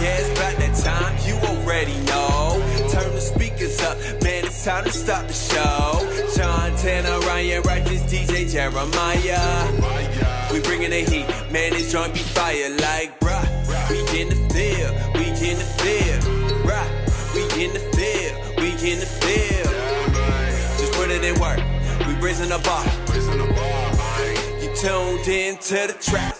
Yeah, it's about that time, you already know. Turn the speakers up, man, it's time to start the show. Sean Tanner, Ryan Righteous, DJ Jeremiah. We bringing the heat, man, this joint be fire like, bruh. We in the field, we in the field, bruh. We in the field, we in the field. Just put it in work, we raising the bar. You tuned in to the trap.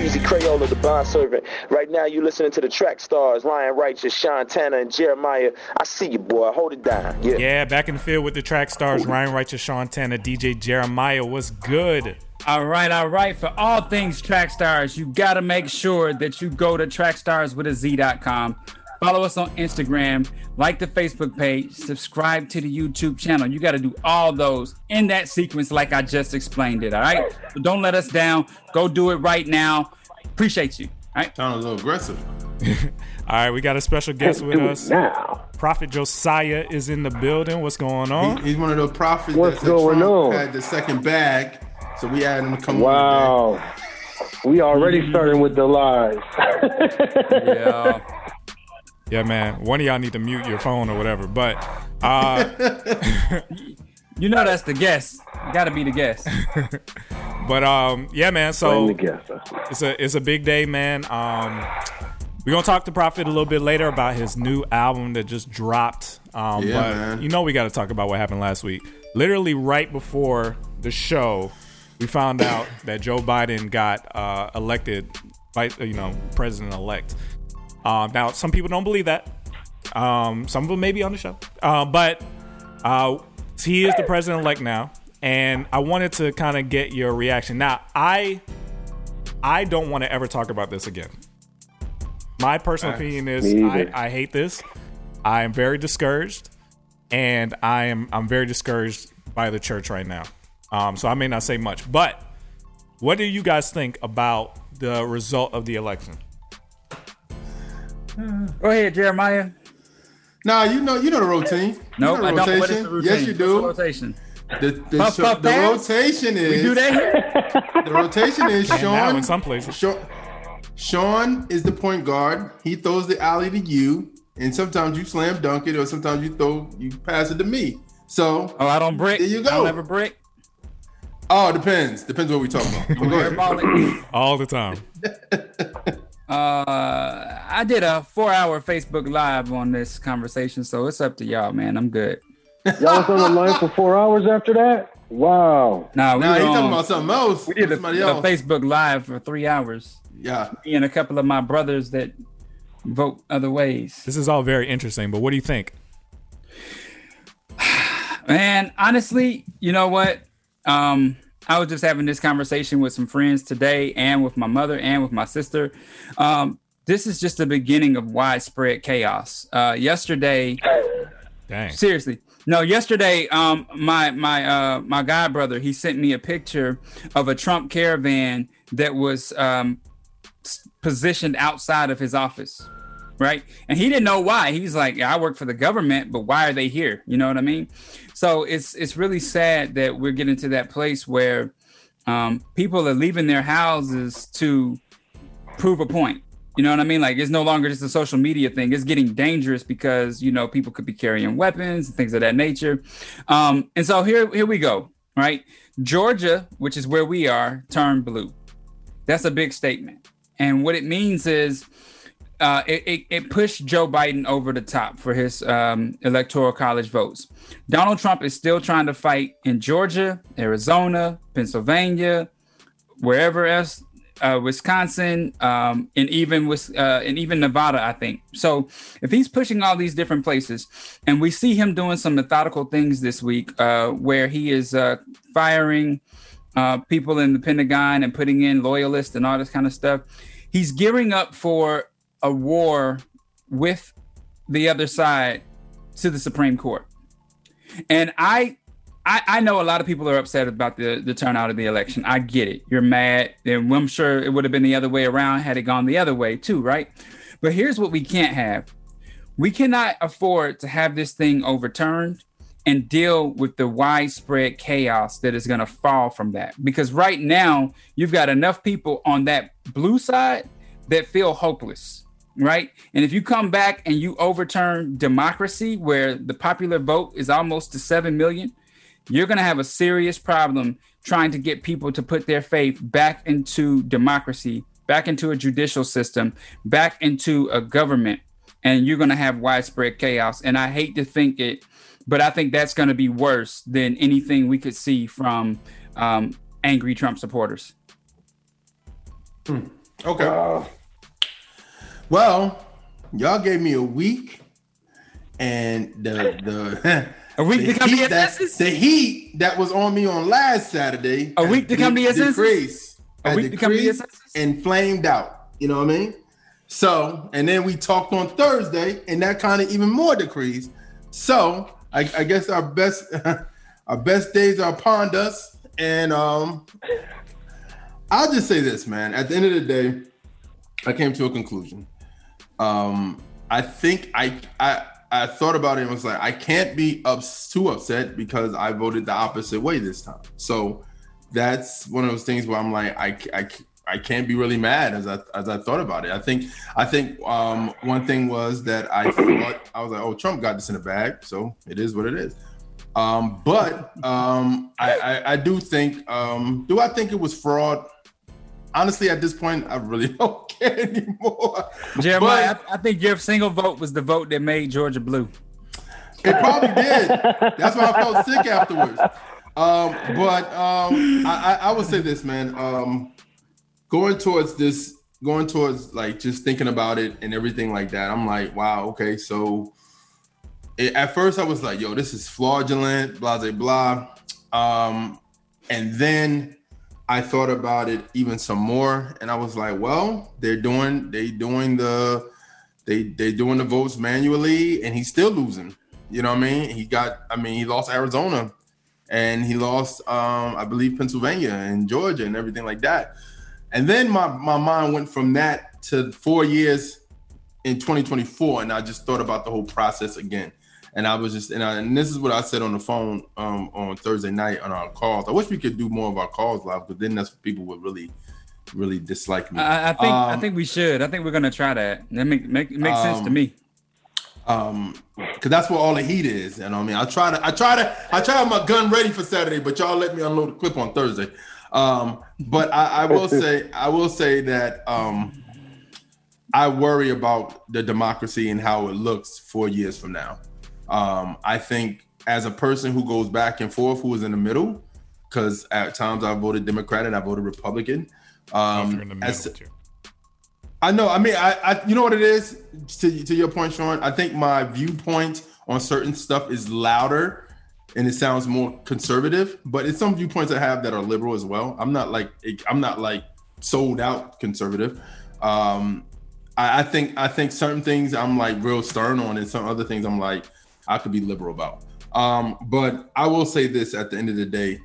Easy Crayola, the bond servant. Right now, you listening to the track stars, Ryan Righteous, Sean Tanner, and Jeremiah. I see you, boy. Hold it down. Yeah. Yeah, back in the field with the track stars, Ryan Righteous, Sean Tanner, DJ Jeremiah. What's good? All right, all right. For all things track stars, you got to make sure that you go to trackstarswithaz.com. Follow us on Instagram, like the Facebook page, subscribe to the YouTube channel. You got to do all those in that sequence, like I just explained it. All right. So don't let us down. Go do it right now. Appreciate you. All right. Sound a little aggressive. All right, we got a special guest with us. Now. Prophet Josiah is in the building. What's going on? He- he's one of the prophets What's that said going Trump on? had the second bag, so we had him to come. Wow. We already mm-hmm. starting with the lies. Yeah. Yeah, man. One of y'all need to mute your phone or whatever. But uh, You know that's the guest. Got to be the guest. but um, yeah, man. So the it's a it's a big day, man. Um, we're gonna talk to Prophet a little bit later about his new album that just dropped. Um, Yeah, but man. you know we got to talk about what happened last week. Literally right before the show, we found out that Joe Biden got uh, elected, vice, you know, president elect. Um, now some people don't believe that. Um, some of them may be on the show, uh, but uh, he is the president elect now, and I wanted to kind of get your reaction. Now, I I don't want to ever talk about this again. My personal Facts. opinion is I. I hate this. I am very discouraged, and I am I'm very discouraged by the church right now. Um, so I may not say much, but what do you guys think about the result of the election? Go ahead, Jeremiah. Nah, you know, you know the routine. You No, know I don't. What is rotation. the routine? Yes, you What's the do. rotation. The, the, Puff, sho- puff, the rotation is We do that here. the rotation is And now in some places. Sean, Sean is the point guard. He throws the alley to you, and sometimes you slam dunk it, or sometimes you throw you pass it to me. So, Oh, I don't brick. There you I don't go. ever brick. oh, it depends. Depends what we talk about. But go ahead. All the time. Uh, I did a four-hour Facebook live on this conversation, so it's up to y'all, man. I'm good. Y'all was on the line for four hours after that? Wow. Nah, we Now were he talking about something else. we did a, somebody a else. Facebook live for three hours. Yeah. Me and a couple of my brothers that vote other ways. This is all very interesting, but what do you think? Man, honestly, you know what? Um, I was just having this conversation with some friends today, and with my mother, and with my sister. Um, this is just the beginning of widespread chaos. Uh, yesterday, Dang. seriously, no, yesterday, um, my my uh my god brother he sent me a picture of a Trump caravan that was um positioned outside of his office right? And he didn't know why. He was like, "I work for the government, but why are they here?" You know what I mean? So it's it's really sad that we're getting to that place where um, people are leaving their houses to prove a point. You know what I mean? Like it's no longer just a social media thing. It's getting dangerous because you know people could be carrying weapons and things of that nature. Um, and so here here we go. Right, Georgia, which is where we are, turned blue. That's a big statement. And what it means is uh, it, it, it pushed Joe Biden over the top for his um, electoral college votes. Donald Trump is still trying to fight in Georgia, Arizona, Pennsylvania, wherever else, uh, Wisconsin, um, and even with uh, and even Nevada, I think. So if he's pushing all these different places, and we see him doing some methodical things this week, uh, where he is uh, firing people in the Pentagon and putting in loyalists and all this kind of stuff, he's gearing up for a war with the other side to the Supreme Court. And I, I, I know a lot of people are upset about the the turnout of the election. I get it. You're mad, and I'm sure it would have been the other way around had it gone the other way too, right? But here's what we can't have: we cannot afford to have this thing overturned and deal with the widespread chaos that is going to fall from that. Because right now, you've got enough people on that blue side that feel hopeless, right? And if you come back and you overturn democracy, where the popular vote is almost to 7 million, you're going to have a serious problem trying to get people to put their faith back into democracy, back into a judicial system, back into a government, and you're going to have widespread chaos. And I hate to think it, but I think that's going to be worse than anything we could see from um, angry Trump supporters. Hmm. Okay. Uh, well, y'all gave me a week, and the the a week to come to your that, senses. The heat that was on me on last Saturday. A week to come to your senses. A week to come to your senses. And flamed out. You know what I mean? So, and then we talked on Thursday, and that kind of even more decreased. So, I, I guess our best our best days are upon us, and um, I'll just say this, man. At the end of the day, I came to a conclusion. Um, I think I I I thought about it and was like, I can't be ups- too upset because I voted the opposite way this time. So that's one of those things where I'm like, I, I, I can't be really mad as I as I thought about it. I think I think um, one thing was that I thought I was like, oh, Trump got this in the bag, so it is what it is. Um, but um, I, I, I do think um, do I think it was fraud? Honestly, at this point, I really don't care anymore. Jeremiah, but, I, I, think your single vote was the vote that made Georgia blue. It probably did. That's why I felt sick afterwards. Um, but um, I, I, would say this, man. Um, going towards this, going towards like just thinking about it and everything like that. I'm like, wow, okay. So it, at first, I was like, yo, this is fraudulent, blah blah blah. Um, and then I thought about it even some more, and I was like, well, they're doing they doing the they they doing the votes manually, and he's still losing. You know what I mean? He got I mean he lost Arizona, and he lost um, I believe Pennsylvania and Georgia and everything like that. And then my my mind went from that to four years in 2024, and I just thought about the whole process again. And I was just, and, I, and this is what I said on the phone um, on Thursday night on our calls. I wish we could do more of our calls live, but then that's what people would really, really dislike me. I, I think, um, I think we should. I think we're gonna try that. That make make makes um, sense to me. Um, because that's where all the heat is. And I mean, I try to, I try to, I try to have my gun ready for Saturday, but y'all let me unload the clip on Thursday. Um, but I, I will say, I will say that um, I worry about the democracy and how it looks four years from now. Um, I think as a person who goes back and forth, who is in the middle, because at times I voted Democrat and I voted Republican. Um, as, I know. I mean, I, I, you know what it is. To to your point, Sean. I think my viewpoint on certain stuff is louder, and it sounds more conservative. But it's some viewpoints I have that are liberal as well. I'm not like I'm not like sold out conservative. Um, I, I think I think certain things I'm like real stern on, and some other things I'm like I could be liberal about. Um, but I will say this at the end of the day,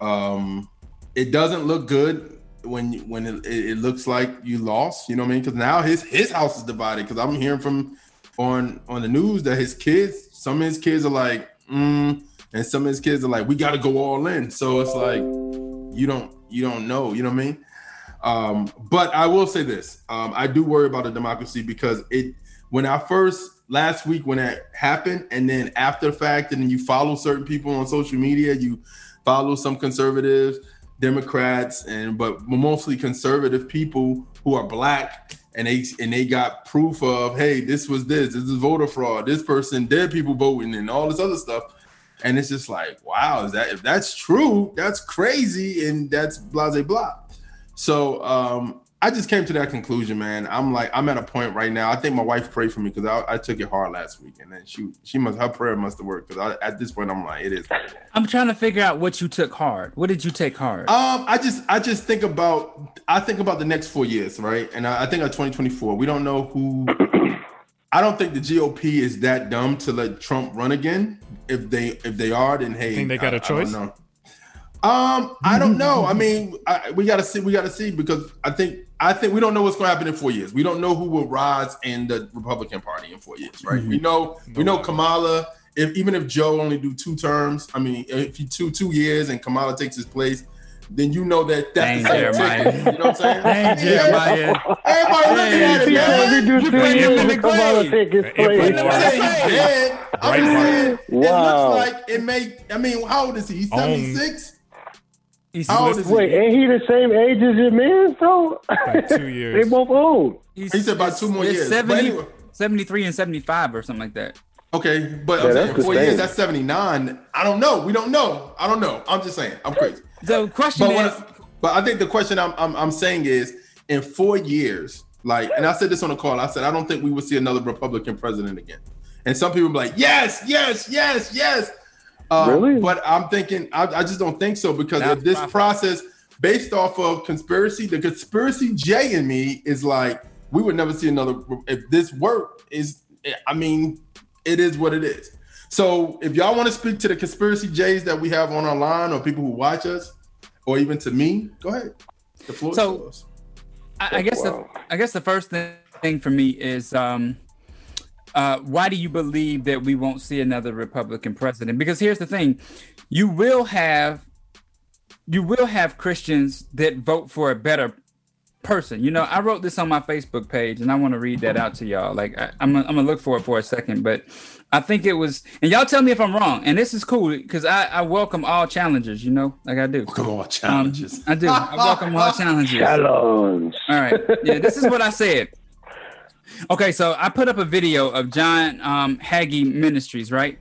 um, it doesn't look good when when it, it, looks like you lost. You know what I mean? Because now his his house is divided. Because I'm hearing from on on the news that his kids, some of his kids are like, mm, and some of his kids are like, we got to go all in. So it's like you don't you don't know. You know what I mean? Um, but I will say this: um, I do worry about a democracy because it when I first last week when that happened, and then after the fact, and then you follow certain people on social media, you follow some conservatives, Democrats, and but mostly conservative people who are black, and they and they got proof of, hey, this was this, this is voter fraud, this person, dead people voting, and all this other stuff. And it's just like, wow, is that if that's true, that's crazy, and that's blah blah blah. So um, I just came to that conclusion, man. I'm like, I'm at a point right now. I think my wife prayed for me because I, I, took it hard last week, and then she she must her prayer must have worked because at this point I'm like, it is. I'm trying to figure out what you took hard. What did you take hard? Um, I just I just think about I think about the next four years, right? And I, I think of 2024. We don't know who. I don't think the GOP is that dumb to let Trump run again. If they if they are, then hey, think they got I, a choice. Um, I don't know. I mean, I, we got to see. We got to see because I think I think we don't know what's going to happen in four years. We don't know who will rise in the Republican Party in four years, right? Mm-hmm. We know we know Kamala. If even if Joe only do two terms, I mean, if he two two years and Kamala takes his place, then you know that that's Dang, the same Jeremiah. ticket. You know what I'm saying? Dang, Jeremiah. Everybody looking at it, He said man. do You two him years in the to come out of grave. tickets, If please. it I'm was- saying he's dead. I'm Right just part. saying it looks like it may. I mean, how old is he? He's Um, 76. He's, How old is he? Wait, ain't he the same age as your man, though? Like two years. they both old. he's, He said about two more years. But 70, anyway. 73 and 75 or something like that. Okay, but Yeah, I'm saying four same. years. That's 79. I don't know. We don't know. I don't know. I'm just saying. I'm crazy. The question But, what is, I, but I think the question I'm, I'm I'm saying is in four years, like, and I said this on the call. I said I don't think we will see another Republican president again. And some people be like, yes, yes, yes, yes. Uh, Really? But I'm thinking, I, I just don't think so because That's of this profit. process based off of conspiracy. The conspiracy J in me is like, we would never see another. If this work is, I mean, it is what it is. So if y'all want to speak to the conspiracy J's that we have on our line or people who watch us, or even to me, go ahead. The floor So- is yours. I, I guess Wow. the I guess the first thing, thing for me is um, uh, why do you believe that we won't see another Republican president? Because here's the thing, you will have you will have Christians that vote for a better person. You know, I wrote this on my Facebook page, and I want to read that out to y'all. Like I, I'm gonna- I'm gonna look for it for a second, but I think it was, and y'all tell me if I'm wrong. And this is cool because I, I welcome all challenges. You know, like I do. Come on, Um, challenges. I do. I welcome all challenges. Challenge. All right. Yeah, this is what I said. Okay, so I put up a video of John um, Hagee Ministries, right?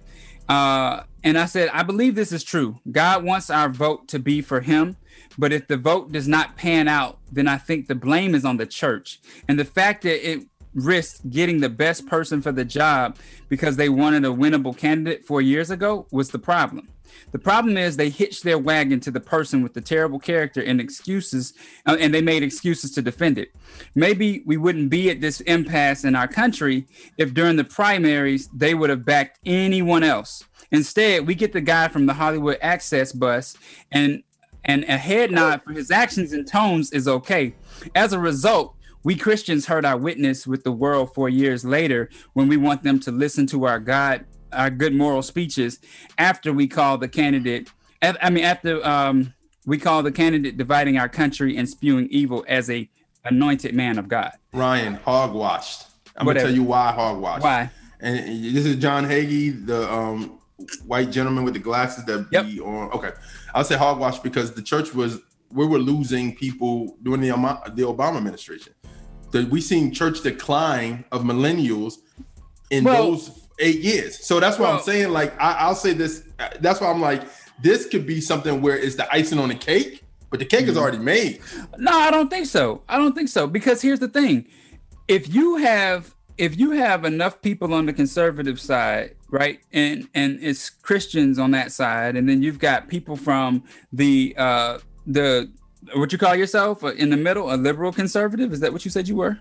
Uh, and I said, I believe this is true. God wants our vote to be for Him, but if the vote does not pan out, then I think the blame is on the church. And the fact that it risked getting the best person for the job because they wanted a winnable candidate four years ago was the problem. The problem is they hitched their wagon to the person with the terrible character and excuses, uh, and they made excuses to defend it. Maybe we wouldn't be at this impasse in our country if during the primaries they would have backed anyone else. Instead, we get the guy from the Hollywood Access bus, and and a head nod for his actions and tones is okay. As a result, we Christians heard our witness with the world four years later when we want them to listen to our God, our good moral speeches after we call the candidate. I mean, after um, we call the candidate dividing our country and spewing evil as a anointed man of God. Ryan, hogwashed. I'm Whatever. gonna tell you why hogwashed. Why? And and this is John Hagee, the um, white gentleman with the glasses that Yep. be on. Okay, I'll say hogwash because the church was we were losing people during the the Obama administration. The, we seen church decline of millennials in Well- those eight years. So that's why I'm saying like I, I'll say this. That's why I'm like this could be something where it's the icing on the cake, but the cake Mm-hmm. is already made. No, I don't think so. I don't think so because here's the thing: if you have if you have enough people on the conservative side, right, and and it's Christians on that side, and then you've got people from the uh the what you call yourself in the middle, a liberal conservative. Is that what you said you were?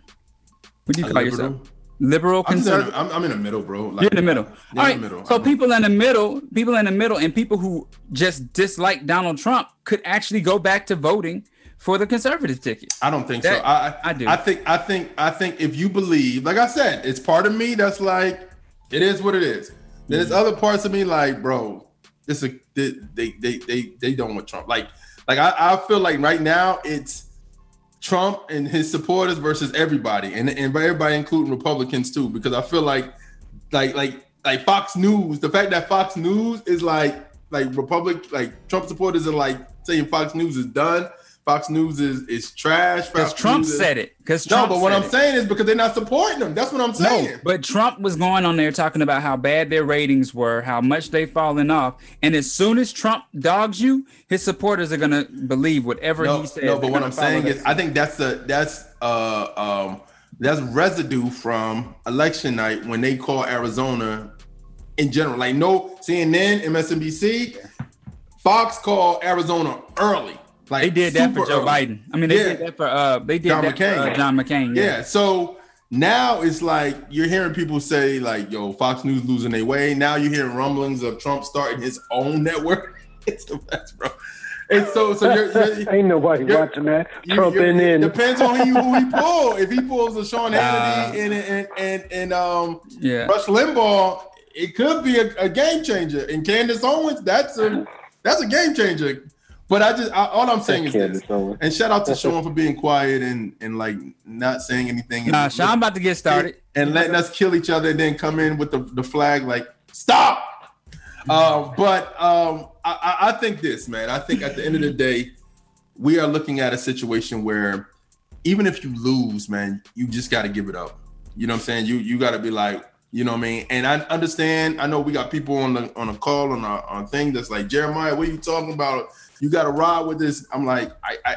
What do you A call liberal? yourself? Liberal I'm, just in conservative. I'm, I'm in the middle, bro. Like, You're in the middle. Yeah, All right. middle. So I'm- people in the middle, people in the middle, and people who just dislike Donald Trump could actually go back to voting for the conservative ticket. I don't think so. That- I, I do. I think I think I think if you believe, like I said, it's part of me that's like, it is what it is. There's mm-hmm. other parts of me like, bro, this is they they they they, they don't want Trump. Like like I, I feel like right now it's Trump and his supporters versus everybody, and and everybody including Republicans too, because I feel like like like like Fox News, the fact that Fox News is like like Republic like Trump supporters are like saying Fox News is done. Fox News is is trash. Because Trump is- said it. Because No, but what I'm it. saying is because they're not supporting them. That's what I'm saying. No, but Trump was going on there talking about how bad their ratings were, how much they've fallen off, and as soon as Trump dogs you, his supporters are gonna believe whatever no, he says. no, but what I'm saying is, I think that's the that's uh um that's residue from election night when they call Arizona in general. Like no CNN, MSNBC, Fox called Arizona early. Like they did that for Joe early. Biden. I mean, they Yeah. did that for uh, they did John that McCain. for uh, John McCain. Yeah. So now it's like you're hearing people say like, "Yo, Fox News losing their way." Now you're hearing rumblings of Trump starting his own network. It's the best, bro. And so, so you're, you're, Ain't nobody you're- watching that. you- Trump you're- in in. Depends on who, who he pull. If he pulls a Sean Nah. Hannity and and and and um yeah. Rush Limbaugh, it could be a, a game changer. And Candace Owens, that's a that's a game changer. But I just I, all I'm saying is Candace this, and shout out to Sean for being quiet and and like not saying anything. and- Nah, Sean about to get started. and letting us kill each other and then come in with the, the flag like stop. Uh, but um, I, I- I think this, man. I think at the end of the day, we are looking at a situation where even if you lose, man, you just got to give it up. You know what I'm saying? You you got to be like, you know what I mean? And I understand. I know we got people on the on a call on our on thing that's like Jeremiah, what are you talking about? You got to ride with this. I'm like, I, I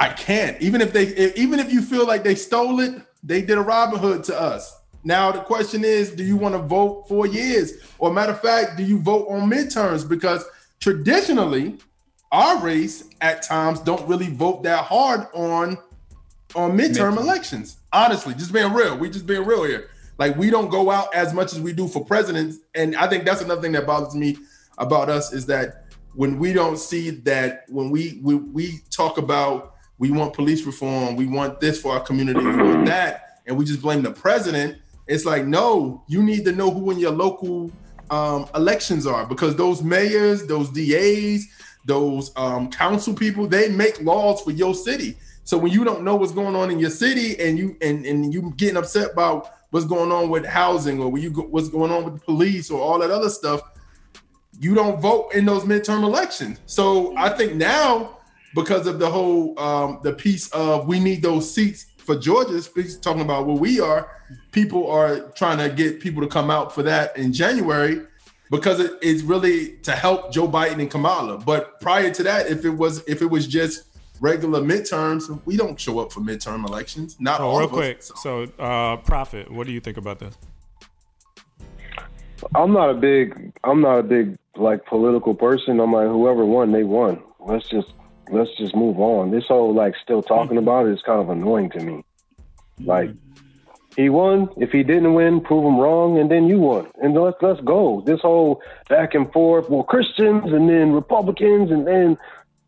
I can't. Even if they, if, even if you feel like they stole it, they did a Robin Hood to us. Now the question is, do you want to vote four years, or matter of fact, do you vote on midterms? Because traditionally, our race at times don't really vote that hard on on midterm elections. Honestly, just being real, we just being real here. Like we don't go out as much as we do for presidents, and I think that's another thing that bothers me about us is that when we don't see that when we we, we talk about we want police reform, we want this for our community, we want that, and we just blame the president. It's like no, you need to know who in your local um, elections are because those mayors, those DAs, those um, council people, they make laws for your city. So when you don't know what's going on in your city and you and and you getting upset about what's going on with housing or you go, what's going on with the police or all that other stuff, you don't vote in those midterm elections. So I think now because of the whole um, the piece of we need those seats for Georgia, speaks talking about where we are, people are trying to get people to come out for that in January because it, it's really to help Joe Biden and Kamala. But prior to that, if it was if it was just regular midterms, we don't show up for midterm elections. Not Oh, all real of us. quick. So, uh, Prophet, what do you think about this? I'm not a big I'm not a big like political person. I'm like whoever won, they won. Let's just let's just move on. This whole like still talking about it is kind of annoying to me. Like he won. If he didn't win, prove him wrong, and then you won. And let's let's go. This whole back and forth. Well, Christians and then Republicans and then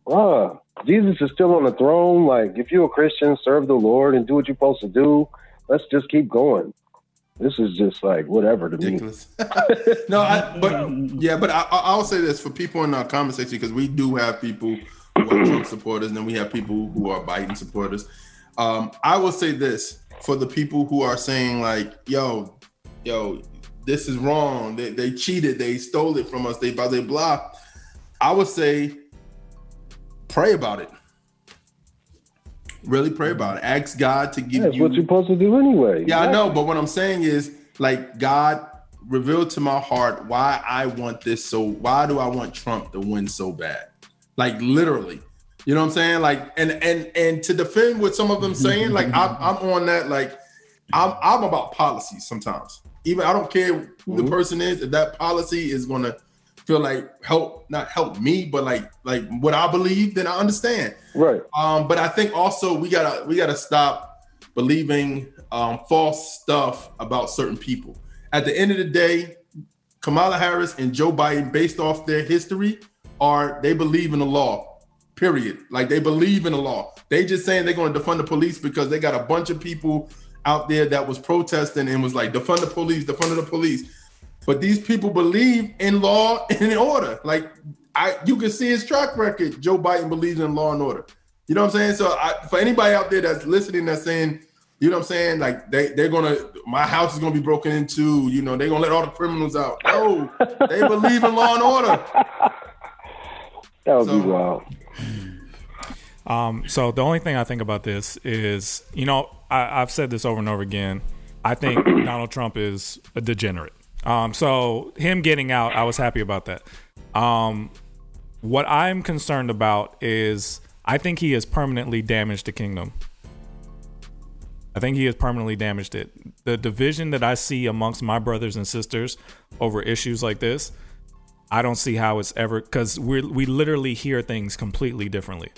uh Jesus is still on the throne. Like if you're a Christian, serve the Lord and do what you're supposed to do. Let's just keep going. This is just like whatever to me. ridiculous. no, I, but yeah, but I, I- I'll say this for people in our comment section because we do have people who are Trump supporters, and then we have people who are Biden supporters. Um, I will say this for the people who are saying like, "Yo, yo, this is wrong. They, they cheated. They stole it from us. They blah blah blah." I would say, pray about it. Really pray about it. Ask God to give That's you what you're supposed to do anyway. yeah, I know, but what I'm saying is like God revealed to my heart why I want this so why do I want Trump to win so bad? Like literally. You know what I'm saying? Like and and and to defend what some of them saying, like I'm I'm on that like I'm I'm about policies sometimes. Even I don't care who the person is, if that policy is gonna feel like help not help me, but like like what I believe, then I understand. Right. Um, but I think also we gotta we gotta stop believing um, false stuff about certain people. At the end of the day, Kamala Harris and Joe Biden, based off their history, are they believe in the law. Period. Like they believe in the law. They just saying they're going to defund the police because they got a bunch of people out there that was protesting and was like defund the police, defund the police. But these people believe in law and in order. Like I, you can see his track record. Joe Biden believes in law and order. You know what I'm saying? So I, for anybody out there that's listening, that's saying, you know what I'm saying, like they they're gonna, my house is gonna be broken into. You know, they're gonna let all the criminals out. No, they believe in law and order. That would So- be wild. Um, so the only thing I think about this is, you know, I, I've said this over and over again. I think Donald Trump is a degenerate. Um, so him getting out, I was happy about that. Um, what I'm concerned about is I think he has permanently damaged the kingdom. I think he has permanently damaged it. The division that I see amongst my brothers and sisters over issues like this, I don't see how it's ever because we we literally hear things completely differently.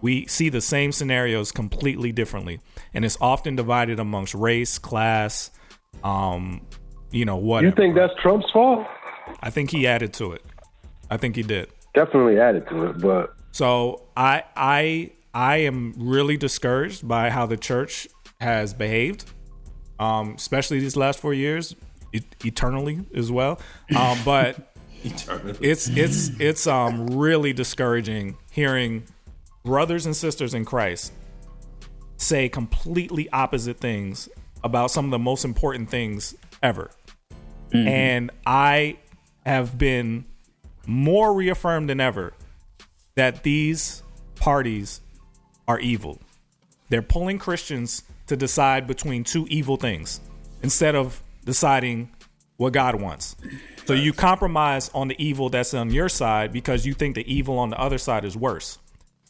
We see the same scenarios completely differently, and it's often divided amongst race, class, um, you know what? You think that's Trump's fault? I think he added to it. I think he did. Definitely added to it, but So I I I am really discouraged by how the church has behaved, um, especially these last four years, e- eternally as well. Um, but Eternally. it's it's it's um really discouraging hearing brothers and sisters in Christ say completely opposite things about some of the most important things ever. Mm-hmm. And I have been more reaffirmed than ever that these parties are evil. They're pulling Christians to decide between two evil things instead of deciding what God wants. So you compromise on the evil that's on your side because you think the evil on the other side is worse.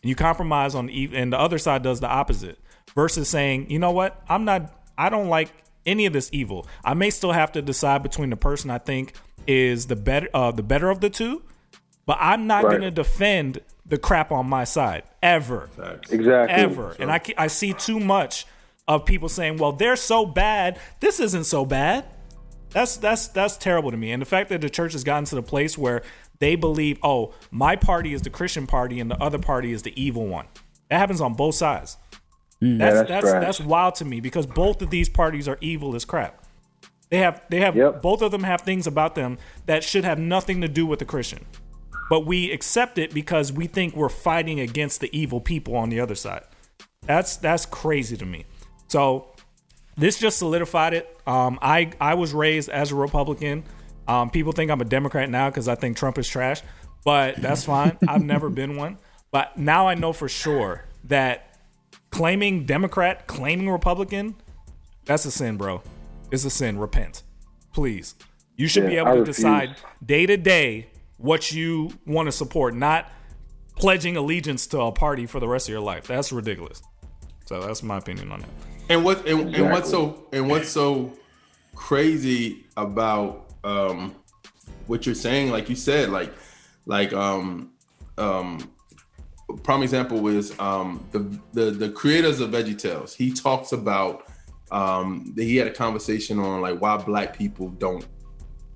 And you compromise on the and the other side does the opposite versus saying, you know what, I'm not, I don't like any of this evil. I may still have to decide between the person I think is the better, uh, the better of the two, but I'm not Right. going to defend the crap on my side ever Exactly. ever. And I, I see too much of people saying, "Well, they're so bad. This isn't so bad." That's that's that's terrible to me. And the fact that the church has gotten to the place where they believe, "Oh, my party is the Christian party and the other party is the evil one." That happens on both sides. That's Mm. that's that's that's wild to me because both of these parties are evil as crap. They have they have Yep. both of them have things about them that should have nothing to do with the Christian. But we accept it because we think we're fighting against the evil people on the other side. That's that's crazy to me. So this just solidified it. Um, I I was raised as a Republican. Um, people think I'm a Democrat now because I think Trump is trash, but that's fine. I've never been one. But now I know for sure that claiming Democrat, claiming Republican, that's a sin, bro. It's a sin. Repent, please. You should be able I to refuse. decide day to day what you want to support, not pledging allegiance to a party for the rest of your life. That's ridiculous. So that's my opinion on that. And what and, and what's so and what's so crazy about um what you're saying, like you said, like like um um prime example is um the the the creators of VeggieTales. He talks about um that he had a conversation on like why black people don't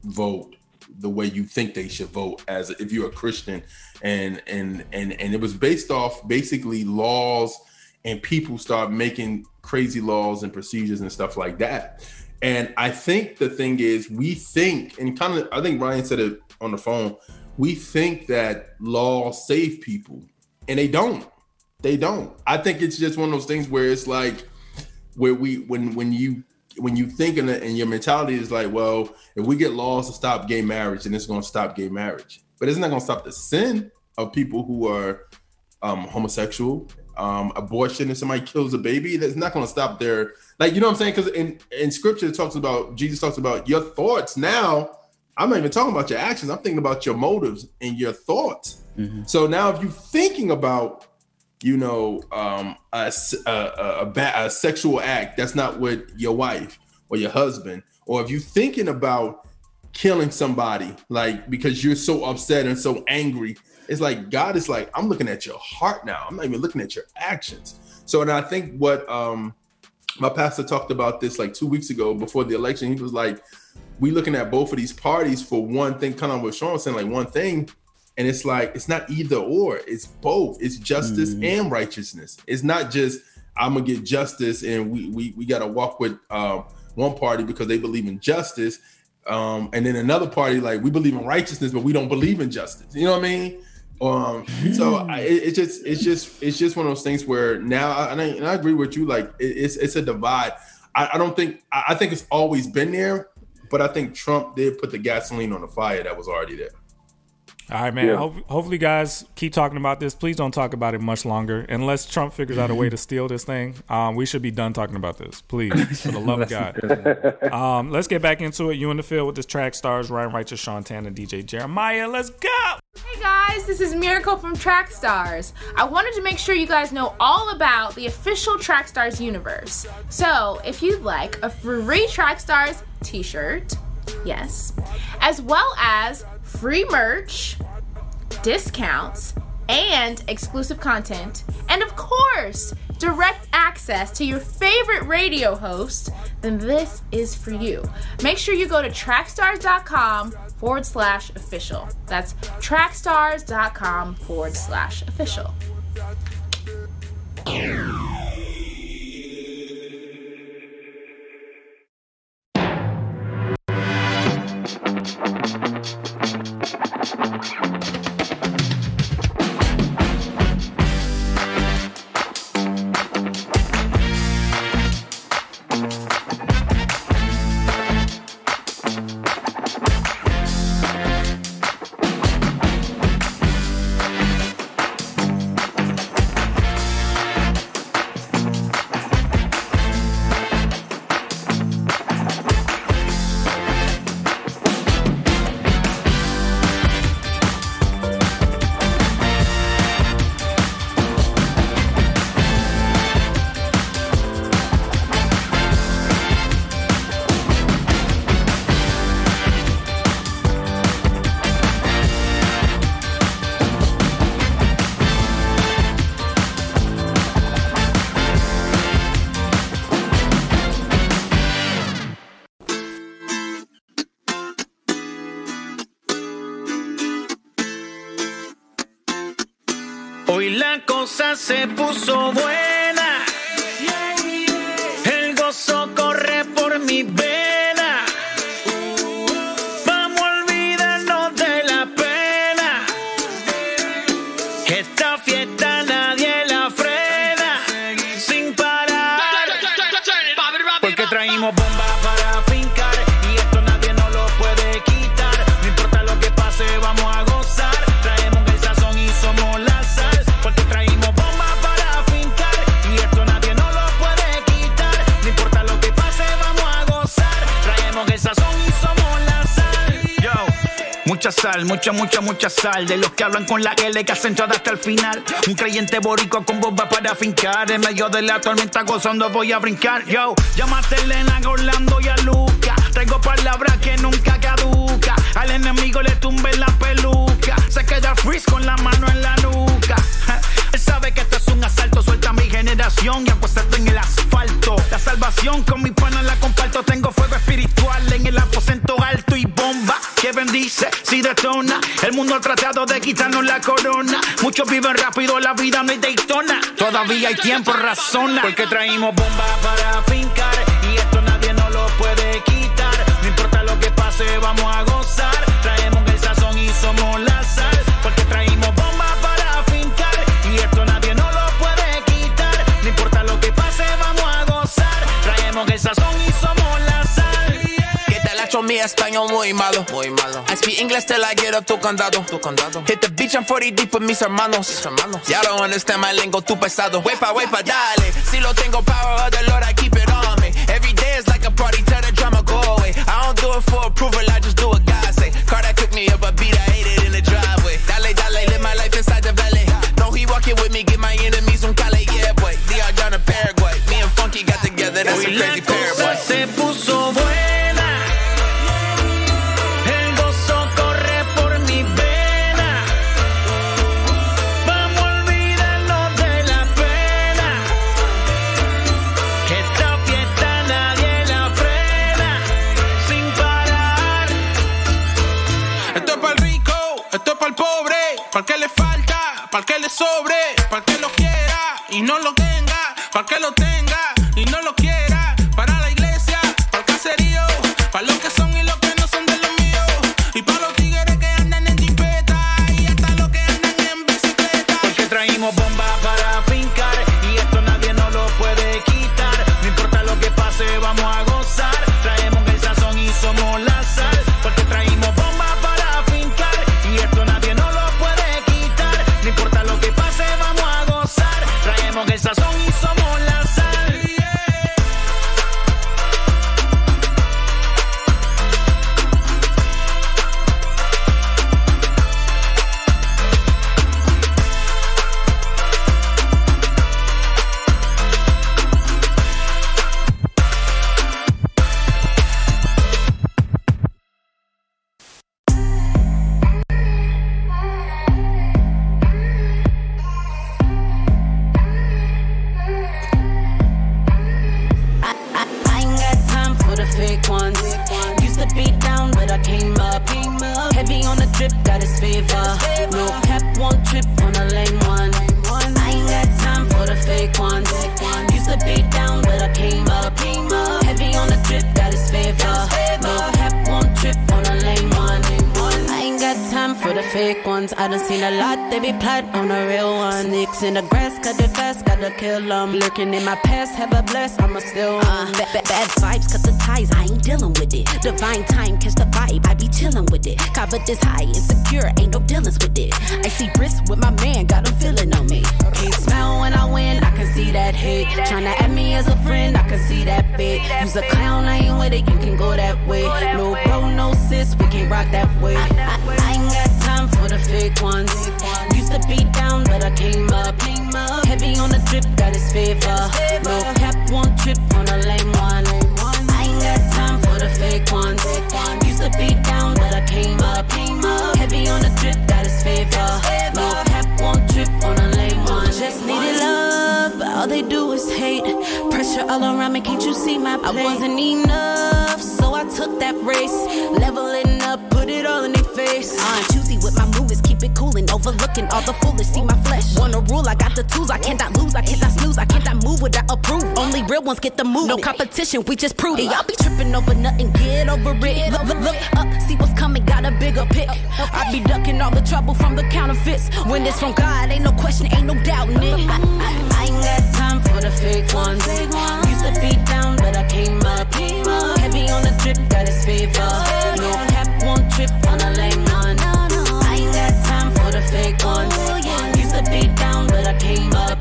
vote the way you think they should vote as if you're a Christian and and and and it was based off basically laws and people start making crazy laws and procedures and stuff like that. And I think the thing is we think and kind of I think Ryan said it on the phone, we think that laws save people and they don't. They don't. I think it's just one of those things where it's like where we when when you when you think in and your mentality is like, well, if we get laws to stop gay marriage, then it's going to stop gay marriage. But it's not going to stop the sin of people who are um, homosexual, um, abortion. If somebody kills a baby, that's not going to stop their like. You know what I'm saying? Because in in scripture it talks about Jesus talks about your thoughts. Now I'm not even talking about your actions. I'm thinking about your motives and your thoughts. So now if you're thinking about you know, um, a, a, a ba- a sexual act that's not with your wife or your husband, or if you're thinking about killing somebody, like because you're so upset and so angry, it's like God is like, I'm looking at your heart now. I'm not even looking at your actions. So, and I think what um, my pastor talked about this like two weeks ago before the election. He was like, we looking at both of these parties for one thing, kind of what Sean was saying, like one thing, and it's like it's not either or, it's both. It's justice and righteousness. It's not just I'm gonna get justice and we we we gotta walk with um, one party because they believe in justice, um, and then another party like we believe in righteousness but we don't believe in justice. You know what I mean? Um, so I, it, it's just it's just it's just one of those things where now and I, and I agree with you. Like it, it's it's a divide. I, I don't think I think it's always been there, but I think Trump did put the gasoline on the fire that was already there. All right, man. Yeah. Hope, hopefully, guys keep talking about this. Please don't talk about it much longer, unless Trump figures out a way to steal this thing. Um, we should be done talking about this, please, for the love of God. Um, let's get back into it. You in the field with this track stars Ryan Righteous, Sean Tan, and DJ Jeremiah. Let's go. Hey guys, this is Miracle from Trackstars. I wanted to make sure you guys know all about the official Trackstars universe. So, if you'd like a free Trackstars t shirt, yes, as well as free merch, discounts, and exclusive content, and of course, direct access to your favorite radio host, then this is for you. Make sure you go to trackstars.com forward slash official. That's trackstars.com forward slash official. Se puso buena. Mucha, mucha, mucha sal. De los que hablan con la L que hacen hasta el final. Un creyente boricua con bomba para fincar. En medio de la tormenta gozando voy a brincar. Yo, llámate a Elena, Orlando y a Luca. Traigo palabras que nunca caduca. Al enemigo le tumbe la peluca. Se queda freeze con la mano en la nuca. Él sabe que esto es un asalto. Suelta mi generación y apuesto en el asfalto. La salvación con mi pana la comparto. Tengo fuego espiritual en el aposento alto y bomba que bendice si detona. El mundo ha tratado de quitarnos la corona. Muchos viven rápido, la vida no es Daytona. Todavía hay tiempo, razona. Porque traímos bomba para fincar. Y esto nadie nos lo puede quitar. Lo pase, vamos a gozar. Traemos el sazón y somos la sal. Porque traímos bomba para fincar. Y esto nadie nos lo puede quitar. No importa lo que pase, vamos a gozar. Traemos el sazón y somos la sal. Que tal hecho mi español muy malo. Muy malo. I speak English till I get up tu condado. Tu condado. Hit the beach, I'm 40 deep with mis hermanos. Mis hermanos. Ya don't understand my lingo, tu pesado. Wepa, wepa, dale. Si lo tengo power of the Lord, I keep it on me. Every day is like a party, tell the drama don't do it for approval, I just do what God say. Car that cooked me up a beat, I ate it in the driveway. Dale, dale, live my life inside the valley. No, he walking with me, get my enemies on Cali, yeah, boy. DR down to Paraguay. Me and Funky got together, that's a crazy pair, boy. El pobre, para que le falta, para que le sobre, para que lo quiera y no lo tenga, para que lo tenga done seen a lot, they be plot on a real one. Snakes in the grass, cut the fast, gotta kill them. Lurking in my past, have a bless, I'ma still. Uh, bad, bad, bad vibes, cut the ties, I ain't dealing with it. Divine time, catch the vibe, I be chilling with it. Covered this high, insecure, ain't no dealings with it. I see risk with my man, got him feeling on me. Can't smile when I win, I can see that hate. Tryna add me as a friend, I can see that bit. Use a clown, I ain't with it, you can go that way. No bro, no sis, we can rock that way. I, I, I ain't got time for the fake ones. Used to be down, but I came up. Heavy on the drip, got his favor. No cap, won't trip on a lame one. I ain't got time for the fake ones. Used to be down, but I came up. Heavy on the drip, got his favor. No cap, won't trip on a lame one. Just needed love, but all they do is hate. Pressure all around me, can't you see my plate? I wasn't enough, so I took that race. Leveling I'm choosy with my movies, keep it coolin', overlooking all the foolish. See my flesh, wanna rule. I got the tools, I cannot lose, I cannot snooze, I cannot move without approval. Only real ones get the move. No competition, we just prove it. Y'all be tripping over nothing, get over it. Look, look, look up, see what's coming, got a bigger pick. I be ducking all the trouble from the counterfeits. When it's from God, ain't no question, ain't no doubting it. I, I, I ain't got time for the fake ones. Used to be down, but I came up. Heavy on the drip, got his favor. No cap, won't trip on a lame fake ones. Used to be down, but I came up.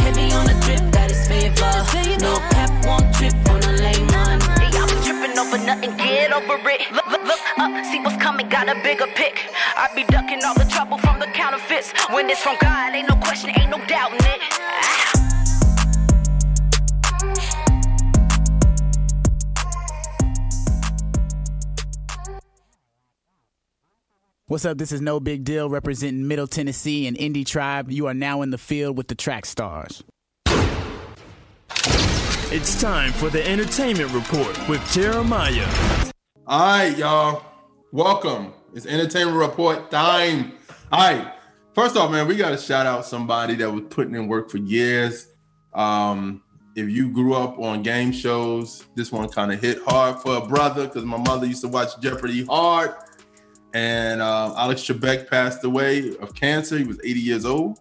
Heavy on the drip, got his favor. No cap, won't trip on a lame one. Y'all be tripping over nothing, get over it. Look, look, look up, see what's coming, got a bigger pick. I be ducking all the trouble from the counterfeits. When it's from God, ain't no question, ain't no doubting it. Ah. What's up? This is No Big Deal representing Middle Tennessee and Indie Tribe. You are now in the field with the track stars. It's time for the entertainment report with Jeremiah. All right, y'all. Welcome. It's entertainment report time. All right. First off, man, we got to shout out somebody that was putting in work for years. Um, if you grew up on game shows, this one kind of hit hard for a brother because my mother used to watch Jeopardy hard. And uh, Alex Trebek passed away of cancer. He was 80 years old.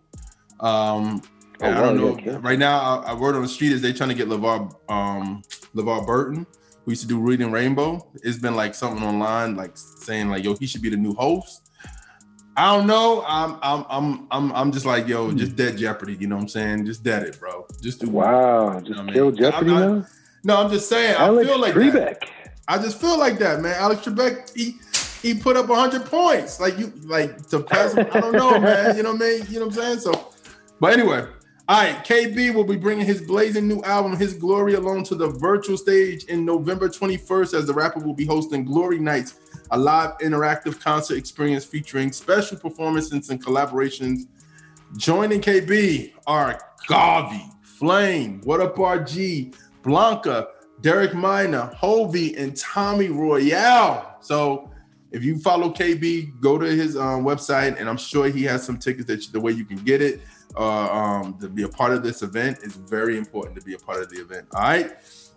Um, Oh, I don't know. yeah. Right now, I, I word on the street is they trying to get LeVar, um, LeVar Burton, who used to do Reading Rainbow. It's been like something online, like saying like, yo, he should be the new host. I don't know. I'm I'm I'm I'm I'm just like, yo, just dead Jeopardy. You know what I'm saying? Just dead it, bro. Just do Wow, just You know what I kill mean? Jeopardy I'm not- now. No, I'm just saying. Alex I feel like Trebek. that. I just feel like that, man. Alex Trebek, he he put up 100 points. Like you, like to pass. I don't know, man. You know what I mean? You know what I'm saying? So, but anyway, all right. KB will be bringing his blazing new album, His Glory Alone, to the virtual stage in November 21st, as the rapper will be hosting Glory Nights, a live interactive concert experience featuring special performances and collaborations. Joining KB are Gawvi, Flame, What Up RG, Blanca, Derek Minor, Hulvey, and Tommy Royale. So if you follow KB, go to his um, website, and I'm sure he has some tickets that you, the way you can get it uh, um, to be a part of this event is very important to be a part of the event. All right.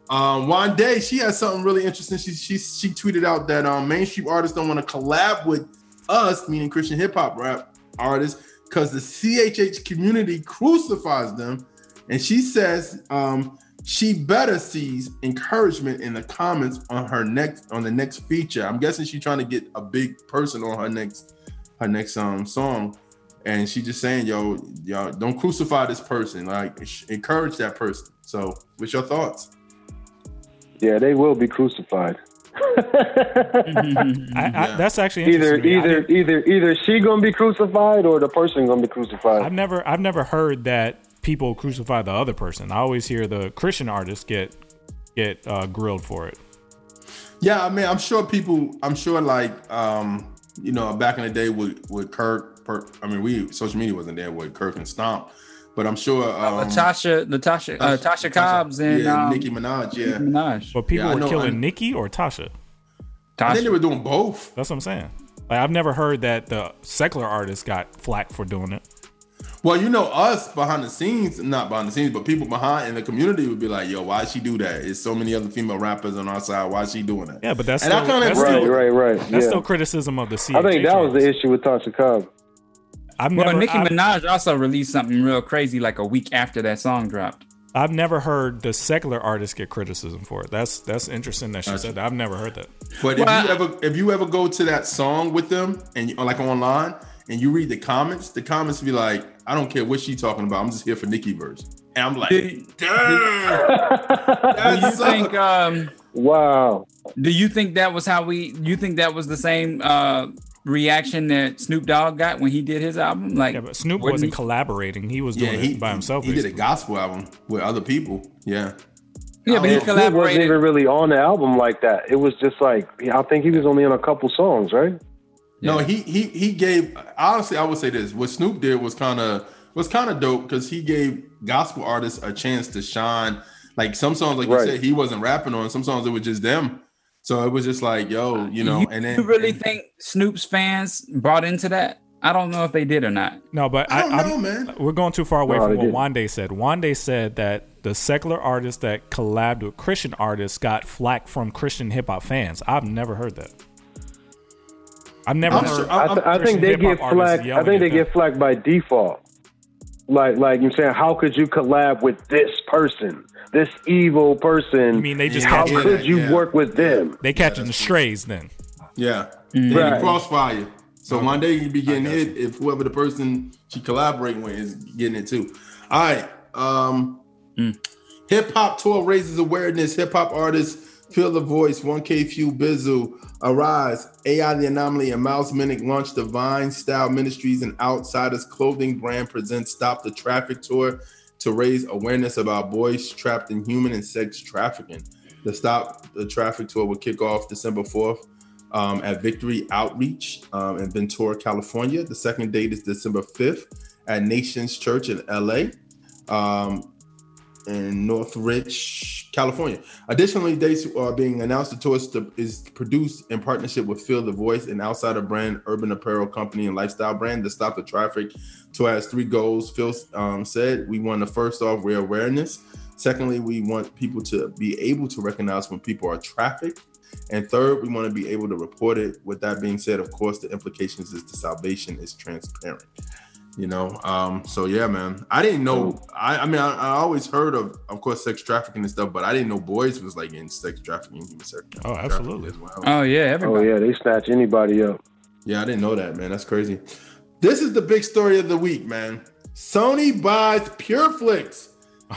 Um, day she has something really interesting. She she she tweeted out that um, mainstream artists don't want to collab with us, meaning Christian hip hop rap artists, because the CHH community crucifies them. And she says um, she better sees encouragement in the comments on her next on the next feature. I'm guessing she's trying to get a big person on her next her next um song. And she just saying, yo, y'all don't crucify this person. Like encourage that person. So what's your thoughts? Yeah, they will be crucified. I, I, that's actually either interesting to me. I either either either she gonna be crucified or the person gonna be crucified. I've never I've never heard that people crucify the other person. I always hear the Christian artists get get uh, grilled for it. Yeah, I mean, I'm sure people. I'm sure, like, um, you know, back in the day with with Kirk. Per, I mean, we social media wasn't there with Kirk and Stomp, but I'm sure. Um, Latasha, Latasha, uh, Tasha Cobbs, and yeah, um, Nicki Minaj. Yeah, Nicki Minaj. But people Yeah, were know- killing I- Nicki or Tasha. I think they were doing both. That's what I'm saying. Like I've never heard that the secular artists got flack for doing it. Well, you know, us behind the scenes, not behind the scenes, but people behind in the community would be like, "Yo, why she do that? It's so many other female rappers on our side. Why she doing that?" Yeah, but that's and still, I kind of that's Right, still, right, right. That's yeah. still criticism of the CHH. I think that was the issue with Tasha Cobb. I've Well, never, Nicki I've, Minaj also released something real crazy like a week after that song dropped. I've never heard the secular artists get criticism for it. That's that's interesting that she Gotcha. said that. I've never heard that. But if you ever if you ever go to that song with them and you, like online and you read the comments, the comments be like, "I don't care what she talking about. I'm just here for Nicki verse." And I'm like, Did- "Damn, Do you think? Um, Wow. do you think that was how we? You think that was the same uh, reaction that Snoop Dogg got when he did his album? Like, Yeah, but Snoop wasn't he- collaborating. He was yeah." doing He it by himself. He did a gospel album with other people. Yeah, yeah, but he Snoop wasn't even really on the album like that. It was just like I think he was only on a couple songs, right? No, he he he gave honestly, I would say this. What Snoop did was kind of was kind of dope because he gave gospel artists a chance to shine. Like some songs, like Right. you said, he wasn't rapping on. Some songs it was just them. So it was just like, yo, you know, you, and then you really and- think Snoop's fans brought into that? I don't know if they did or not. No, but I I, don't I'm- know, man. We're going too far away No, from what Wande said. Wande said that the secular artists that collabed with Christian artists got flack from Christian hip hop fans. I've never heard that. I've never I'm heard. sure- I, th- I think they get flagged. I think they get flagged by default. Like, like you're saying, how could you collab with this person, this evil person? You mean they just how catch- could you Yeah. work with them? They catching the strays then. Yeah. Mm. They Right. crossfire. So one day you be getting hit if whoever the person she collaborating with is getting it too. All right. Um Mm. hip hop tour raises awareness. Hip hop artists feel the voice. 1K Phew Bizzle, Arise, AI the Anomaly, and Miles Minnick launch Divine Style Ministries and Outsiders Clothing brand presents Stop the Traffic Tour to raise awareness about boys trapped in human and sex trafficking. The Stop the Traffic Tour will kick off December 4th um, at Victory Outreach um, in Ventura, California. The second date is December 5th at Nations Church in LA. Um, in Northridge, California. Additionally, dates are being announced. The tour is- produced in partnership with Feel the Voice, an outsider brand, urban apparel company, and lifestyle brand to stop the traffic. Tour has three goals. Phil um, said, "We want to first off raise awareness. Secondly, we want people to be able to recognize when people are trafficked." And third, we want to be able to report it. With that being said, of course, the implications is the salvation is transparent. You know, um, so yeah, man. I didn't know. I, I mean, I, I always heard of, of course, sex trafficking and stuff, but I didn't know boys was like in sex trafficking, human sex. Oh, absolutely. as well. Oh yeah, Oh yeah, they snatch anybody up. Yeah, I didn't know that, man. That's crazy. This is the big story of the week, man. Sony buys PureFlix.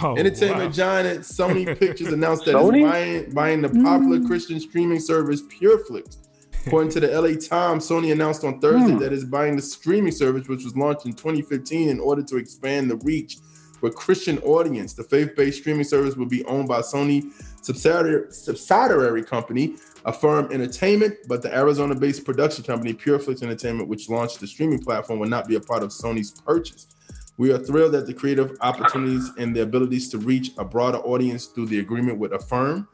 Oh, Entertainment wow. giant Sony Pictures announced that Sony? it's buying, buying the popular Christian streaming service PureFlix. According to the LA Times, Sony announced on Thursday hmm. that it's buying the streaming service, which was launched in 2015, in order to expand the reach with Christian audience. The faith-based streaming service will be owned by Sony subsidiary, subsidiary company, Affirm Entertainment, but the Arizona-based production company PureFlix Entertainment, which launched the streaming platform, will not be a part of Sony's purchase. We are thrilled that the creative opportunities and the abilities to reach a broader audience through the agreement with Affirm.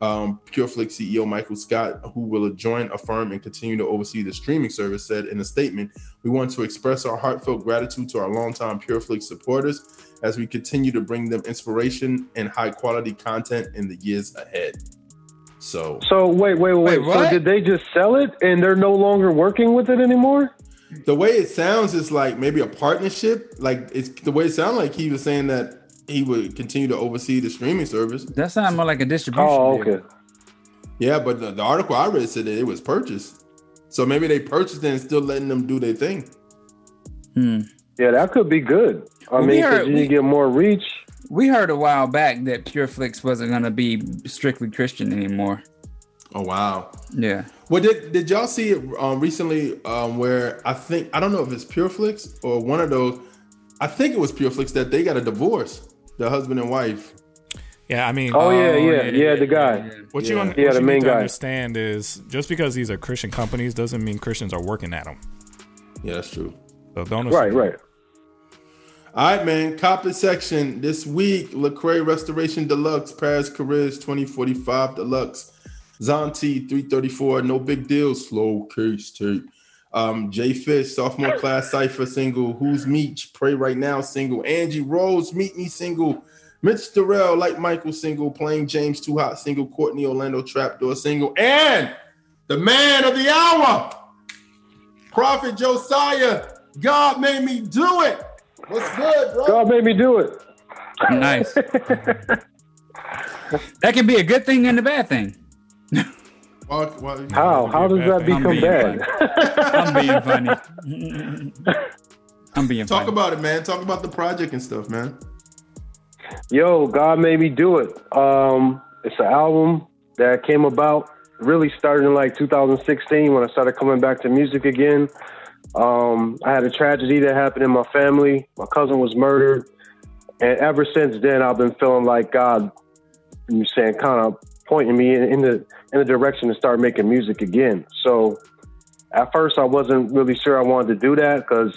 Um, PureFlix CEO Michael Scott, who will join Affirm and continue to oversee the streaming service, said in a statement, "We want to express our heartfelt gratitude to our longtime PureFlix supporters as we continue to bring them inspiration and high-quality content in the years ahead." So, So wait, wait, wait. Wait, so did they just sell it and they're no longer working with it anymore? the way it sounds is like maybe a partnership. Like it's the way it sounded like he was saying that he would continue to oversee the streaming service. That sounds more like a distribution. Oh, deal. okay. Yeah, but the, the article I read said that it was purchased. So maybe they purchased it and still letting them do their thing. Hmm. Yeah, that could be good. I Well, we mean, 'cause heard- you we- get more reach. We heard a while back that PureFlix wasn't going to be strictly Christian anymore. Oh wow. Yeah. Well, did did y'all see it um, recently? Um, where I think I don't know if it's PureFlix or one of those. I think it was PureFlix that they got a divorce, the husband and wife. Yeah, I mean, Oh, yeah, Oh, yeah, yeah, yeah, yeah, the guy. yeah. what you, Yeah. un- Yeah, what the you main need to guy. understand is just because these are Christian companies doesn't mean Christians are working at them. Yeah, that's true. So don't Right, assume. right. All right, man. Copy section this week. Lecrae Restoration Deluxe, Parris Chariz 2045 Deluxe, Zauntee 334. No big deal. Slow case tape. Um, Jay Fish, sophomore class cipher single. Who's Meech? Pray right now single. Angie Rose, Meet Me single. Mitch Durrell, like Michael single. Playing James Too Hot single. Courtney Orlando Trapdoor single. And the man of the hour, Prophet Josiah. God made me do it. What's good, bro? God made me do it. Nice. that can be a good thing and a bad thing. Well, well, How? How does that I'm become bad? I'm being funny. I'm being funny Talk funny. about it, man. Talk about the project and stuff, man. Yo, God made me do it. Um, it's an album that came about really started in like 2016 when I started coming back to music again. Um, I had a tragedy that happened in my family. My cousin was murdered, and ever since then, I've been feeling like God, you saying, kind of pointing me in, in the in the direction to start making music again. So, at first, I wasn't really sure I wanted to do that because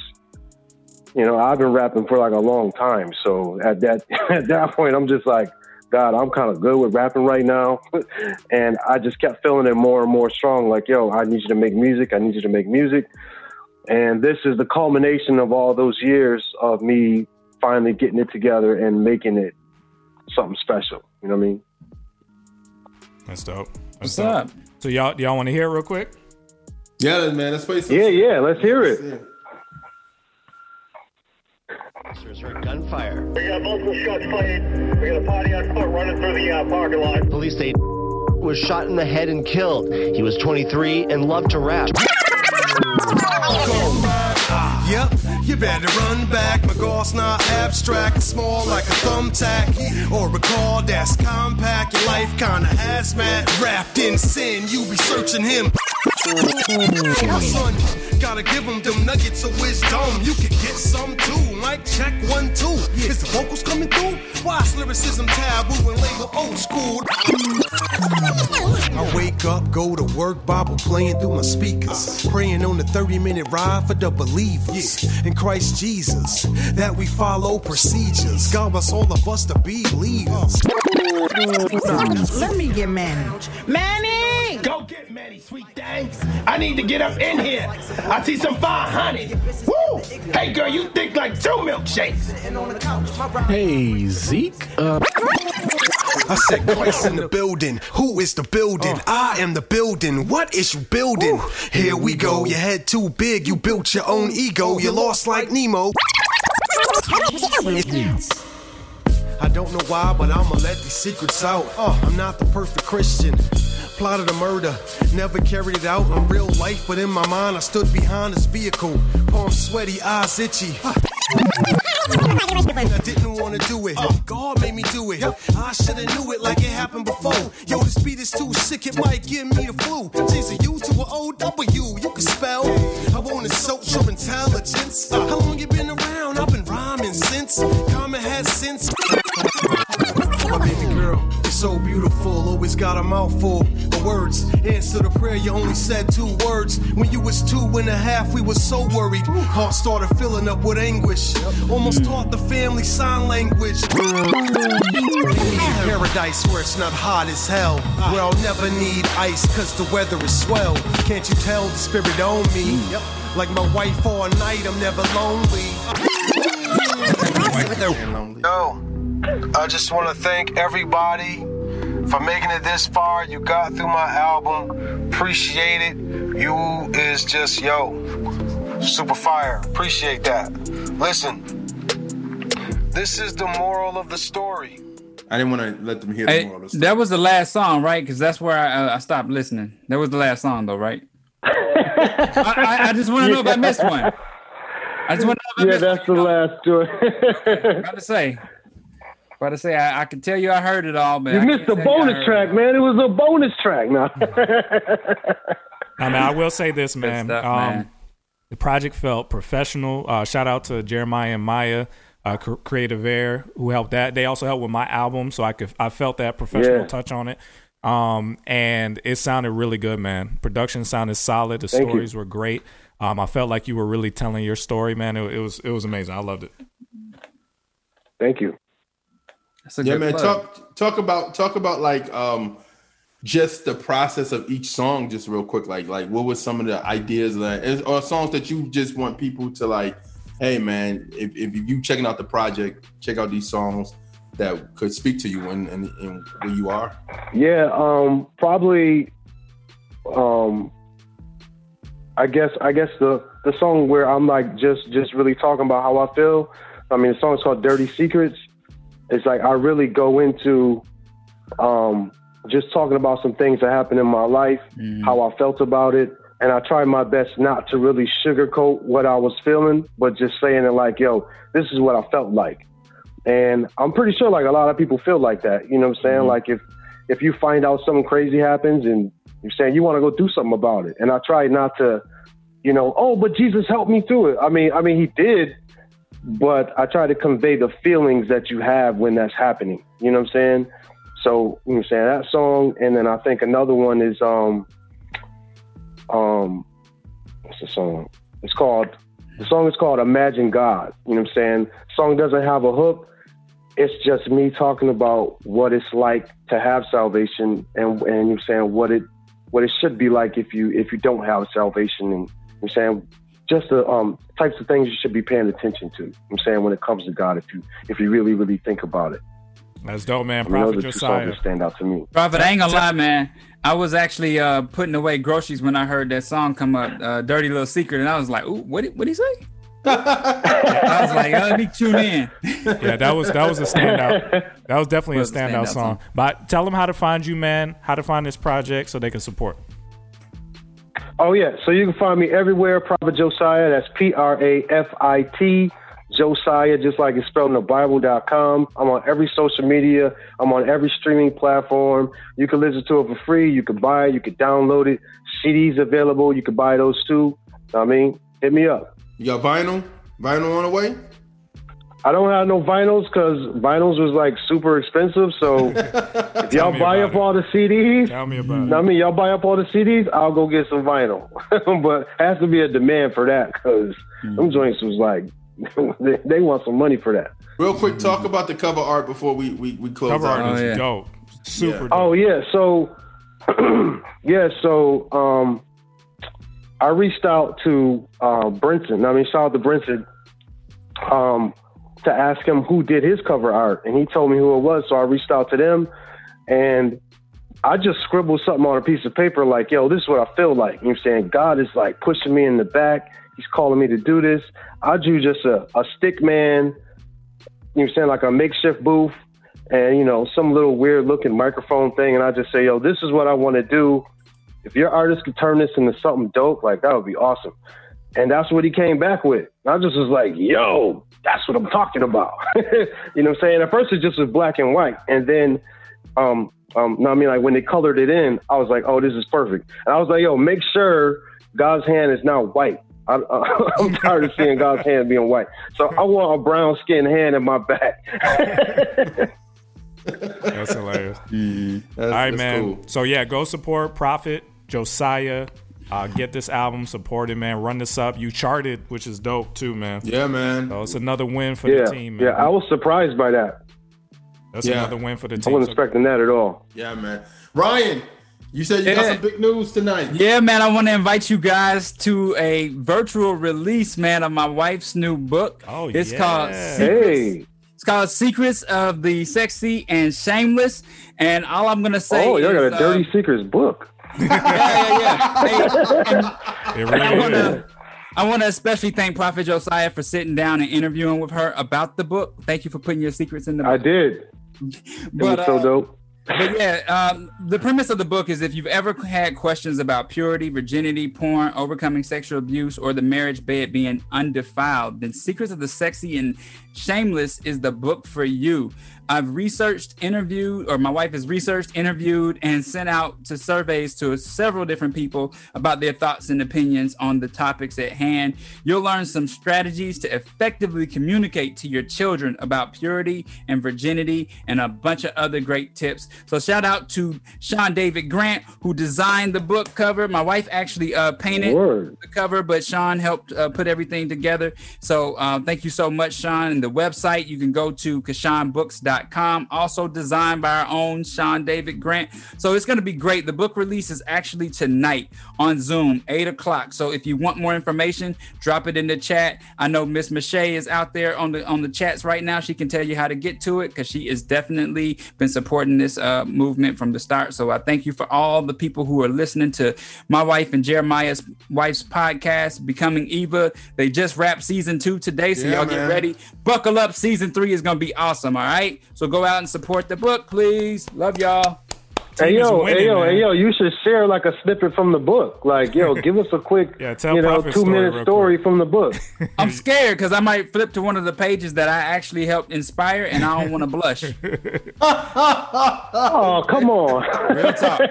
you know, I've been rapping for like a long time. So at that at that point, I'm just like, God, I'm kind of good with rapping right now. and I just kept feeling it more and more strong. Like, yo, I need you to make music. I need you to make music. And this is the culmination of all those years of me finally getting it together and making it something special. You know what I mean? That's dope. That's What's dope. up? So y'all y'all want to hear it real quick? Yeah, man. Let's play some. Yeah, yeah. Let's hear it. Officers heard gunfire. We got multiple shots fired. We got a party on foot running through the uh, parking lot. Police say was shot in the head and killed. He was 23 and loved to rap. Yep, you better run back. My McGaw's not abstract, small like a thumbtack. Or a that's compact. Your life kinda hazmat. Wrapped in sin, you be searching him. Son, gotta give him them nuggets of wisdom. You can get some too. Mic check one, two. Is the vocals coming through? Why is lyricism taboo and label old school? I wake up, go to work, Bible playing through my speakers. Uh-huh. Praying on the 30 minute ride for the believers in Christ Jesus. That we follow procedures. God wants all of us to be leaders. Let me get Manny. Manny! Go get Manny, sweet things. I need to get up in here. I see some fine honey. Woo! Hey, girl, you think like two milkshakes. Hey, Zeke. Uh, I said Christ in the building. Who is the building? I am the building. What is you building? Here we go. Your head too big. You built your own ego. You lost like Nemo. I don't know why, but I'ma let these secrets out. Uh, I'm not the perfect Christian. Plotted a murder, never carried it out in real life, but in my mind I stood behind this vehicle. Palms sweaty, eyes itchy. I didn't wanna do it. Oh. God made me do it. I shoulda knew it like it happened before. Yo, this beat is too sick, it might give me the flu. Change a U to an O W, you can spell. I want to soak your intelligence. Ah. How long you been around? I've been rhyming since. Common has since. So beautiful, always got a mouthful of words. Answer the prayer, you only said two words. When you was two and a half, we was so worried. Heart started filling up with anguish. Almost hmm. taught the family sign language. Paradise where it's not hot as hell. Where I'll never need ice cause the weather is swell. Can't you tell the spirit on me? Like my wife all night, I'm never lonely. Yo, I just want to thank everybody for making it this far. You got through my album. Appreciate it. You is just, yo, super fire. Appreciate that. Listen, this is the moral of the story. I didn't want to let them hear the Hey, moral of the story. that was the last song, right? Because that's where I, uh, I stopped listening. That was the last song, though, right? I, I, I just want to know if I missed one. I just want to know Yeah, if I that's the last story. missed about to say. About to say, I, I can tell you I heard it all, man. you I missed the tell you I bonus track, it. man. It was a bonus track. Now. I mean, I will say this, man. stuff, um, man. The project felt professional. Uh, shout out to Jeremiah and Maya, uh, Cr- Creative Air, who helped that. They also helped with my album, so I could I felt that professional Yeah. touch on it. Um, and it sounded really good, man. Production sounded solid. The Thank you. stories were great. Um, I felt like you were really telling your story, man. It, it was it was amazing. I loved it. Thank you. That's a yeah, good man. plug. Talk talk about talk about like um just the process of each song, just real quick. Like like what was some of the ideas that or songs that you just want people to like? Hey, man, if if you checking out the project, check out these songs that could speak to you and and, and where you are. Yeah, um, probably. Um, I guess I guess the the song where I'm like just just really talking about how I feel. I mean, the song is called "Dirty Secrets." It's like I really go into um, just talking about some things that happened in my life, how I felt about it, and I try my best not to really sugarcoat what I was feeling, but just saying it like, "Yo, this is what I felt like." And I'm pretty sure like a lot of people feel like that. You know what I'm saying? Like if if you find out something crazy happens and you're saying you want to go do something about it. And I try not to, you know, oh, but Jesus helped me through it. I mean, I mean he did, but I try to convey the feelings that you have when that's happening. You know what I'm saying? So you know what I'm saying that song, and then I think another one is um um what's the song? It's called the song is called Imagine God. You know what I'm saying? song doesn't have a hook. It's just me talking about what it's like to have salvation and and you're saying what it what it should be like if you if you don't have salvation and you're saying just the um, types of things you should be paying attention to. I'm saying when it comes to God, if you if you really really think about it. That's dope, man. I mean, those Prophet are two Josiah. stand out to me. Prophet, I ain't gonna lie, man. I was actually uh, putting away groceries when I heard that song come up, uh, "Dirty Little Secret," and I was like, "Ooh, what? What he say?" I was like, oh, "Let me tune in." yeah, that was that was a standout. That was definitely Was a a standout, standout song. song. But tell them how to find you, man. How to find this project so they can support. Oh yeah, so you can find me everywhere, Prophet Josiah. That's P R A F I T Josiah, just like it's spelled in the Bible.com. I'm on every social media. I'm on every streaming platform. You can listen to it for free. You can buy it. You can download it. CDs available. You can buy those too. I mean, hit me up. You got vinyl? Vinyl on the way? I don't have no vinyls because vinyls was like super expensive. So if y'all buy about up all the CDs, Tell me about I mean, y'all buy up all the CDs, I'll go get some vinyl. but has to be a demand for that because them joints was like they, they want some money for that. Real quick, talk about the cover art before we we, we close Cover out. art is dope. Super dope. Oh yeah, so yeah, so um, I reached out to uh, Brinson. I mean, shout out to Brinson um, to ask him who did his cover art, and he told me who it was. So I reached out to them, and I just scribbled something on a piece of paper like, "Yo, this is what I feel like." You know I'm saying? God is like pushing me in the back. He's calling me to do this. I drew just a, a stick man. You know what I'm saying? Like a makeshift booth and you know some little weird looking microphone thing and i just say yo this is what i want to do if your artist could turn this into something dope like that would be awesome and that's what he came back with i just was like yo that's what i'm talking about you know what i'm saying at first it just was black and white and then um um no i mean like when they colored it in i was like oh this is perfect and i was like yo make sure god's hand is not white I, I'm tired of seeing God's hand being white. So I want a brown skinned hand in my back. That's hilarious. Mm-hmm. That's- All right, man. cool. So yeah, go support Prophet Josiah. Uh, get this album, support it, man. Run this up. You charted, which is dope too, man. Yeah, man. So it's another win for yeah, the team, man. yeah. I was surprised by that. That's Yeah. another win for the team. I wasn't expecting that at all. Yeah, man. Ryan, you said you got some big news tonight. Yeah, man, I want to invite you guys to a virtual release, man, of my wife's new book. Oh, it's yeah. called Hey. It's called Secrets of the Sexy and Shameless. And all I'm gonna say oh, y'all got is, a uh, Dirty Secrets book. Yeah, yeah, yeah. Hey, It and I wanna, I want to especially thank Prophet Josiah for sitting down and interviewing with her about the book. Thank you for putting your secrets in the book. I did. It But, was so uh, dope. But yeah, um, the premise of the book is if you've ever had questions about purity, virginity, porn, overcoming sexual abuse, or the marriage bed being undefiled, then Secrets of the Sexy and Shameless is the book for you. I've researched, interviewed, or my wife has researched, interviewed, and sent out to surveys to several different people about their thoughts and opinions on the topics at hand. You'll learn some strategies to effectively communicate to your children about purity and virginity and a bunch of other great tips. So shout out to Sean David Grant who designed the book cover. My wife actually uh, painted Word. the cover, but Sean helped uh, put everything together. So uh, thank you so much, Sean. The website you can go to kashanbooks.com, also designed by our own Sean David Grant. So it's going to be great. The book release is actually tonight on Zoom, eight o'clock. So if you want more information, drop it in the chat. I know Miss Mache is out there on the on the chats right now. She can tell you how to get to it because she has definitely been supporting this uh, movement from the start. So I thank you for all the people who are listening to my wife and Jeremiah's wife's podcast, Becoming Eva. They just wrapped season two today, so Yeah, y'all man. get ready. Buckle up, season three is gonna be awesome. All right, so go out and support the book, please. Love y'all. Hey Team is yo, winning, hey yo, man. hey yo! You should share like a snippet from the book. Like yo, give us a quick, Yeah, tell you know, Prophet's two story minute real story from the book. I'm scared because I might flip to one of the pages that I actually helped inspire, and I don't want to blush. oh, come on! Real talk.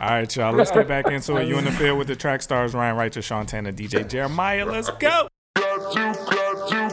All right, y'all. Let's get back into it. You in the field with the track stars Ryan Righteous, Sean Tanner, DJ Jeremiah. Let's go. You got to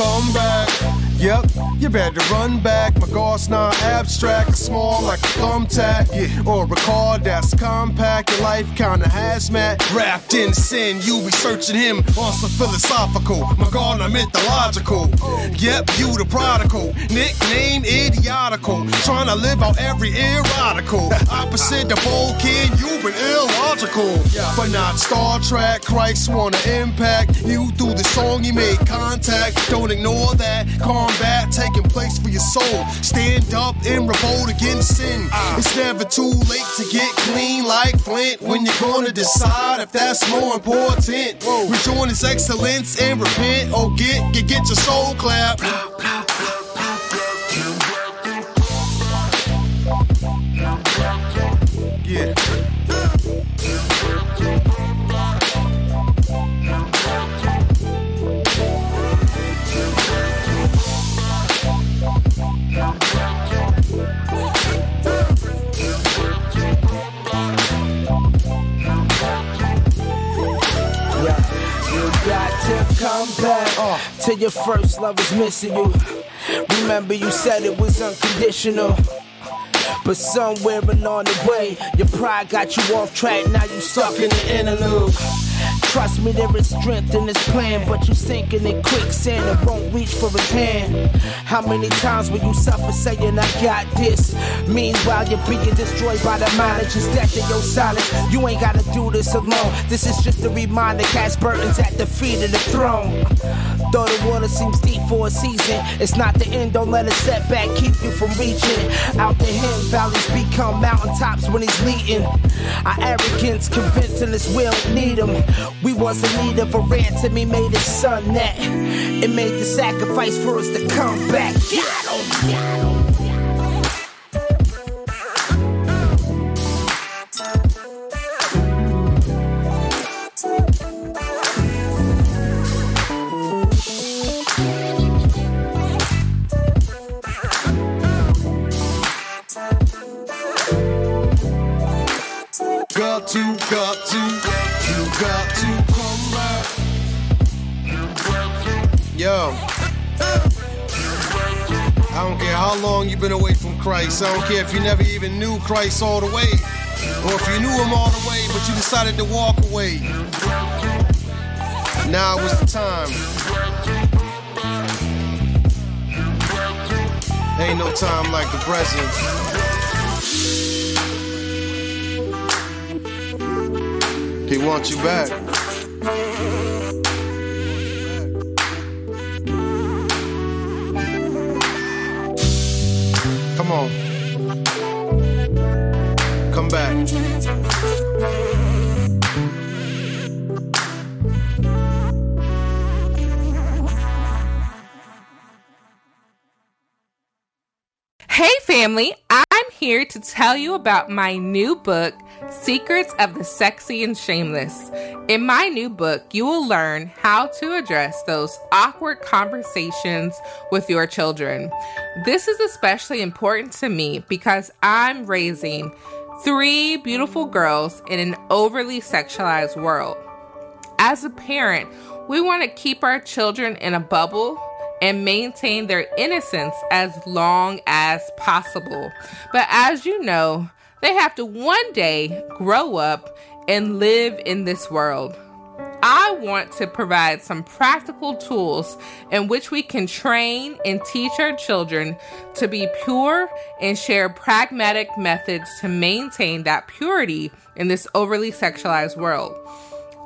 come back. Yep, you better run back. My guard's not abstract, small like a thumbtack. Yeah. Or a car that's compact. Your life kinda hazmat. Wrapped in sin, you researching him on some philosophical. My guard not mythological. Yep, you the prodigal. Nickname idiotical. Trying to live out every erotical. Opposite the bold kid, you been illogical. But not Star Trek. Christ wanna impact you through the song you made contact. Don't ignore that. Combat taking place for your soul. Stand up and revolt against sin. Ah. It's never too late to get clean like Flint when you're gonna decide if that's more important. Rejoin his excellence and repent. Oh, get, get, get your soul clap. Yeah. Till your first love is missing you. Remember, you said it was unconditional. But somewhere along the way, your pride got you off track. Now you stuck in the interlude. Trust me, there is strength in this plan, but you sinking in quicksand and won't reach for his hand. How many times will you suffer saying I got this? Meanwhile, you're being destroyed by the just death in your silence. You ain't gotta do this alone. This is just a reminder, cast burdens at the feet of the throne. Though the water seems deep for a season, it's not the end. Don't let a setback keep you from reaching. Out the him, valleys become mountaintops when he's leading. Our arrogance convincing we don't need him. We was in need of a ransom, he made his son that. It made the sacrifice for us to come back. Got to, got to, you got to come back. Yo. I don't care how long you've been away from Christ. I don't care if you never even knew Christ all the way. Or if you knew him all the way, but you decided to walk away. Now was the time. Ain't no time like the present. He wants you back. Come on. Come back. Hey, family, here to tell you about my new book, Secrets of the Sexy and Shameless. In my new book, you will learn how to address those awkward conversations with your children. This is especially important to me because I'm raising three beautiful girls in an overly sexualized world. As a parent, we want to keep our children in a bubble and maintain their innocence as long as possible. But as you know, they have to one day grow up and live in this world. I want to provide some practical tools in which we can train and teach our children to be pure and share pragmatic methods to maintain that purity in this overly sexualized world.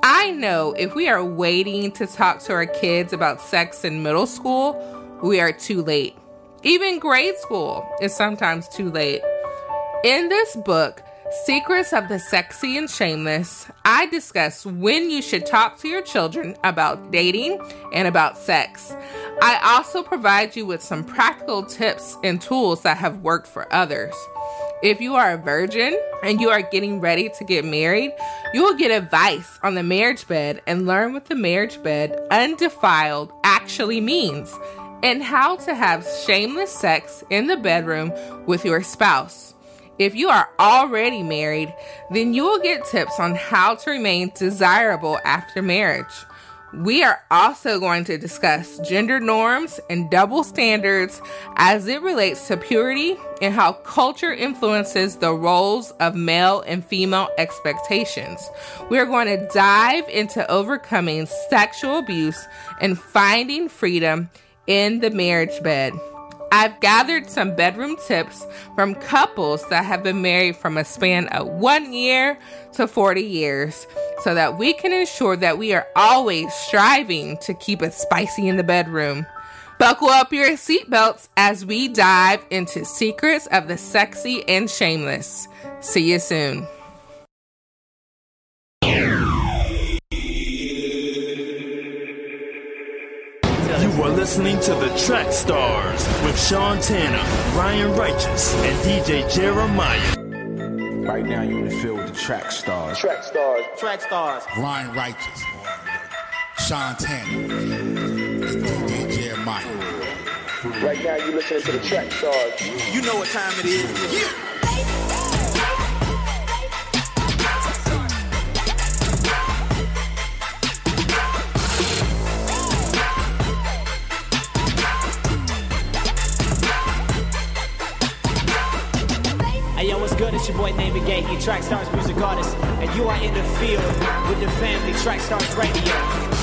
I know if we are waiting to talk to our kids about sex in middle school, we are too late. Even grade school is sometimes too late. In this book, Secrets of the Sexy and Shameless, I discuss when you should talk to your children about dating and about sex. I also provide you with some practical tips and tools that have worked for others. If you are a virgin and you are getting ready to get married, you will get advice on the marriage bed and learn what the marriage bed undefiled actually means and how to have shameless sex in the bedroom with your spouse. If you are already married, then you will get tips on how to remain desirable after marriage. We are also going to discuss gender norms and double standards as it relates to purity and how culture influences the roles of male and female expectations. We are going to dive into overcoming sexual abuse and finding freedom in the marriage bed. I've gathered some bedroom tips from couples that have been married from a span of one year to 40 years so that we can ensure that we are always striving to keep it spicy in the bedroom. Buckle up your seatbelts as we dive into secrets of the sexy and shameless. See you soon. Listening to the Track Stars with Sean Tanner, Ryan Righteous, and DJ Jeremiah. Right now, you're in the field with the track stars. Track stars. Track stars. Ryan Righteous. Sean Tanner. DJ Jeremiah. Right now, you're listening to the track stars. You know what time it is. Hey good? It's your boy Name Gay, you Track Stars music artist, and you are in the field with the family Track Stars Radio.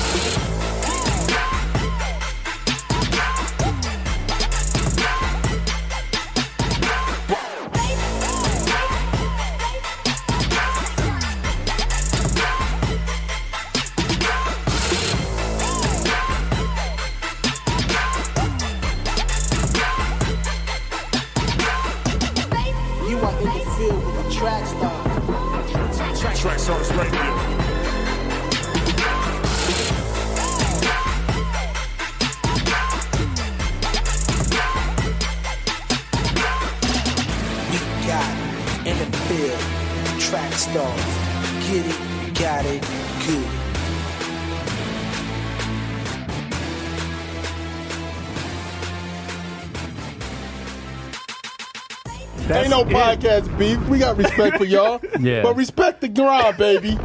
No beef. We got respect for y'all. Yeah. But respect the grind, baby.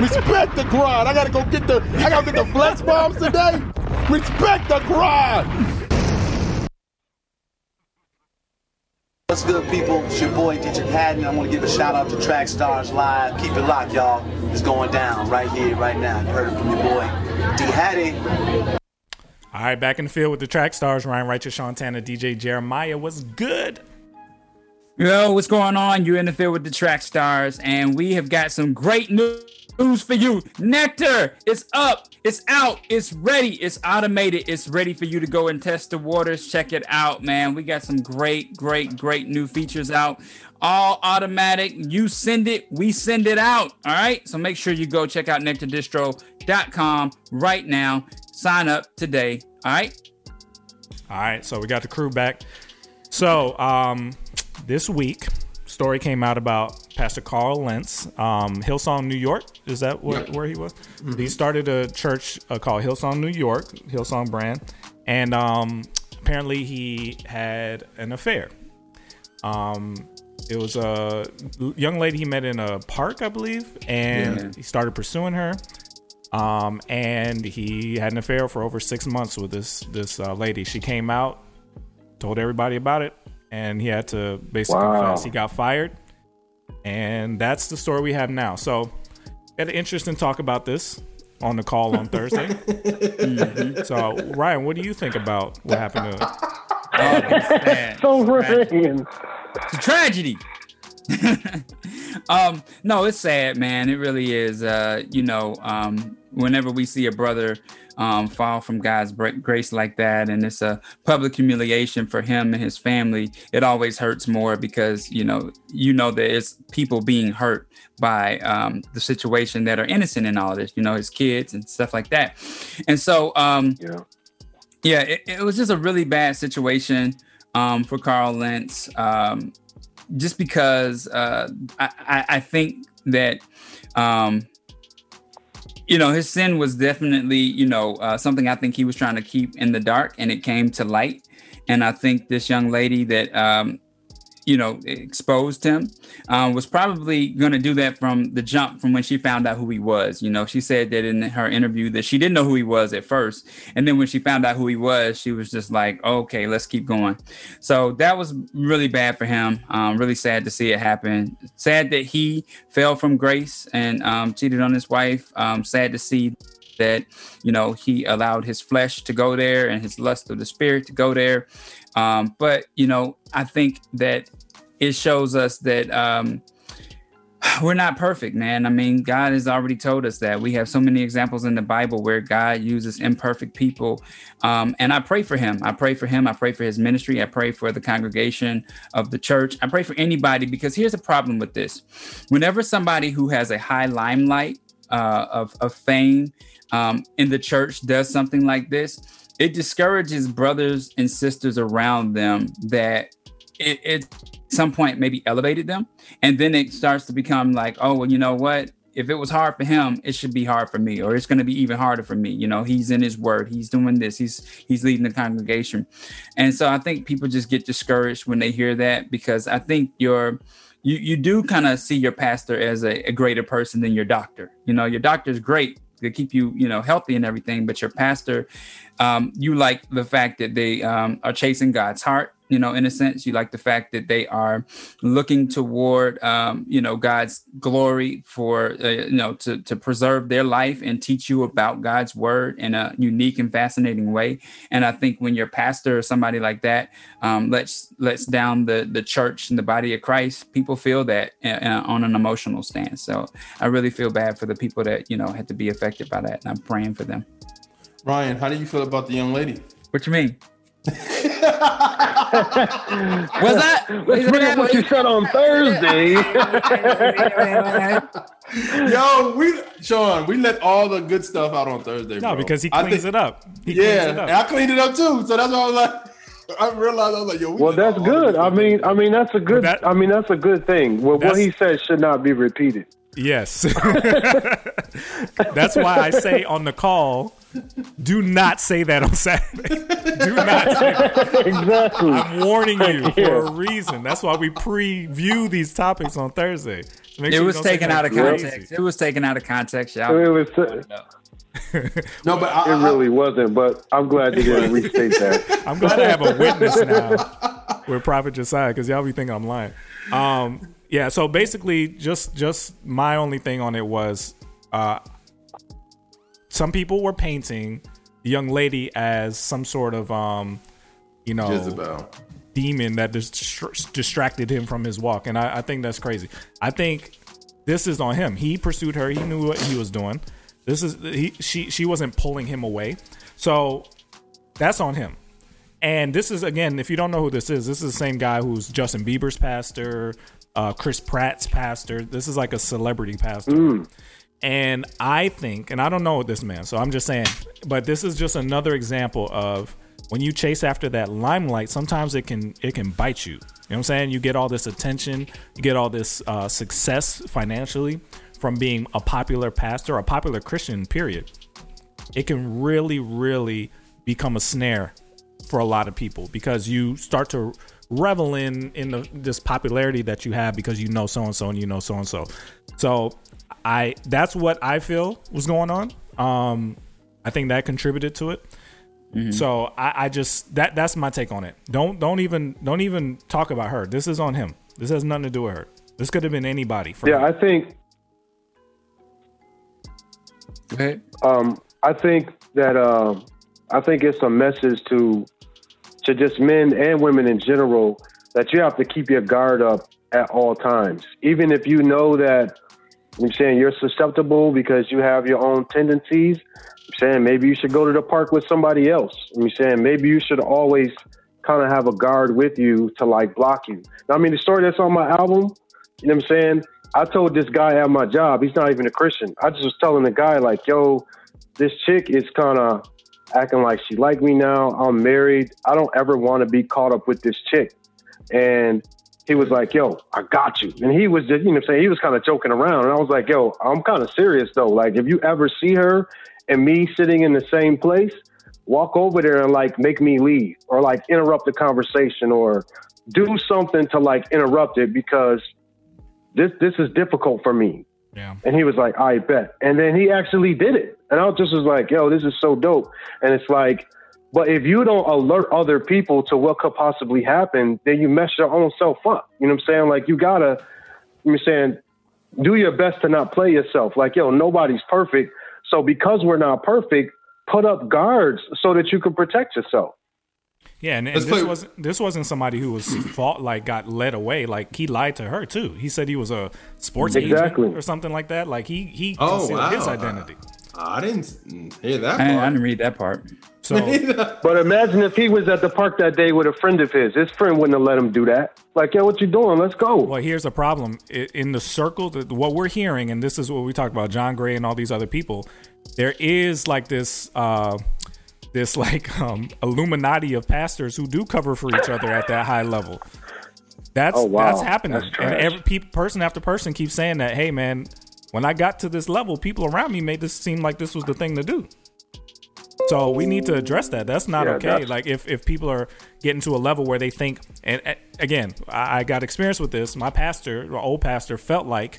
Respect the grind. I gotta go get the I gotta get the flex bombs today. Respect the grind. What's good, people? It's your boy DJ Haddon. I want to give a shout out to Track Stars Live. Keep it locked, y'all. It's going down right here, right now. You heard it from your boy D Haddon. All right, back in the field with the track stars, Ryan Righteous, Sean Tanner, DJ Jeremiah. What's good? Yo, what's going on? You're in the field with the track stars, and we have got some great news for you. Nectar is up, it's out, it's ready, it's automated, it's ready for you to go and test the waters. Check it out, man. We got some great, great, great new features out. All automatic. You send it, we send it out. All right. So make sure you go check out nectardistro.com right now. Sign up today. All right. All right, so we got the crew back. So, um, this week, story came out about Pastor Carl Lentz, um, Hillsong, New York. Is that where, he was? He started a church uh, called Hillsong New York, Hillsong brand, and um, apparently he had an affair. Um, it was a young lady he met in a park, I believe, and Yeah. he started pursuing her. Um, and he had an affair for over six months with this this uh, lady. She came out, told everybody about it, and he had to basically Wow. confess. He got fired, and that's the story we have now. So, had an interesting talk about this on the call on Thursday. Mhm. So, Ryan, what do you think about what happened to? so ringing. It's a tragedy. um, no, it's sad, man. It really is. Uh, you know, um, whenever we see a brother um, fall from God's grace like that, and it's a public humiliation for him and his family, it always hurts more because you know, you know, there is people being hurt by um, the situation that are innocent in all this. You know, his kids and stuff like that. And so, um, yeah, yeah, it, it was just a really bad situation um, for Carl Lentz. Um, just because uh, I, I, I think that um, you know his sin was definitely you know uh, something I think he was trying to keep in the dark, and it came to light. And I think this young lady that um, you know, exposed him, um, was probably going to do that from the jump from when she found out who he was. You know, she said that in her interview that she didn't know who he was at first. And then when she found out who he was, she was just like, okay, let's keep going. So that was really bad for him. Um, really sad to see it happen. Sad that he fell from grace and um, cheated on his wife. Um, sad to see that you know he allowed his flesh to go there and his lust of the spirit to go there um, but you know i think that it shows us that um, we're not perfect man. I mean god has already told us that. We have so many examples in the bible where god uses imperfect people um, and i pray for him. I pray for him. I pray for his ministry. I pray for the congregation of the church. I pray for anybody because here's a problem with this. Whenever somebody who has a high limelight uh, of, of fame um, in the church does something like this, it discourages brothers and sisters around them that it, it some point maybe elevated them. And then it starts to become like, oh, well, you know what? If it was hard for him, it should be hard for me, or it's going to be even harder for me. You know, he's in his word, he's doing this, he's he's leading the congregation, and so I think people just get discouraged when they hear that because I think your you you do kind of see your pastor as a, a greater person than your doctor. You know, your doctor's great, to keep you you know healthy and everything but your pastor um, you like the fact that they um, are chasing god's heart you know in a sense. You like the fact that they are looking toward um, you know god's glory for uh, you know to, to preserve their life and teach you about god's word in a unique and fascinating way. And i think when your pastor or somebody like that um, lets lets down the the church and the body of christ people feel that uh, uh, on an emotional stance. So i really feel bad for the people that you know had to be affected by that and i'm praying for them Ryan, how do you feel about the young lady? what you mean Was that? Let's bring up what you said on Thursday. Yo, we Sean, we let all the good stuff out on Thursday. No, bro. because he I cleans think- it up. He yeah, it up. and I cleaned it up too. So that's why I was like, I realized I was like, yo, we well, that's good. I mean, I mean, that's a good. I mean, that's a good thing. Well, what he said should not be repeated. Yes. That's why I say on the call, do not say that on Saturday. do not say that. exactly. I'm warning you Yeah. for a reason. That's why we preview these topics on Thursday. Make it sure was taken out of nothing crazy. context it was taken out of context y'all It was. no, but it really wasn't. But I'm glad you didn't restate that. I'm glad I have a witness now with Prophet Josiah because y'all be thinking I'm lying. Um, yeah, so basically, just just my only thing on it was uh, some people were painting the young lady as some sort of um, you know Jezebel. demon that dis- distracted him from his walk, and I, I think that's crazy. I think this is on him. He pursued her. He knew what he was doing. This is he. She she wasn't pulling him away. So that's on him. And this is again, if you don't know who this is, this is the same guy who's Justin Bieber's pastor, uh, Chris Pratt's pastor. This is like a celebrity pastor. And I think, and I don't know what this man, so I'm just saying, but this is just another example of when you chase after that limelight, sometimes it can it can bite you. You know what I'm saying? You get all this attention, you get all this uh, success financially from being a popular pastor, a popular Christian, period. It can really, really become a snare for a lot of people because you start to revel in in the, this popularity that you have because you know so and so and you know so and so. So I that's what I feel was going on. Um, I think that contributed to it. So I, I just that that's my take on it. Don't don't even don't even talk about her. This is on him. This has nothing to do with her. This could have been anybody. For Yeah, I think. Um, I think that um, I think it's a message to to just men and women in general that you have to keep your guard up at all times, even if you know that I'm saying you're susceptible because you have your own tendencies. I'm saying maybe you should go to the park with somebody else. I'm saying maybe you should always kind of have a guard with you to like block you. I mean, the story that's on my album, you know what I'm saying? I told this guy at my job, he's not even a Christian. I just was telling the guy, like, yo, this chick is kind of acting like she like me now. I'm married. I don't ever want to be caught up with this chick. And he was like, yo, I got you. And he was just, you know what I'm saying? He was kind of joking around. And I was like, yo, I'm kind of serious though. Like, if you ever see her and me sitting in the same place, walk over there and like make me leave or like interrupt the conversation or do something to like interrupt it because this this is difficult for me. Yeah. And he was like, I bet. And then he actually did it. And I just was like, yo, this is so dope. And it's like, but if you don't alert other people to what could possibly happen, then you mess your own self up. You know what I'm saying? Like you gotta, I'm saying, do your best to not play yourself. Like, yo, nobody's perfect. So because we're not perfect, put up guards so that you can protect yourself. Yeah, and, and this play- wasn't this wasn't somebody who was fault like got led away. Like he lied to her too. He said he was a sports Exactly. agent or something like that. Like he he Oh, concealed his wow. identity. I didn't hear that. I, I didn't read that part. So But imagine if he was at the park that day with a friend of his. His friend wouldn't have let him do that. Like, yo, what you doing? Let's go. Well, here's the problem in the circle. That what we're hearing, and this is what we talked about, John Gray and all these other people. There is like this, uh, this like um, Illuminati of pastors who do cover for each other at that high level. That's Oh, wow. that's happening, That's and every pe- person after person keeps saying that. Hey, man, when I got to this level, people around me made this seem like this was the thing to do. So we need to address that. That's not Yeah, okay. that's- Like if, if people are getting to a level where they think, and uh, again, I, I got experience with this. My pastor, or old pastor, felt like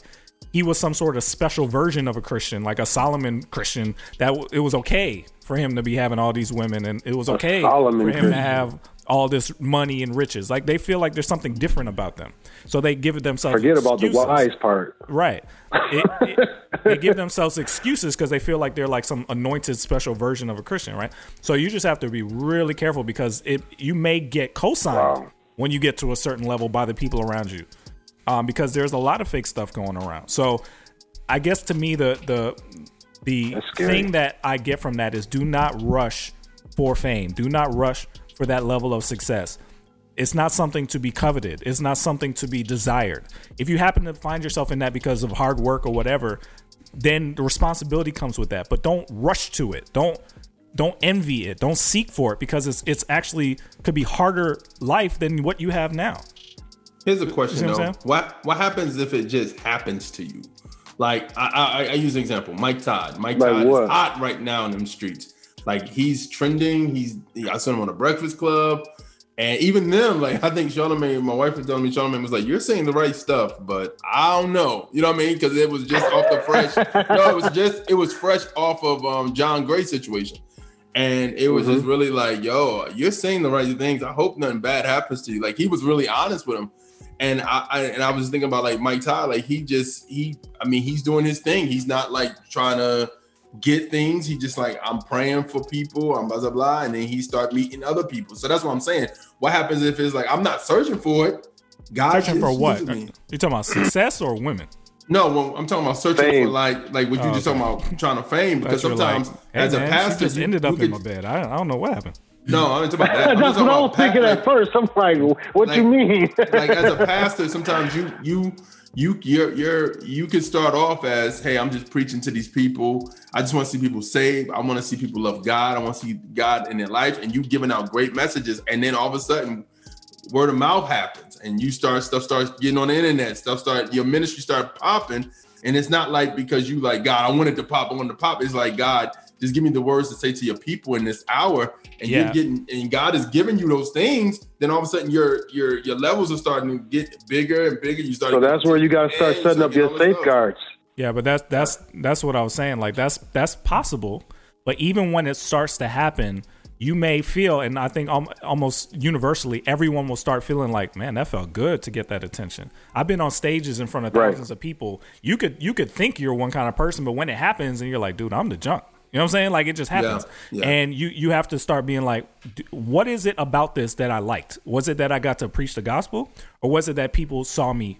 he was some sort of special version of a Christian, like a Solomon Christian. That w- it was okay for him to be having all these women, and it was okay for him to have all this money and riches. Like they feel like there's something different about them, so they give it themselves. Forget about the wise part. Right. It, it, they give themselves excuses because they feel like they're like some anointed special version of a Christian, right? So you just have to be really careful because it you may get co-signed when you get to a certain level by the people around you, um, because there's a lot of fake stuff going around. So I guess to me the the the thing that I get from that is do not rush for fame. Do not rush for that level of success. It's not something to be coveted. It's not something to be desired. If you happen to find yourself in that because of hard work or whatever, then the responsibility comes with that. But don't rush to it. Don't don't envy it. Don't seek for it because it's it's actually could be harder life than what you have now. Here's a question see what though. What what happens if it just happens to you? Like I I, I use an example. Mike Todd. Mike Like Todd what? is hot right now in them streets. Like he's trending. He's I saw him on the Breakfast Club. And even them, like I think Charlamagne, my wife was telling me, Charlamagne was like, "You're saying the right stuff, but I don't know." You know what I mean? Because it was just off the fresh. no, it was just it was fresh off of um, John Gray situation, and it was just really like, "Yo, you're saying the right things. I hope nothing bad happens to you." Like he was really honest with him, and I, I and I was thinking about like Mike Todd, like he just he, I mean, he's doing his thing. He's not like trying to get things. He just like I'm praying for people. I'm blah blah blah, and then he start meeting other people. So that's what I'm saying. What happens if it's like I'm not searching for it? God Searching for what? me. You talking about success or women? No, when I'm talking about searching Fame. for like like what you Oh, just okay. talking about trying to fame because Thought you like, sometimes hey, as a man, she pastor just you- ended you up in could- my bed. I, I don't know what happened. No, I'm talking about that. I'm That's what I was thinking pa- at first. I'm like, what you mean? like as a pastor, sometimes you you you you're you're you could start off as, hey, I'm just preaching to these people. I just want to see people saved. I want to see people love God. I want to see God in their life, and you giving out great messages, and then all of a sudden, word of mouth happens, and you start stuff starts getting on the internet. Stuff start your ministry start popping, and it's not like because you like God, I wanted to pop, I wanted to pop. It's like God, just give me the words to say to your people in this hour, and Yeah. you're getting and God is giving you those things. Then all of a sudden your your your levels are starting to get bigger and bigger. You start. So that's where you got to start setting up your safeguards. Yeah, but that's that's that's what I was saying. Like that's that's possible, but even when it starts to happen, you may feel, and I think almost universally, everyone will start feeling like, man, that felt good to get that attention. I've been on stages in front of Right. thousands of people. You could you could think you're one kind of person, but when it happens, and you're like, dude, I'm the junk. You know what I'm saying? Like it just happens, yeah. and you you have to start being like, "D- what is it about this that I liked? Was it that I got to preach the gospel, or was it that people saw me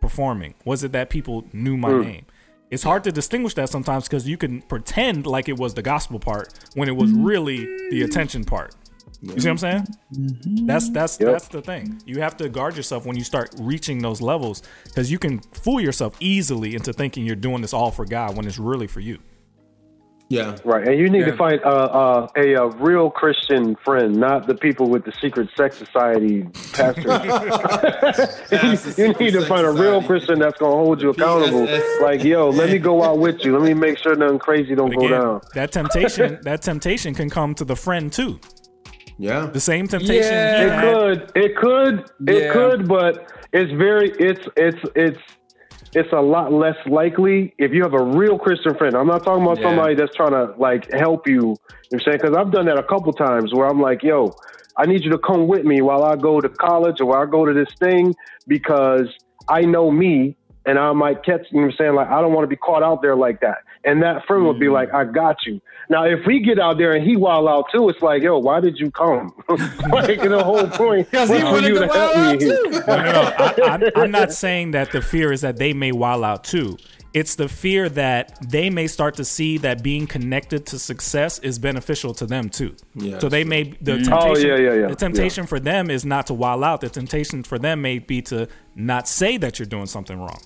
performing? Was it that people knew my Hmm. name? It's hard to distinguish that sometimes because you can pretend like it was the gospel part when it was really the attention part. You see what I'm saying? That's that's Yep. that's the thing. You have to guard yourself when you start reaching those levels because you can fool yourself easily into thinking you're doing this all for God when it's really for you. Yeah. Right, and you need Yeah. to find uh, uh, a, a real Christian friend, not the people with the secret sex society pastors. you need to find a real Christian that's gonna hold you accountable. Like, yo, let me go out with you. Let me make sure nothing crazy don't But go down. that temptation that temptation can come to the friend too. Yeah. The same temptation. Yeah, it could, it could, it Yeah. could, but it's very, it's, it's, it's, it's a lot less likely if you have a real Christian friend. I'm not talking about Yeah. somebody that's trying to like help you. You know what I'm saying? Because I've done that a couple times where I'm like, yo, I need you to come with me while I go to college or while I go to this thing because I know me and I might catch, you know what I'm saying? Like, I don't want to be caught out there like that. And that friend would Mm. be like, I got you. Now, if we get out there and he wild out too, it's like, yo, why did you come? like, the whole point was for you to to help me. out too. No, no, no. I, I'm, I'm not saying that the fear is that they may wild out too. It's the fear that they may start to see that being connected to success is beneficial to them too. Yeah, so they may the Mm. temptation. Oh, yeah, yeah, yeah. The temptation for them is not to wild out. The temptation for them may be to not say that you're doing something wrong.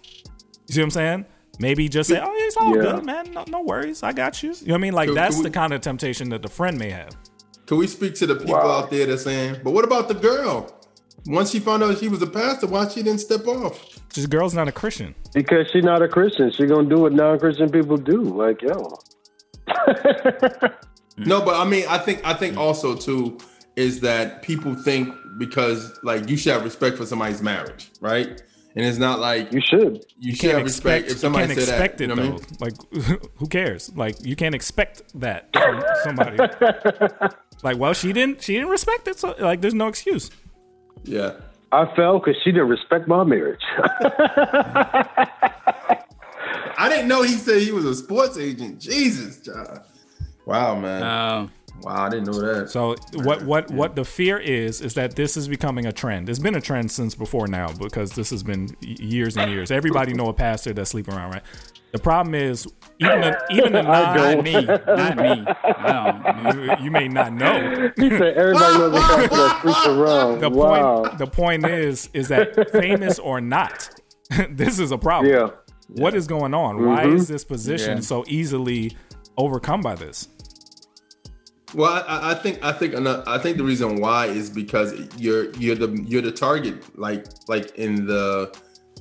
You see what I'm saying? Maybe just say, "Oh, it's all Yeah. good, man. No, no worries. I got you." You know what I mean? Like Can- that's can we- the kind of temptation that the friend may have. Can we speak to the people out there that's saying, but what about the girl? Once she found out she was a pastor, why she didn't step off? This girl's not a Christian. Because she's not a Christian. She gonna do what non-Christian people do. Like, yo. No, but I mean, I think I think also too is that people think because like you should have respect for somebody's marriage, right? And it's not like you should. You, should have respect if somebody you can't expect that. it you know though. I mean? Like, who cares? Like, you can't expect that from somebody. like, well, she didn't. She didn't respect it. So, like, there's no excuse. Yeah. I fell because she didn't respect my marriage. I didn't know he said he was a sports agent. Jesus, John. Wow, man. Wow, I didn't know that. So what what what the fear is is that this is becoming a trend. It's been a trend since before now because this has been years and years. Everybody know a pastor that's sleeping around, right? The problem is even the, even the non don't. me, not me. I don't. You, you may not know. he said everybody knows a pastor that sleeps around. The wow. point the point is is that famous or not, this is a problem. Yeah. What is going on? Why Mhm. is this position Yeah. so easily overcome by this? Well, I, I think I think I think the reason why is because you're you're the you're the target, like like in the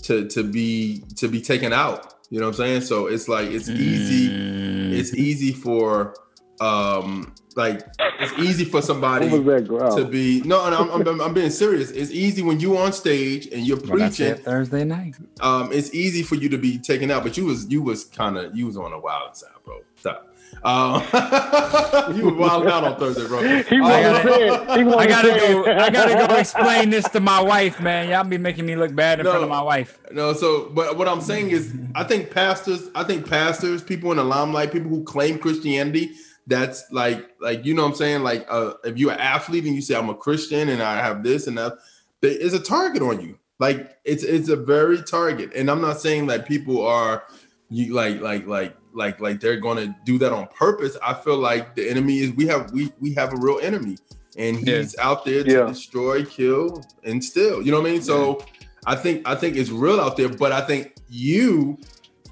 to to be to be taken out. You know what I'm saying? So it's like it's easy. It's easy for um like it's easy for somebody What was that growl? to be no. no I'm, I'm, I'm being serious. It's easy when you on stage and you're Well, preaching. it, Thursday night. um, it's easy for you to be taken out, but you was you was kind of you was on a wild side, bro. Stop. Um, you were wild out on Thursday, bro. He wanted to. He I gotta to go. I gotta go explain this to my wife, man. Y'all be making me look bad in front of my wife. No, so but what I'm saying is, I think pastors, I think pastors, people in the limelight, people who claim Christianity, that's like, like you know, what I'm saying, like, uh, if you're an athlete and you say I'm a Christian and I have this and that, there is a target on you. Like it's it's a very target, and I'm not saying that people are you like like like like like they're gonna do that on purpose. I feel like the enemy is we have we we have a real enemy, and he's out there to Yeah. destroy, kill, and steal. You know what I mean? So I think I think it's real out there, but I think you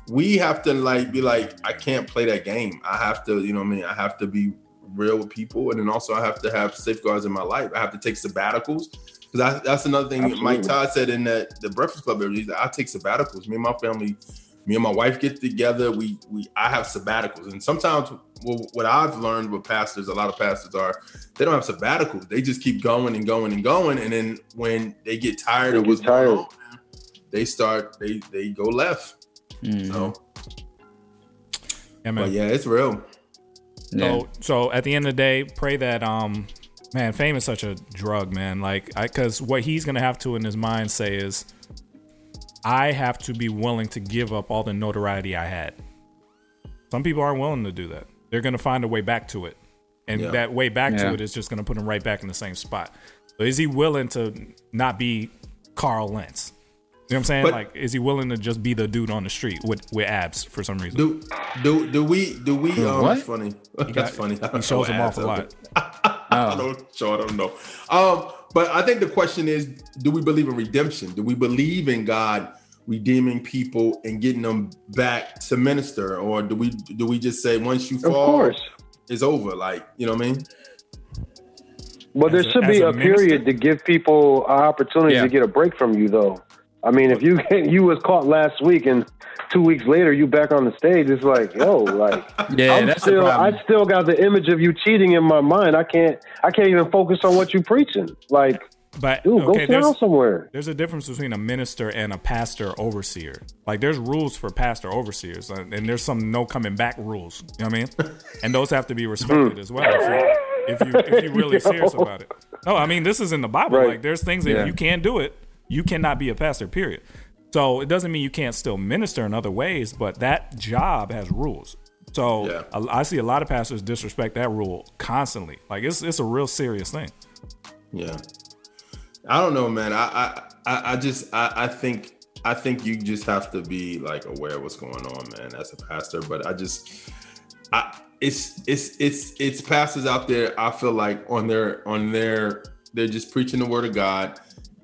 we have to like be like, I can't play that game. I have to, you know what I mean? I have to be real with people, and then also I have to have safeguards in my life. I have to take sabbaticals. Because that's another thing Mike Todd said in that the Breakfast Club. He's like, I take sabbaticals. Me and my family, me and my wife get together. We we I have sabbaticals, and sometimes well, what I've learned with pastors, a lot of pastors are they don't have sabbaticals. They just keep going and going and going, and then when they get tired of what's going on, they start they they go left. So Yeah, man. but yeah, it's real. So, so at the end of the day, pray that um, man, fame is such a drug, man. Like, I because what he's gonna have to in his mind say is, I have to be willing to give up all the notoriety I had. Some people aren't willing to do that. They're gonna find a way back to it, and Yeah. that way back Yeah. to it is just gonna put him right back in the same spot. So, is he willing to not be Carl Lentz? You know what I'm saying? But- like, is he willing to just be the dude on the street with, with abs for some reason? Do do do we do we? Um, What? That's funny. He That's funny. he shows I them off a don't lot. I don't show. I don't know. Um, but I think the question is: Do we believe in redemption? Do we believe in God redeeming people and getting them back to minister, or do we do we just say once you fall, course. it's over? Like you know what I mean? Well, there As a- should as be a a, period to give people an opportunity Yeah. to get a break from you, though. I mean, if you you was caught last week and two weeks later you back on the stage. It's like, yo, like Yeah, I'm that's the still problem. I still got the image of you cheating in my mind. I can't I can't even focus on what you're preaching. Like But dude, go okay, sit there's down somewhere. there's a difference between a minister and a pastor overseer. Like there's rules for pastor overseers, and and there's some no coming back rules. You know what I mean? And those have to be respected Hmm. as well. If you if you if you really serious about it. No, I mean this is in the Bible. Right. Like there's things that Yeah. you can't do it. You cannot be a pastor. Period. So it doesn't mean you can't still minister in other ways, but that job has rules. So I I see a lot of pastors disrespect that rule constantly. Like it's it's a real serious thing. Yeah. I don't know, man. I I I, I just I, I think I think you just have to be like aware of what's going on, man, as a pastor. But I just I it's it's it's it's pastors out there, I feel like on their on their they're just preaching the word of God.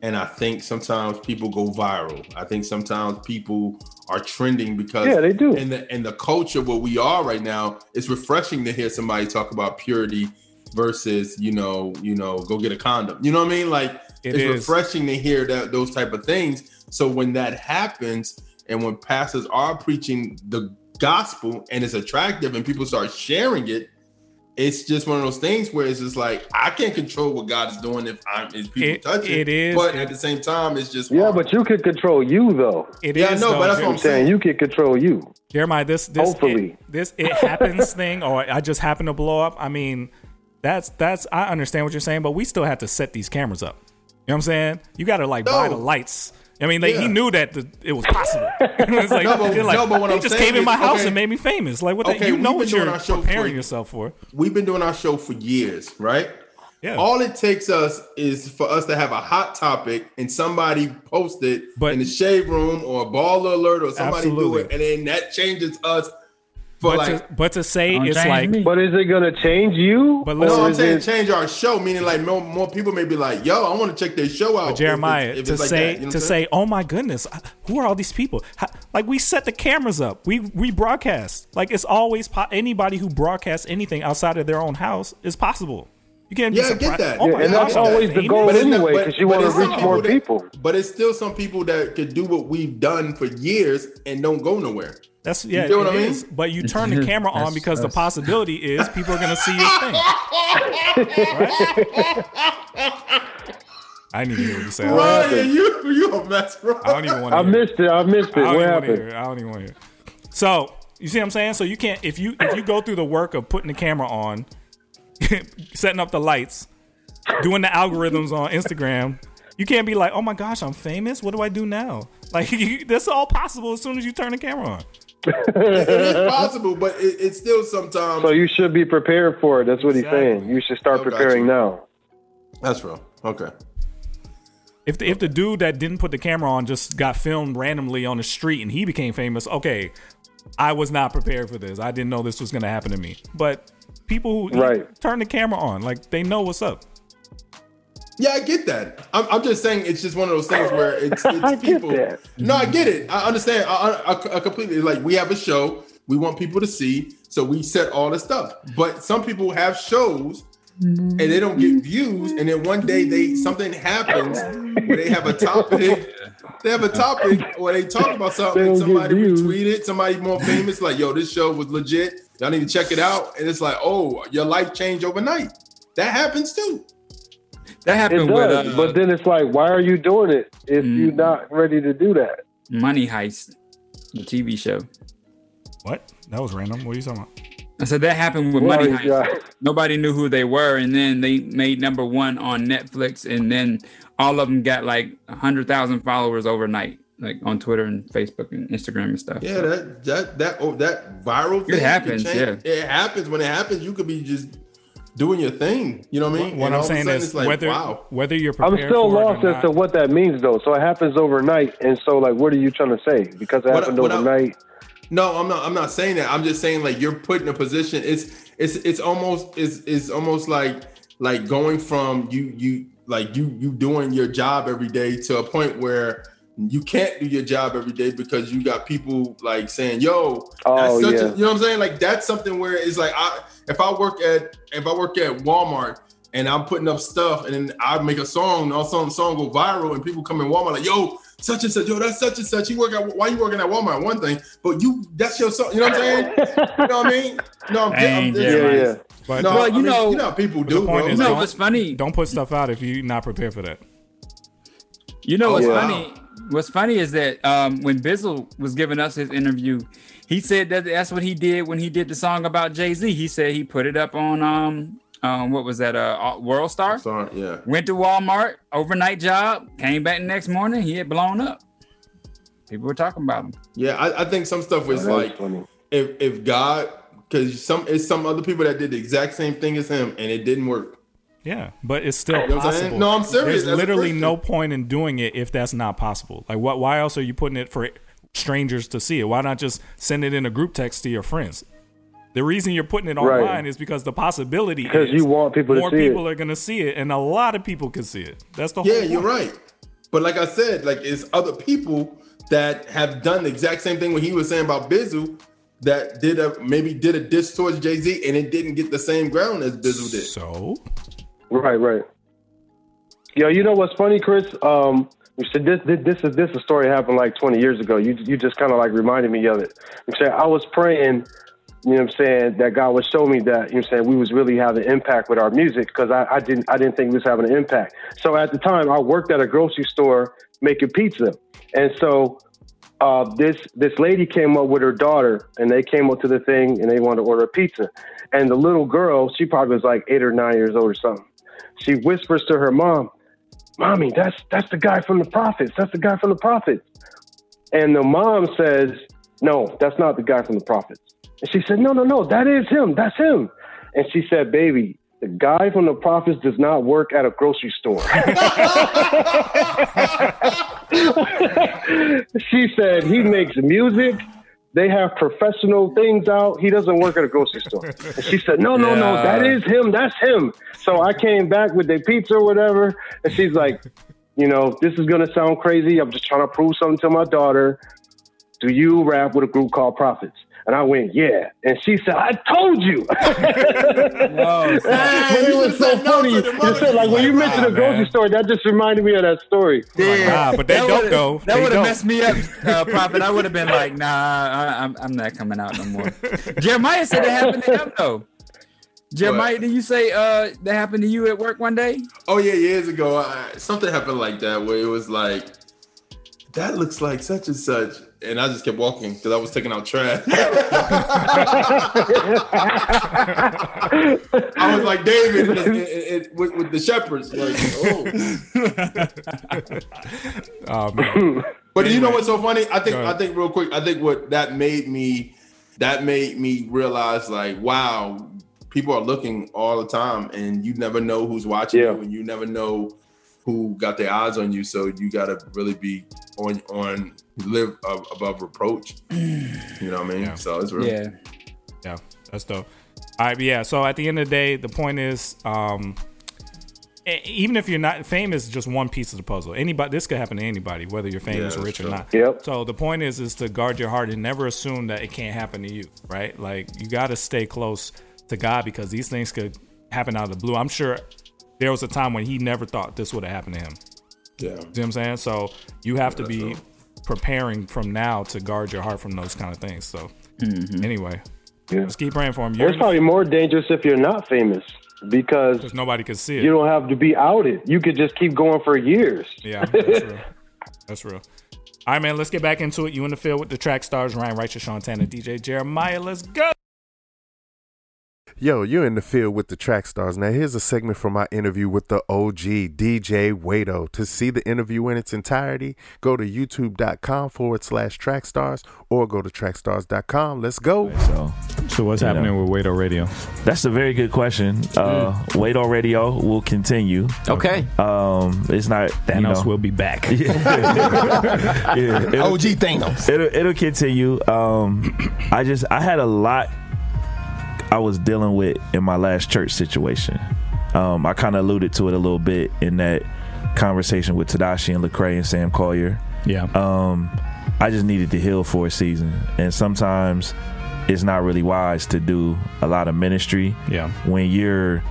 And I think sometimes people go viral. I think sometimes people are trending because Yeah, they do. In the in the culture where we are right now, it's refreshing to hear somebody talk about purity versus you know you know go get a condom. You know what I mean? Like It it's is. refreshing to hear that those type of things. So when that happens, and when pastors are preaching the gospel and it's attractive, and people start sharing it, it's just one of those things where it's just like I can't control what God is doing if I'm if people It- touch it. it is- but at the same time, it's just Yeah, but you can control you though. It Yeah, I is, know, though, but that's what I'm saying. You can control you. Jeremiah, this this Hopefully. it, this it happens thing, or I just happen to blow up. I mean, that's that's I understand what you're saying, but we still have to set these cameras up. You know what I'm saying? You got to like buy the lights. I mean, like, he knew that the, it was possible. it's like, No, but- like, no, but what he I'm just came in my house okay. and made me famous. Like, what? the, Okay, you know what you're preparing for- yourself for. We've been doing our show for years, right? Yeah. All it takes us is for us to have a hot topic and somebody post it in the shade room or a baller alert or somebody Absolutely. do it, and then that changes us for But like. to, but to say it's like, But is it gonna change you? But no, listen, I'm saying it- change our show, meaning like more, more people may be like, "Yo, I want to check their show out." Jeremiah, if it's, to if it's like say that, you know to say, oh my goodness, uh, who are all these people? How, like we set the cameras up, we we broadcast. Like it's always po- anybody who broadcasts anything outside of their own house is possible. You can't be Yeah, I get that. Oh Yeah, and gosh, that's I'm always the famous? goal But anyway, 'cause you wanna reach more that- people. But it's still some people that could do what we've done for years and don't go nowhere. That's yeah. You yeah, feel what I mean? is. But you turn the camera on That's- because the possibility is people are gonna see your thing. I didn't even hear what you said. Ryan, you you a mess, bro. I don't even want to. I missed it. I missed it. I don't What even want to happened? hear. it. I don't even want to hear. it. So you see what I'm saying? So you can't if you if you go through the work of putting the camera on, setting up the lights, doing the algorithms on Instagram. You can't be like, oh my gosh, I'm famous. What do I do now? Like you, that's all possible as soon as you turn the camera on. it is possible, but it, it's still sometimes. So you should be prepared for it. That's what he's saying. You should start Oh, preparing now. That's real. Okay. If the, if the dude that didn't put the camera on just got filmed randomly on the street and he became famous, okay, I was not prepared for this. I didn't know this was going to happen to me. But people who Right. turn the camera on, like they know what's up. Yeah, I get that. I'm, I'm just saying it's just one of those things where it's, it's people. No, I get it. I understand. I, I, I completely like. We have a show. We want people to see, so we set all the stuff. But some people have shows and they don't get views, and then one day they something happens where they have a topic. They have a topic where they talk about something. And somebody views. retweet it. Somebody more famous, like, "Yo, this show was legit. Y'all need to check it out." And it's like, "Oh, your life changed overnight." That happens too. That It happened with uh, but then it's like, why are you doing it if you're Mm. not ready to do that? Money Heist, the TV show. What? That was random. What are you talking about? I said that happened with Well, Money yeah. Heist. Nobody knew who they were, and then they made number one on Netflix, and then all of them got like hundred thousand followers overnight, like on Twitter and Facebook and Instagram and stuff. Yeah, that that that oh, that viral thing. can happens, change- It happens when it happens. You could be just doing your thing. You know what I mean? What And I'm all of a saying sudden is like, whether wow. whether you're I'm still for it or lost as not- to what that means, though. So it happens overnight, and so like, what are you trying to say? Because it What- happened what I- overnight. No, I'm not. I'm not saying that. I'm just saying like you're put in a position. It's it's it's almost it's it's almost like like going from you you like you you doing your job every day to a point where you can't do your job every day because you got people like saying, "Yo, Oh, that's such yeah. a, you know what I'm saying? Like that's something where it's like I if I work at if I work at Walmart and I'm putting up stuff and then I make a song and all of a sudden song go viral and people come in Walmart like, "Yo, such and such. Yo, that's such and such. You work at why you working at Walmart? One thing, but you that's your son. You know what I'm saying? you know what I mean? No, I'm, I'm, I'm yeah, yeah. But But- no, Well, I you mean, know- you know people do, bro. is, No, don't- what's funny? Don't put stuff out if you're not prepared for that. You know Oh, what's wow. funny? What's funny is that um, when Bizzle was giving us his interview, he said that that's what he did when he did the song about Jay Z. He said he put it up on um, um what was that uh World Star? Sorry, yeah. Went to Walmart, overnight job, came back the next morning, he had blown up. People were talking about him. Yeah, I, I think some stuff was Oh, that's like if if God because some it's some other people that did the exact same thing as him and it didn't work. Yeah, but it's still You know what I'm saying? possible. No, I'm serious. There's As literally no point in doing it if that's not possible. Like, what? Why else are you putting it for strangers to see it? Why not just send it in a group text to your friends? The reason you're putting it Right. online is because the possibility Because you want people to more see it. people are going to see it, and a lot of people can see it. That's the whole. Yeah, you're right. But like I said, like it's other people that have done the exact same thing what he was saying about Bizzle that did a maybe did a diss towards Jay Z and it didn't get the same ground as Bizzle did. So Right, right. Yo, you know what's funny, Chris? Um, you said this, this, this is this a story happened like 20 years ago. You you just kind of like reminded me of it. Said I was praying, you know what I'm saying, that God would show me that, you know what I'm saying, we was really having impact with our music because I, I didn't I didn't think we was having an impact. So at the time I worked at a grocery store making pizza. And so uh, this this lady came up with her daughter, and they came up to the thing, and they wanted to order a pizza. And the little girl, she probably was like eight or nine years old or something. She whispers to her mom, "Mommy, that's that's the guy from the prophets. That's the guy from the prophets." And the mom says, "No, that's not the guy from the prophets." And she said, "No, no, no, that is him. That's him." And she said, "Baby." The guy from the prophets does not work at a grocery store. she said he makes music. They have professional things out. He doesn't work at a grocery store. And she said, No, no, no, that is him. That's him. So I came back with the pizza or whatever. And she's like, You know, this is going to sound crazy. I'm just trying to prove something to my daughter. Do you rap with a group called Prophets? And I went, Yeah. And she said, I told you. No, but it was so funny. You said, like when you mentioned the grocery store, that just reminded me of that story. Nah, but they That don't would've- go. That would have messed me up, uh, Prophet. I would have been like, nah, I, I'm, I'm not coming out no more. Jeremiah said it happened to him though. Jeremiah, did you say uh that happened to you at work one day? Oh yeah, years ago, I, something happened like that where it was like, that looks like such and such, and I just kept walking because I was taking out trash. I was like David in- in- in- with, with the shepherds, like, oh. Oh man. But you know what's so funny? I think I think real quick. I think what that made me that made me realize like, wow, people are looking all the time, and you never know who's watching you, and you never know who got their eyes on you. So you got to really be on on live ab- above reproach. You know what I mean? So it's real. Yeah. Yeah, that's dope. All right, but yeah. So at the end of the day, the point is, um, even if you're not famous, just one piece of the puzzle. Anybody, this could happen to anybody, whether you're famous Yeah, or that's rich or not. Yep. So the point is, is to guard your heart and never assume that it can't happen to you. Right? Like you got to stay close to God because these things could happen out of the blue. I'm sure there was a time when he never thought this would have happened to him. Yeah. See what I'm saying? So you have to be preparing from now to guard your heart from those kind of things. So mm-hmm. anyway, Yeah. let's keep praying for him. You're It's probably more dangerous if you're not famous because nobody can see it. you don't have to be outed. You could just keep going for years. Yeah, that's real. That's real. All right, man. Let's get back into it. You in the field with the track stars, Ryan Righteous, Sean Tanner, DJ Jeremiah. Let's go. Yo, you're in the field with the track stars. Now, here's a segment from my interview with the OG DJ Wado. To see the interview in its entirety, go to youtube.com forward slash track stars or go to trackstars.com. Let's go. So, so what's you happening know. with Wado Radio? That's a very good question. Uh, Wado Radio will continue. Okay. Um, it's not Thanos you know, will be back. yeah, it'll- OG Thanos. It'll, it'll continue. Um, I just I had a lot I was dealing with in my last church situation. Um, I kind of alluded to it a little bit in that conversation with Tadashi and Lecrae and Sam Collier. Yeah. Um, I just needed to heal for a season, and sometimes it's not really wise to do a lot of ministry. Yeah. When you're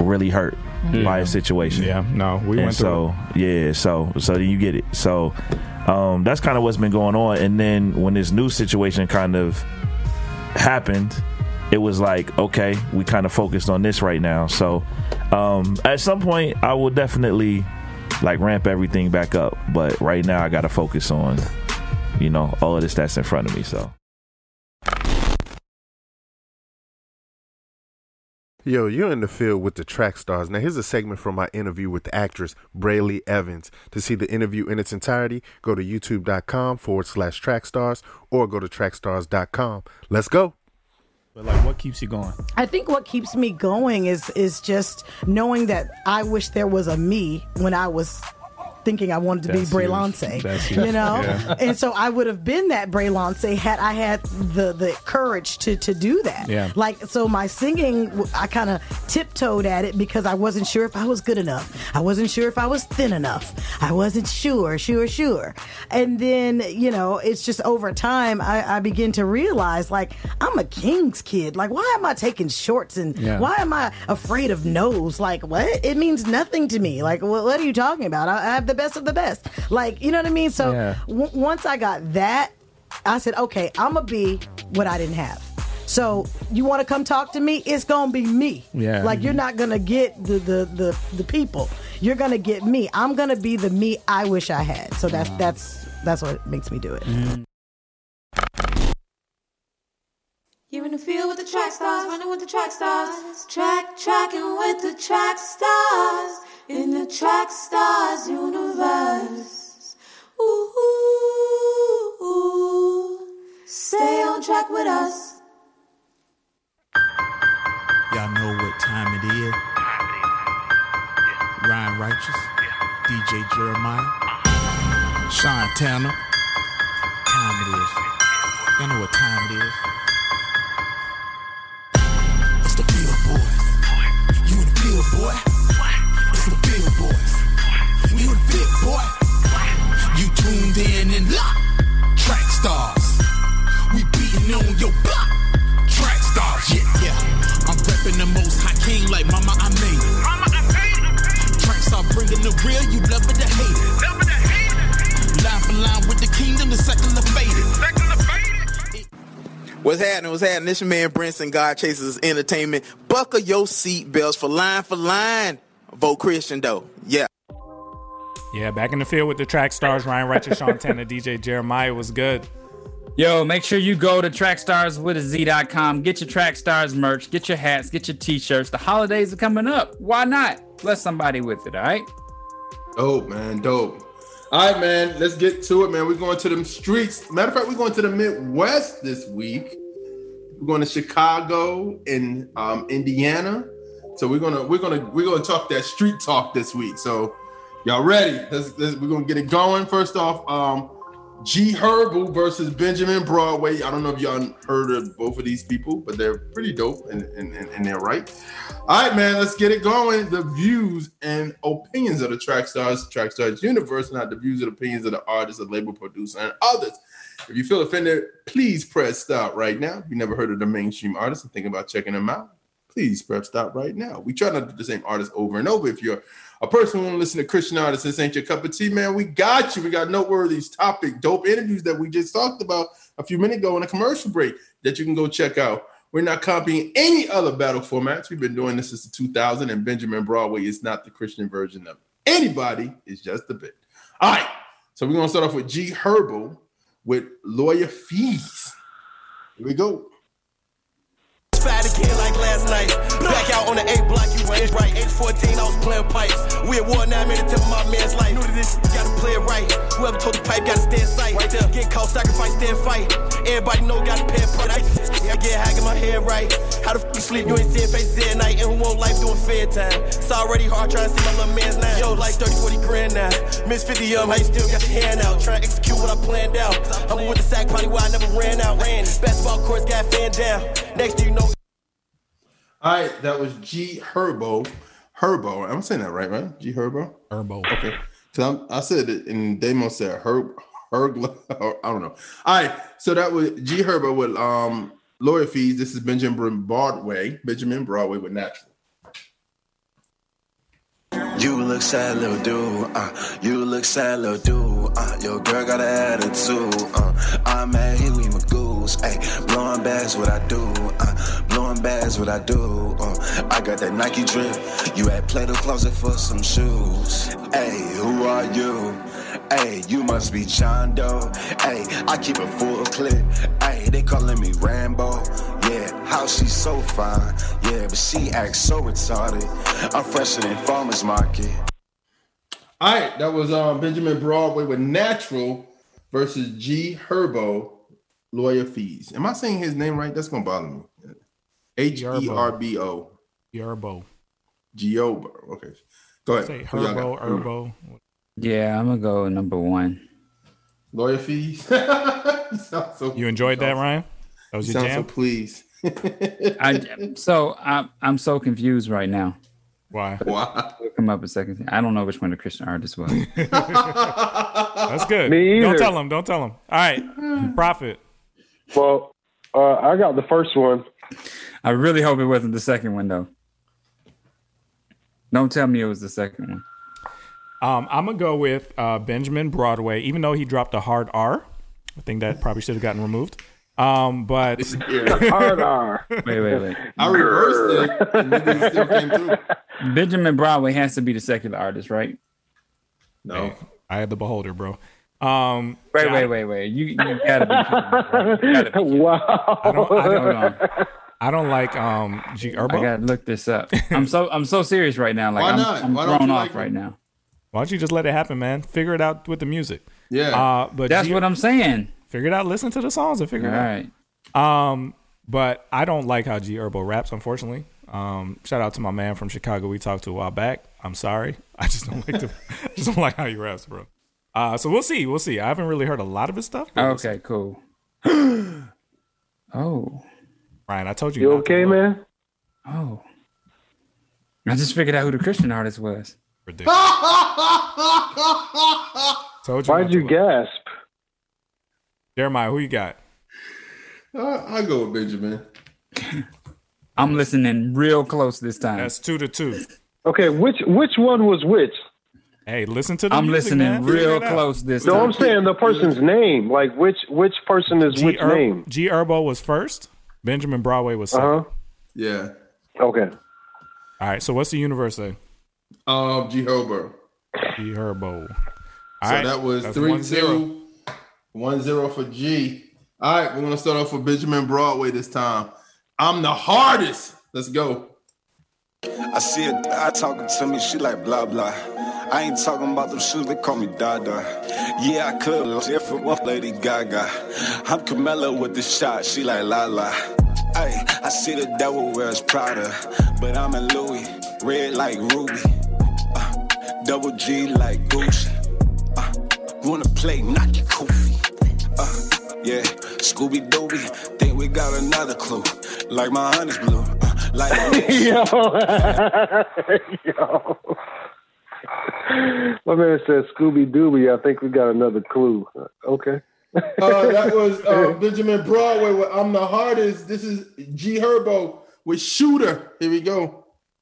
really hurt by a situation. Yeah, no, we and went through so yeah, so so you get it. So um, that's kind of what's been going on. And then when this new situation kind of happened, it was like okay, we kind of focused on this right now. So um, at some point, I will definitely like ramp everything back up. But right now, I got to focus on you know all of this that's in front of me. So. Yo, you're in the field with the track stars. Now, here's a segment from my interview with the actress Brely Evans. To see the interview in its entirety, go to youtube.com forward slash track stars or go to trackstars.com. Let's go. But like, what keeps you going? I think what keeps me going is is just knowing that I wish there was a me when I was thinking I wanted to That's be Bray huge. Lance, That's huge. you know, Yeah. and so I would have been that Bray Lance had I had the the courage to to do that. Yeah. Like so, my singing, I kind of tiptoed at it because I wasn't sure if I was good enough. I wasn't sure if I was thin enough. I wasn't sure, sure, sure. And then you know, it's just over time I, I begin to realize like I'm a king's kid. Like why am I taking shorts and Yeah. why am I afraid of nose? Like what? It means nothing to me. Like what, what are you talking about? I, I have the best of the best. Like you know what I mean? So Yeah. w- once I got that, I said, okay, I'm gonna be what I didn't have. So you want to come talk to me? It's gonna be me. Yeah. Like you're not gonna get the the the, the people. You're gonna get me. I'm gonna be the me I wish I had. So that's that's that's what makes me do it. You're in the field with the track stars, running with the track stars. Track, tracking with the track stars. In the track stars universe. Ooh, ooh, ooh. Stay on track with us. Y'all know what time it is. Ryan Righteous, DJ Jeremiah, Sean Tanner. Time it is. Y'all know what time it is. It's the field boys. You in the field, boy. Happening? What's happening? This your man Brinson, God Chases Entertainment. Buckle your seatbelts for line for line. Vote Christian though. Yeah. Yeah, back in the field with the track stars, Ryan Righteous, Sean Tanner, DJ Jeremiah was good. Yo, make sure you go to trackstarswithaz.com. Get your track stars merch, get your hats, get your t-shirts. The holidays are coming up. Why not? Bless somebody with it, all right? Dope, man. Dope. All right, man. Let's get to it, man. We're going to them streets. Matter of fact, we're going to the Midwest this week. We're going to Chicago and um, Indiana. So we're gonna we're gonna we're gonna talk that street talk this week. So y'all ready? Let's, let's- we're gonna get it going. First off, um, G Herbo versus Benjamin Broadway. I don't know if y'all heard of both of these people, but they're pretty dope and, and, and, they're right. All right, man, let's get it going. The views and opinions of the Track Stars, Track Stars universe, not the views and opinions of the artist, the label producer, and others. If you feel offended, please press stop right now. If you never heard of the mainstream artist and thinking about checking them out, please press stop right now. We try not to do the same artist over and over. If you're a person who want to listen to Christian artists, this ain't your cup of tea, man. We got you. We got noteworthy topic, dope interviews that we just talked about a few minutes ago in a commercial break that you can go check out. We're not copying any other battle formats. We've been doing this since the 2000, and Benjamin Broadway is not the Christian version of anybody. It's just a bit. All right. So we're gonna start off with G Herbo with lawyer fees. Here we go. Fat again like last night. Back out on the A block, you ain't right. Age 14, I was playing pipes. We at war now, made it to my man's life. Knew that this gotta play it right. Whoever told the pipe gotta stay in sight. Right there, get caught, sacrifice, stand fight. Everybody know gotta pay a price. I get high, get my head right. How the f you sleep? You ain't seeing faces at night. And who want life doing fair time? It's already hard trying to see my little man's now. Yo, like 30, 40 grand now. Miss 50 of 'em, how you still got your hand out? Trying to execute what I planned out. I'm with the sack, probably why I never ran out. Ran. Basketball courts got fan down. Next thing you know, All right, that was G Herbo. Herbo. I'm saying that right, right? G Herbo. Herbo. Okay. So I said it, and Damon said Herb. Hergla. I don't know. All right. So that was G Herbo with um lawyer fees. This is Benjamin Broadway. Benjamin Broadway with natural. You look sad, little dude. Uh, you look sad, little dude. Uh, your girl got an attitude. Uh, I'm at Huey Magoo's. Ayy, blowing bags, what I do. Uh, blowing bags, what I do. Uh, I got that Nike drip. You at Plato's Closet for some shoes. Ayy, who are you? Ayy, you must be John Doe. Ayy, I keep a full clip. Ayy, they calling me Rambo. Yeah, how she so fine. Yeah, but she acts so retarded. I'm fresher than farmer's market. All right, that was um Benjamin Broadway with Natural versus G Herbo lawyer fees. Am I saying his name right? That's gonna bother me. H E R B O. Yerbo. Giobo. Okay. Go ahead. Say Who Herbo, got? Herbo. Yeah, I'm gonna go number one. Lawyer fees. you so You enjoyed that, Ryan? That was You your sound so jam? pleased. I so I'm I'm so confused right now. Why? Why? Come up a second. I don't know which one the Christian artist was. That's good. Me either. Don't tell him. Don't tell him. All right. Prophet. Well, uh, I got the first one. I really hope it wasn't the second one though. Don't tell me it was the second one. Um, I'm gonna go with uh, Benjamin Broadway, even though he dropped a hard R. I think that probably should have gotten removed. Um, but Hard R. Wait, wait, wait. I reversed it. and niggas still came through. Benjamin Broadway has to be the secular artist, right? No. I had the beholder, bro. Um, Wait, yeah, wait, wait, wait. You you gotta be kidding me. You gotta be wow. I don't, I don't, on. I don't like um G Herbo. I gotta look this up. I'm so I'm so serious right now. Like Why I'm, not? I'm Why don't thrown you off like him? right now. Why don't you just let it happen, man? Figure it out with the music. Yeah. Uh, but That's G- what I'm saying. figure it out. Listen to the songs and figure All it out. right. Um, but I don't like how G Herbo raps, unfortunately. Um, shout out to my man from Chicago we talked to a while back. I'm sorry. I just don't like the I just don't like how he raps, bro. Uh, so we'll see. We'll see. I haven't really heard a lot of his stuff. but we'll. Okay, cool. oh, Ryan, I told you. You not to okay, man? oh. I just figured out who the Christian artist was. Ridiculous. Told you. Why'd not you gasp? Jeremiah, who you got? Uh, I go with Benjamin. I'm listening real close this time. That's two to two. Okay, which which one was which? Hey, listen to the I'm music, listening man. Real close this No, time. No, I'm saying the person's name. Like which which person is G, which Herb- name? G Herbo was first. Benjamin Broadway was second. Uh huh. Yeah. Okay. All right. So what's the universe say? Um, G Herbo. G Herbo. All so right, that was that's 3 one zero. 2. 1 0 for G. All right, we're going to start off with Benjamin Broadway this time. I'm the hardest. Let's go. I see a guy talking to me, she like blah blah. I ain't talking about them shoes, they call me Dada. Yeah, I could lose it for one Lady Gaga. I'm Camilla with the shot, she like la la. Ay, I see the devil wears Prada, but I'm in Louis, red like Ruby. Double G like Gucci. Uh, wanna play, knock your koofy. Uh, yeah, Scooby Dooby, think we got another clue. Like my honey's blue, uh, like yo, yo. My man said Scooby Dooby. I think we got another clue. Okay. Uh, that was uh, Benjamin Broadway with I'm the hardest. This is G Herbo with Shooter. Here we go.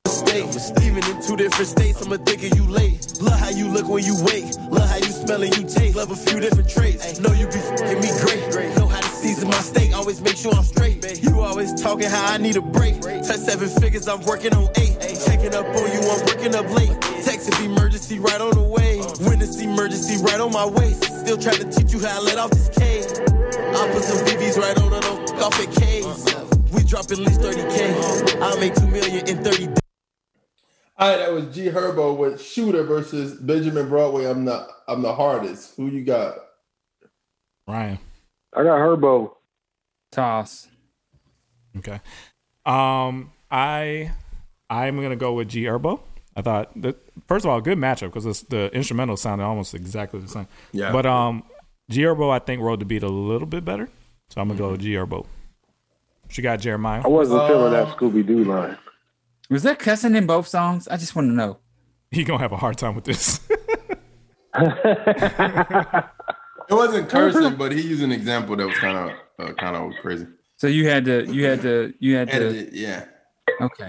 States. Even in two different states, I'ma addicted you late. Love how you look when you wake. Love how you smell and you taste. Love a few different traits. Know you be fucking me great. great. Know how to season my steak. Always make sure I'm straight. You always talking how I need a break. Touch seven figures, I'm working on eight. Checking up on you, I'm working up late. Text if emergency right on the way. Uh. Witness emergency right on my waist. Still trying to teach you how I let off this K. I put some BBs right on it, don't f- off at K's. Uh-huh. We drop at least 30K. Uh-huh. I'll make 2 million in 30 days. All right, that was G Herbo with Shooter versus Benjamin Broadway. I'm the I'm the hardest. Who you got? Ryan. I got Herbo. Toss. Okay. Um, I I'm gonna go with G Herbo. I thought that first of all, good matchup because the instrumental sounded almost exactly the same. Yeah. But um, G Herbo I think rode the beat a little bit better, so I'm gonna go with G Herbo. She got Jeremiah. I wasn't feeling Uh, that Scooby Doo line. Was there cussing in both songs? I just want to know. He gonna have a hard time with this. It wasn't cursing, but he used an example that was kind of uh, kind of crazy. So you had to, you had to, you had to. Edited, yeah. Okay.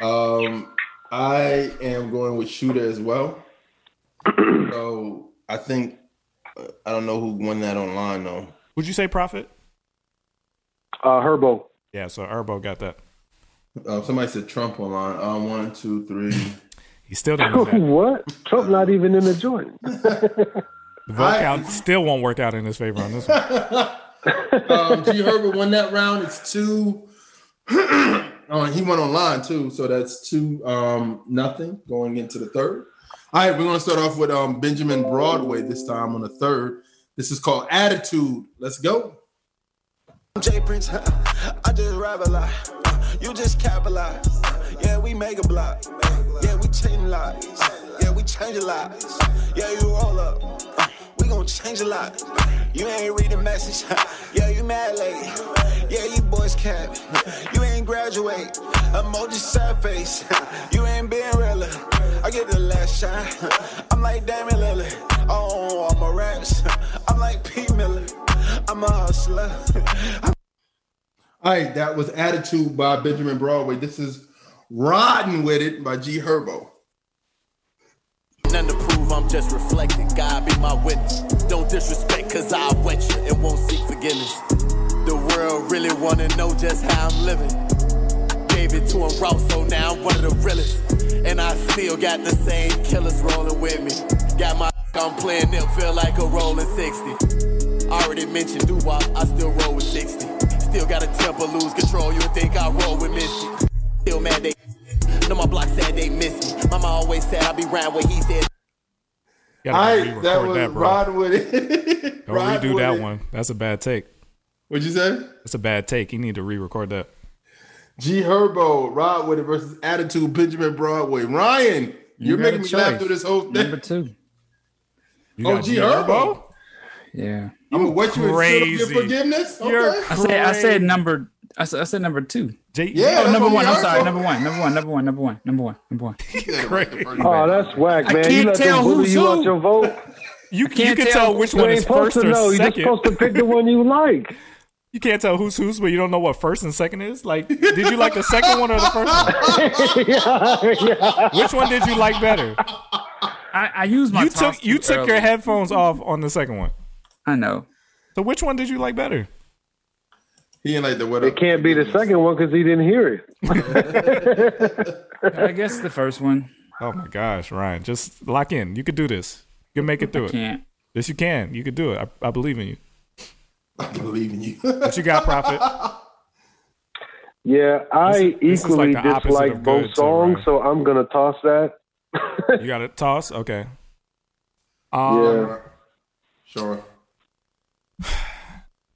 Um, I am going with Shooter as well. so I think uh, I don't know who won that online though. Would you say Prophet? Uh, Herbo. Yeah, so Herbo got that. Uh, somebody said Trump online. Um, one, two, three. He still didn't know that. what? Trump not even in the joint. The vote count still won't work out in his favor on this one. um, G Herbo won that round. It's two. oh, and he went online too, so that's two um, nothing going into the third. All right, we're gonna start off with um, Benjamin Broadway this time on the third. This is called Attitude. Let's go. I'm J Prince, I just rap a lot. You just capitalize. Yeah, we make a block. Yeah, we change lives. Yeah, we change a lot. Yeah, you roll up. We gon' change a lot. You ain't read the message. Yeah, you mad late. Yeah, you boys cap. You ain't graduate. Emoji sad face. You ain't being real. I get the last shot. I'm like Damian Lillard. Oh, I'm a raps. I'm like Pete Miller. I'm a hustler. All right, that was Attitude by Benjamin Broadway. This is Riding with It by G Herbo. None to prove, I'm just reflecting. God be my witness. Don't disrespect, cause I went you and won't seek forgiveness. The world really wanna know just how I'm living. Gave it to him raw, so now I'm one of the realest. And I still got the same killers rolling with me. Got my I'm playing them, feel like a rolling 60. Already mentioned doo I still roll with 60. Still got a temper, lose control, you would think I roll with Missy. Still mad they know my block said they miss me. Mama always said I'd be round where he said Gotta All right, re-record that was that, bro. Ride with Don't Ride redo with that one. That's a bad take. What'd you say? That's a bad take. You need to re-record that. G Herbo, Ride with versus Attitude, Benjamin Broadway. Ryan, you're got making a me laugh through this whole thing. Number two. You oh, got G G Herbo? Yeah. I'm gonna wet you and seal up your crazy. forgiveness. Okay. I said I said number I said, I said number two. J- Yeah, oh, number one. I'm sorry. Number one. Number one. Number one. Number one. Number one. Number one. Oh, that's whack, man. I can't you let tell them who's you who. out your vote. You, you can't can tell tell which one is first or know. You're just supposed to pick the one you like. You can't tell who's who's, but you don't know what first and second is. Like, did you like the second one or the first one? yeah, yeah. Which one did you like better? I, I used my You took you took early. your headphones off on the second one. I know. So which one did you like better? He ain't like the what It can't be the second one because he didn't hear it. I guess the first one. Oh my gosh, Ryan, just lock in. You could do this. You can make it through I it. can't. Yes, you can. You could do it. I, I believe in you. I believe in you. What you got, Prophet? Yeah, I This is- this equally like dislike both songs, right. so I'm gonna toss that. You got to toss? Okay. Um, Yeah. Sure.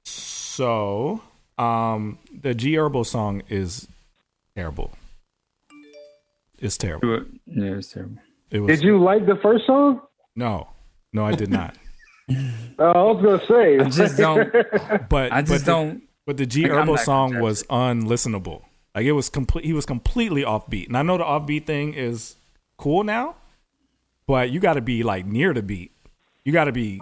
So, um, the G Herbo song is terrible. It's terrible. Yeah, it's terrible. It was Did you like the first song? no, no, I did not. Uh, I was gonna say. I just don't. But I just but the- don't. But the G Like, I'm Herbo not song was unlistenable. Like it was complete. He was completely offbeat. And I know the offbeat thing is cool now, but you got to be like near the beat. You got to be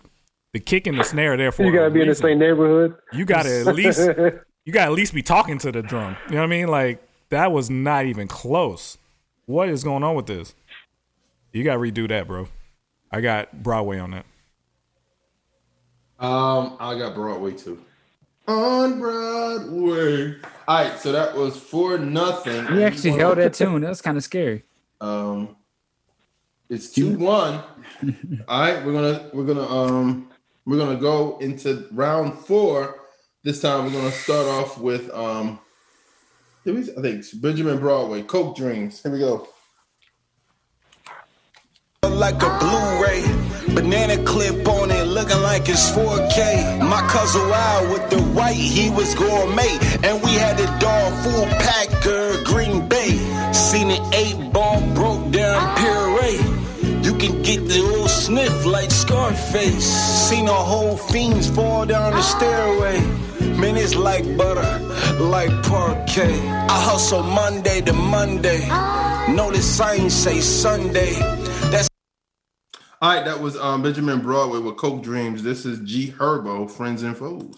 the kick and the snare there for. you gotta a be in the same neighborhood. You got to at least. You got to at least be talking to the drum. You know what I mean? Like that was not even close. What is going on with this? You got to redo that, bro. I got Broadway on that. Um, I got Broadway too. On Broadway. All right, so that was for nothing. He actually held that tune. That was kind of scary. Um, it's two one. All right, we're gonna we're gonna um we're gonna go into round four. This time we're gonna start off with um. did I think Benjamin Broadway, Coke Dreams. Here we go. like a Blu-ray. Banana clip on it, looking like it's 4K. My cousin Wild with the white, he was gourmet. And we had the dog full packer, Green Bay. Seen an eight ball broke down puree. Can get the old sniff like Scarface. Seen a whole fiends fall down the stairway. Man, it's like butter, like parquet. I hustle Monday to Monday. Notice I ain't say Sunday. That's All right, that was um Benjamin Broadway with Coke Dreams. This is G Herbo, Friends and Foes.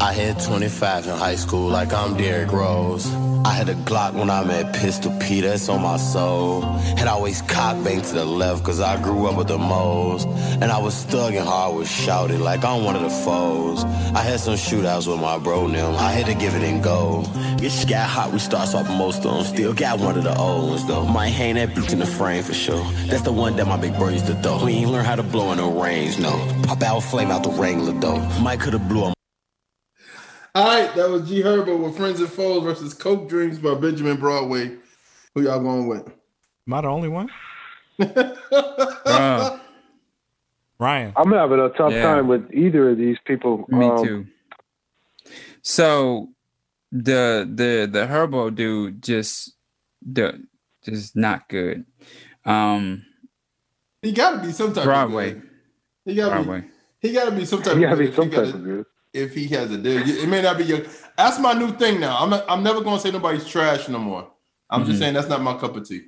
I hit 25 in high school like I'm Derrick Rose. I had a Glock when I met Pistol P, that's on my soul. Had always cock to the left, cause I grew up with the moles. And I was thugging hard, was shouting like I'm one of the foes. I had some shootouts with my bro now, I had to give it and go. Get got hot, we start swapping most of them. Still got one of the old ones though. Might hang that bitch in the frame for sure. That's the one that my big bro used to throw. We ain't learn how to blow in the range, no. Pop out flame out the Wrangler though. Might could've blew a All right, that was G Herbo with Friends and Foes versus Coke Dreams by Benjamin Broadway. Who y'all going with? Am I the only one? Ryan. I'm having a tough Yeah. time with either of these people. Me Um, too. So the the the Herbo dude just the just not good. Um He got to be some type Broadway. of good. He got to Broadway. be. He got to be some type He gotta good. be if some he got type a- of good. If he has a deal, it may not be your. That's my new thing now. I'm I'm never gonna say nobody's trash no more. I'm Mhm. just saying that's not my cup of tea.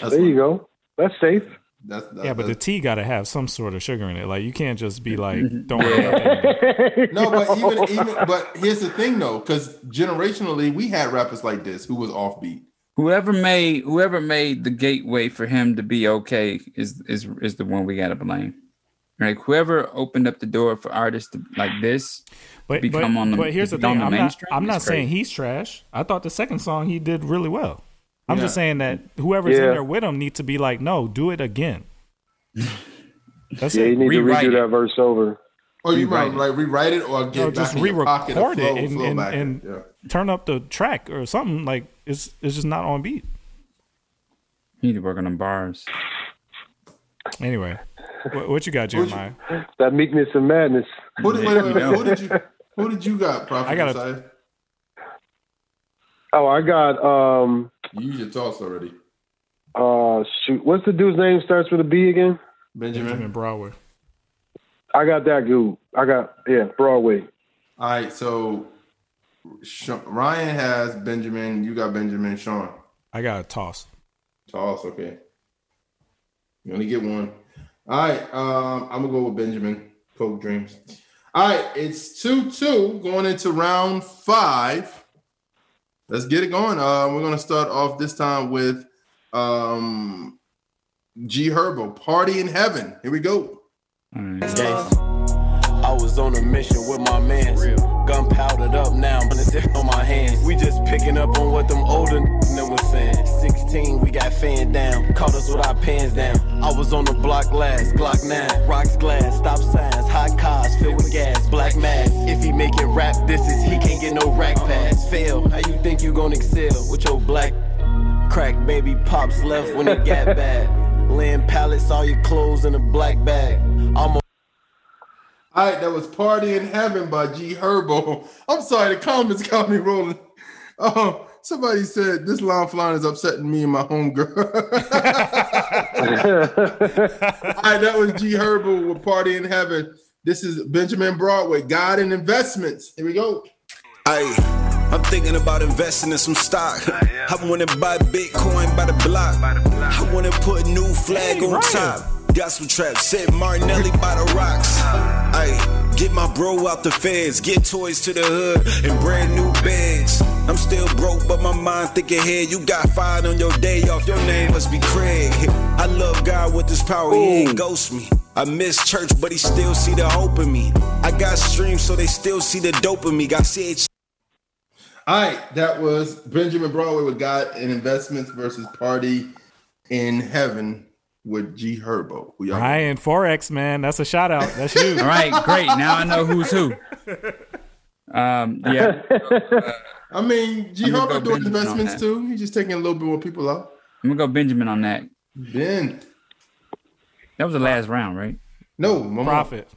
That's There my- you go. That's safe. That's, that's Yeah, but the tea got to have some sort of sugar in it. Like you can't just be like, Mm-hmm. don't worry about that. no, but even even but here's the thing though, because generationally we had rappers like this who was offbeat. Whoever made whoever made the gateway for him to be okay is is is the one we gotta blame. Right? Whoever opened up the door for artists to, like this But, become but, on the but here's the thing. the I'm not, mainstream I'm not saying he's trash. I thought the second song he did really well. I'm just saying that whoever's in there with him needs to be like, no, do it again. That's yeah, it. you need Rewrite to redo it. that verse over. Or you Rewrite might like rewrite it or get No, back just in your pocket and re-record flow, it and, flow and, back. and yeah. turn up the track or something. Like it's it's just not on beat. You need to work on them bars. Anyway, what, what you got, Jeremiah? That meekness and madness. Who did, wait, wait, wait, who did you who did you got, Prophet? I got a- Messiah? Oh, I got um You used your toss already. uh shoot. What's the dude's name? Starts with a B again. Benjamin. Benjamin Broadway. I got that dude. I got yeah Broadway. All right, so Ryan has Benjamin. You got Benjamin. Sean. I got a toss. Toss. Okay. You only get one. All right. Um, I'm gonna go with Benjamin. Coke Dreams. All right. It's two two going into round five. Let's get it going. Uh, we're gonna start off this time with um, G Herbo. Party in Heaven. Here we go. I was on a mission with my mans. Gun powdered up now, but it's on my hands. We just picking up on what them older n- was saying. 16, we got fanned down. Caught us with our pants down. I was on the block last, Glock 9. Rocks glass, stop signs, hot cars filled with gas, black mask. If he make it rap, this is he can't get no rack pass. Fail, how you think you gonna excel with your black crack baby pops left when it got bad? Laying pallets, all your clothes in a black bag. I'm a All right, that was Party in Heaven by G Herbo. I'm sorry, the comments got me rolling. Oh, somebody said this line flying is upsetting me and my homegirl. All right, that was G Herbo with Party in Heaven. This is Benjamin Broadway, God and Investments. Here we go. Hey, I'm thinking about investing in some stock. I wanna buy Bitcoin by the block. I wanna put a new flag on top. Gospel trap, set Martinelli by the rocks. Hey, get my bro out the feds, get toys to the hood and brand new beds. I'm still broke, but my mind think ahead. You got fired on your day off, your name must be Craig. I love God with his power, he ain't ghost me. I miss church, but he still see the hope in me. I got streams, so they still see the dope in me. Got CH. All right, that was Benjamin Broadway with God and Investments versus Party in Heaven with G Herbo. Who y'all Ryan Forex, man. That's a shout out. That's you. All right, great. Now I know who's who. Um, yeah. I mean, G I'm Herbo go doing Benjamin investments too. He's just taking a little bit more people out. I'm gonna go Benjamin on that. Ben. That was the last round, right? No, my Prophet.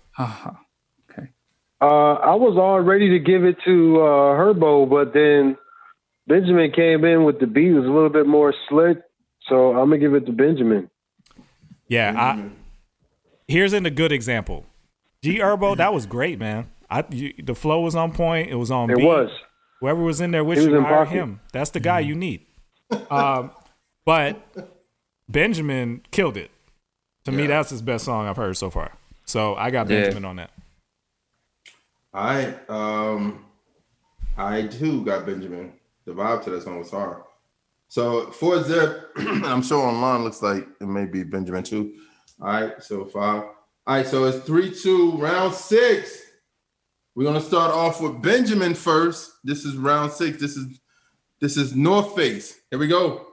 Uh, I was all ready to give it to uh, Herbo, but then Benjamin came in with the beat. It was a little bit more slick, so I'm gonna give it to Benjamin. Yeah, I, here's in a good example. G Herbo, that was great, man. I you, the flow was on point. It was on. It beat. was. Whoever was in there with was you, hire him. That's the guy you need. Um, but Benjamin killed it. To me, that's his best song I've heard so far. So I got Yeah. Benjamin on that. I Um, I too got Benjamin. The vibe to that song was hard. So four zip, I'm sure online looks like it may be Benjamin too. All right, so five. All right, so it's three two, round six. We're gonna start off with Benjamin first. This is round six. This is this is North Face. Here we go.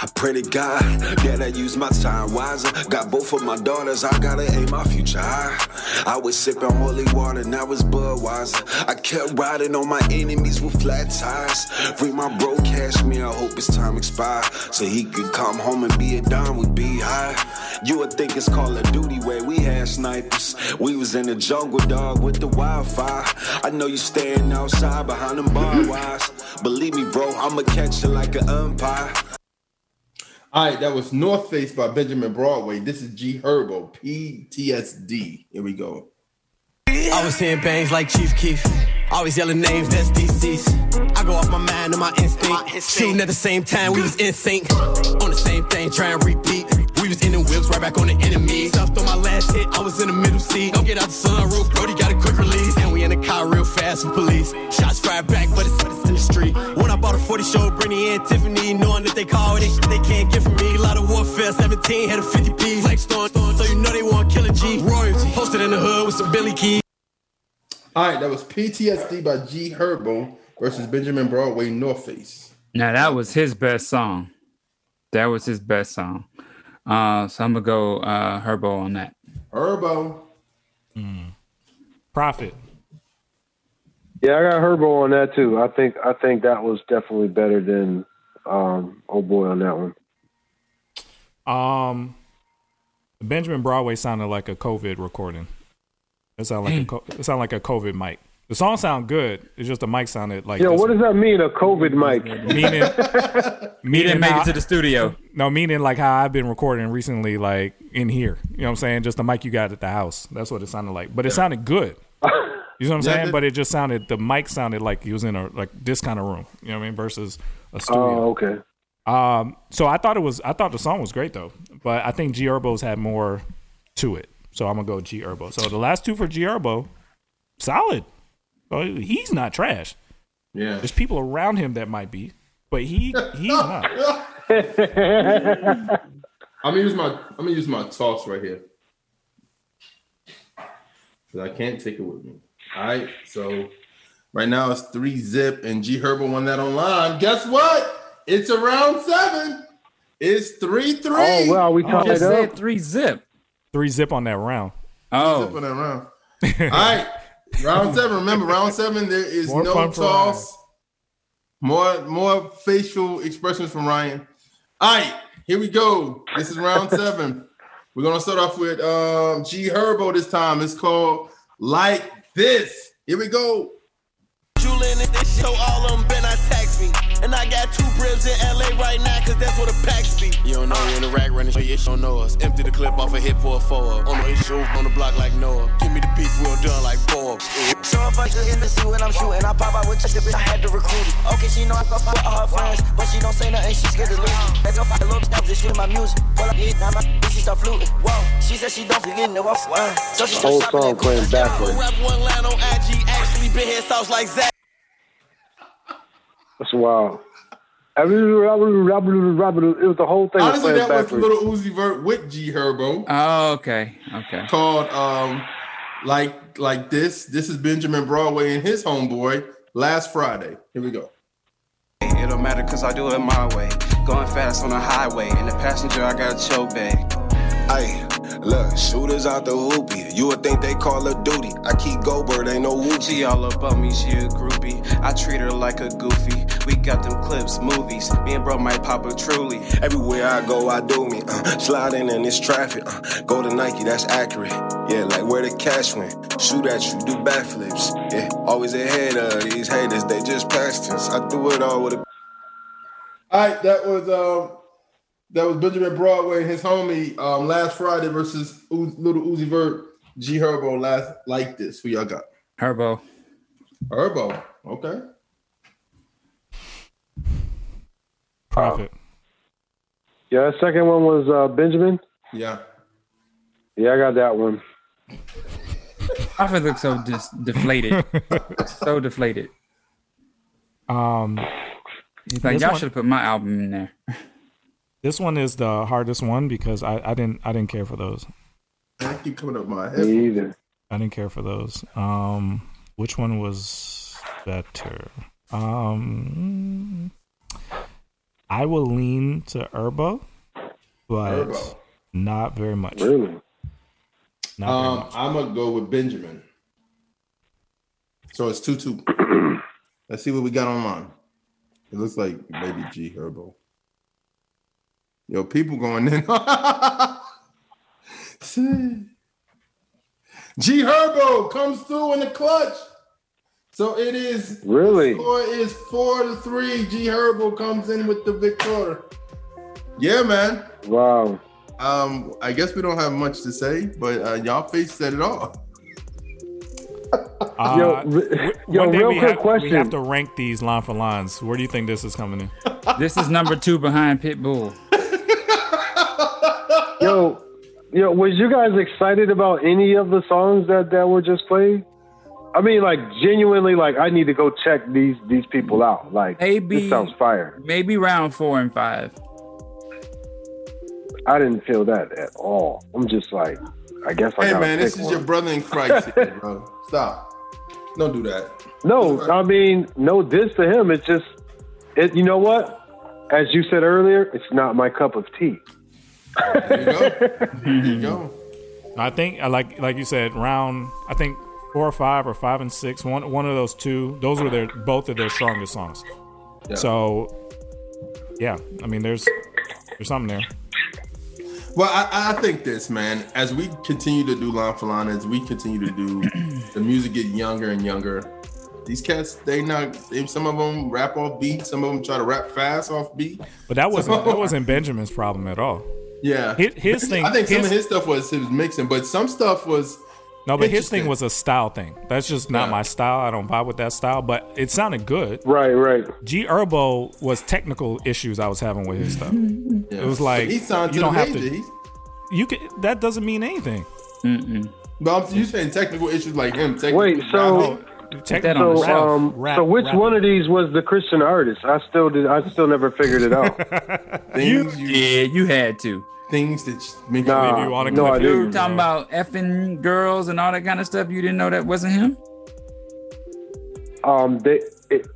I pray to God that I use my time wiser. Got both of my daughters, I gotta aim my future high. I was sipping holy water, now it's Budweiser. I kept riding on my enemies with flat tires. Bring my bro cash me, I hope his time expire. So he could come home and be a dime with be high. You would think it's Call of Duty where we had snipers. We was in the jungle, dog, with the wildfire. I know you staying outside behind them barbed wires. Believe me, bro, I'ma catch you like an umpire. All right, that was North Face by Benjamin Broadway. This is G Herbo, PTSD. Here we go. I was hearing bangs like Chief Keef. Always yelling names, that's DC's. I go off my mind and my instinct. Shooting at the same time, we was in sync. On the same thing, trying to repeat. We was in the whips, right back on the enemy. Stuffed on my last hit, I was in the middle seat. Don't get out the sunroof, Brody got a quick release. And we in the car real fast with police. Shots fired back, but it's, street. When I bought a 40 show, Brittany and Tiffany, knowing that they call it, they can't get from me. A lot of warfare, 17 had a 50 P. Flex storm, storm, so you know they want killer G. Royalty, posted in the hood with some Billy Keys. All right, that was PTSD by G Herbo versus Benjamin Broadway North Face. Now that was his best song. That was his best song. Uh, so I'm gonna go uh, Herbo on that. Herbo. Prophet. Yeah, I got Herbo on that too. I think I think that was definitely better than um oh boy on that one. Um, Benjamin Broadway sounded like a COVID recording. It sounded like a it sounded like a COVID mic. The song sound good. It's just the mic sounded like. Yo, this what does that mean? A COVID mic? meaning meaning make it to the studio. No, meaning like how I've been recording recently, like in here. You know what I'm saying? Just the mic you got at the house. That's what it sounded like. But it sounded good. You know what I'm Yeah, saying? but- But it just sounded the mic sounded like he was in a like this kind of room. You know what I mean? Versus a studio. Oh, okay. Um, so I thought it was I thought the song was great though, but I think G Herbo's had more to it. So I'm gonna go G Herbo. So the last two for G Herbo, solid. So he's not trash. Yeah. There's people around him that might be, but he he's not. I'm gonna use my I'm gonna use my toss right here. Cause I can't take it with me. All right, so right now it's three zip and G Herbo won that online. Guess what? It's around seven. It's three three. Oh, wow, we tied Just it said up. three zip. Three zip on that round. Oh, Zip on that round. All right, round seven. Remember, round seven. There is More no fun toss. More more facial expressions from Ryan. All right, here we go. This is round seven. We're gonna start off with um, G Herbo this time. It's called Like This. Here we go. Julian and this shit, so all of them been I tax me. And I got two bribs in LA right now, cause that's where the packs be. You don't know we in the rack running, but you don't know us. Empty the clip off a hit for a four. On the issue, on the block like Noah. Give me the piece real done like Bob. So if I just in the see when I'm shooting, I pop out with just the bitch, I had to recruit it. Okay, she know I go fuck with all her friends, but she don't say nothing, she scared to lose. Let's go fight a little stop, just shoot my music. Well, I need now my bitch, she start fluting. Whoa, she said she don't forget no what's uh, So she The whole song playing backwards. Rap one line on IG, actually been head sauce like Zach. That's wild. It was the whole thing was Honestly, playing that was backwards. Lil Uzi Vert with G Herbo. Oh, okay, okay. Called um, like like this. This is Benjamin Broadway and his homeboy last Friday. Here we go. It don't matter cause I do it my way. Going fast on the highway. In the passenger, I got a choke bag. Hey, look, shooters out the hoopy. You would think they call her duty. I keep Goldberg, ain't no whoopie. She all on me, she a groupie. I treat her like a goofy. We got them clips, movies. Me and bro might pop a truly. Everywhere I go, I do me. Uh, sliding in this traffic. Uh, go to Nike, that's accurate. Yeah, like where the cash went. Shoot at you, do backflips. Yeah, always ahead of these haters. They just past us. I do it all with a. All right, that was um, that was Benjamin Broadway and his homie um, last Friday versus U- Lil Uzi Vert, G Herbo last like this. Who y'all got? Herbo. Herbo. Okay. Prophet. Yeah, that second one was uh, Benjamin. Yeah. Yeah, I got that one. Prophet looks so just deflated, so deflated. Um, He's like, y'all should have put my album in there. this one is the hardest one because I, I didn't I didn't care for those. I keep coming up my head. Me either. I didn't care for those. Um, which one was better? Um, I will lean to Herbo, but Herbo. not very much. Really? Not Um, much. I'm gonna go with Benjamin. So it's two two. Let's see what we got online. It looks like maybe G Herbo. Yo, people going in. G Herbo comes through in the clutch. So it is Really? score is four to three. G Herbo comes in with the victor. Yeah, man. Wow. Um, I guess we don't have much to say, but uh, y'all face said it all. Uh, Yo, re- yo, real quick have, We have to rank these line for lines. Where do you think this is coming in? This is number two behind Pitbull. Yo, yo, was you guys excited about any of the songs that that were just played? I mean, like genuinely, like I need to go check these these people out. Like Maybe this sounds fire. Maybe round four and five. I didn't feel that at all. I'm just like, I guess I Hey gotta man, pick this is one. your brother in Christ, here, bro. Stop. Don't do that. No, I mean, no diss to him. It's just, it. You know what? As you said earlier, it's not my cup of tea. There you go. I think uh, like like you said, round I think four or five or five and six. One one of those two. Those were their both of their strongest songs. Yeah. So yeah, I mean there's there's something there. Well, I, I think this, man, as we continue to do line for line, as we continue to do the music get younger and younger, these cats, they not, some of them rap off beat, some of them try to rap fast off beat. But that wasn't that wasn't Benjamin's problem at all. Yeah. His, his thing. I think some of his stuff was his mixing, but some stuff was. No, but his thing was a style thing. That's just not Yeah. my style. I don't vibe with that style, but it sounded good. Right, right. G Herbo was technical issues I was having with his stuff. It was like he signed you don't have to. He's- You can. That doesn't mean anything. But I'm, you saying technical issues like him? Technical Wait, so so um, so which one of these was the Christian artist? I still did. I still never figured it out. You did. You had to. Things that make Nah, you wanna no, clip I it. You were didn't. talking about effing girls and all that kind of stuff. You didn't know that wasn't him. Um, they. It,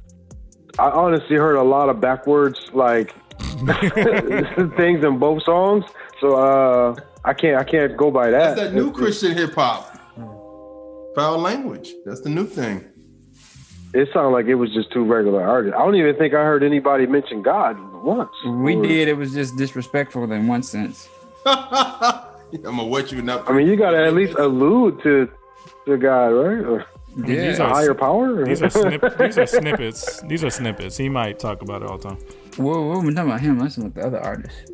I honestly heard a lot of backwards like things in both songs, so uh, I can't. I can't go by that. That's that new Christian hip hop. Foul language. That's the new thing. It sounded like it was just two regular artists. I don't even think I heard anybody mention God once. We did. It was just disrespectful in one sense. I'm gonna wet you enough. I mean, you got to at least allude to the guy, right? Or Yeah. These a are- higher power. These are snip, these are snippets. These are snippets. He might talk about it all the time. Whoa, whoa, we're talking about him. Listen with the other artists.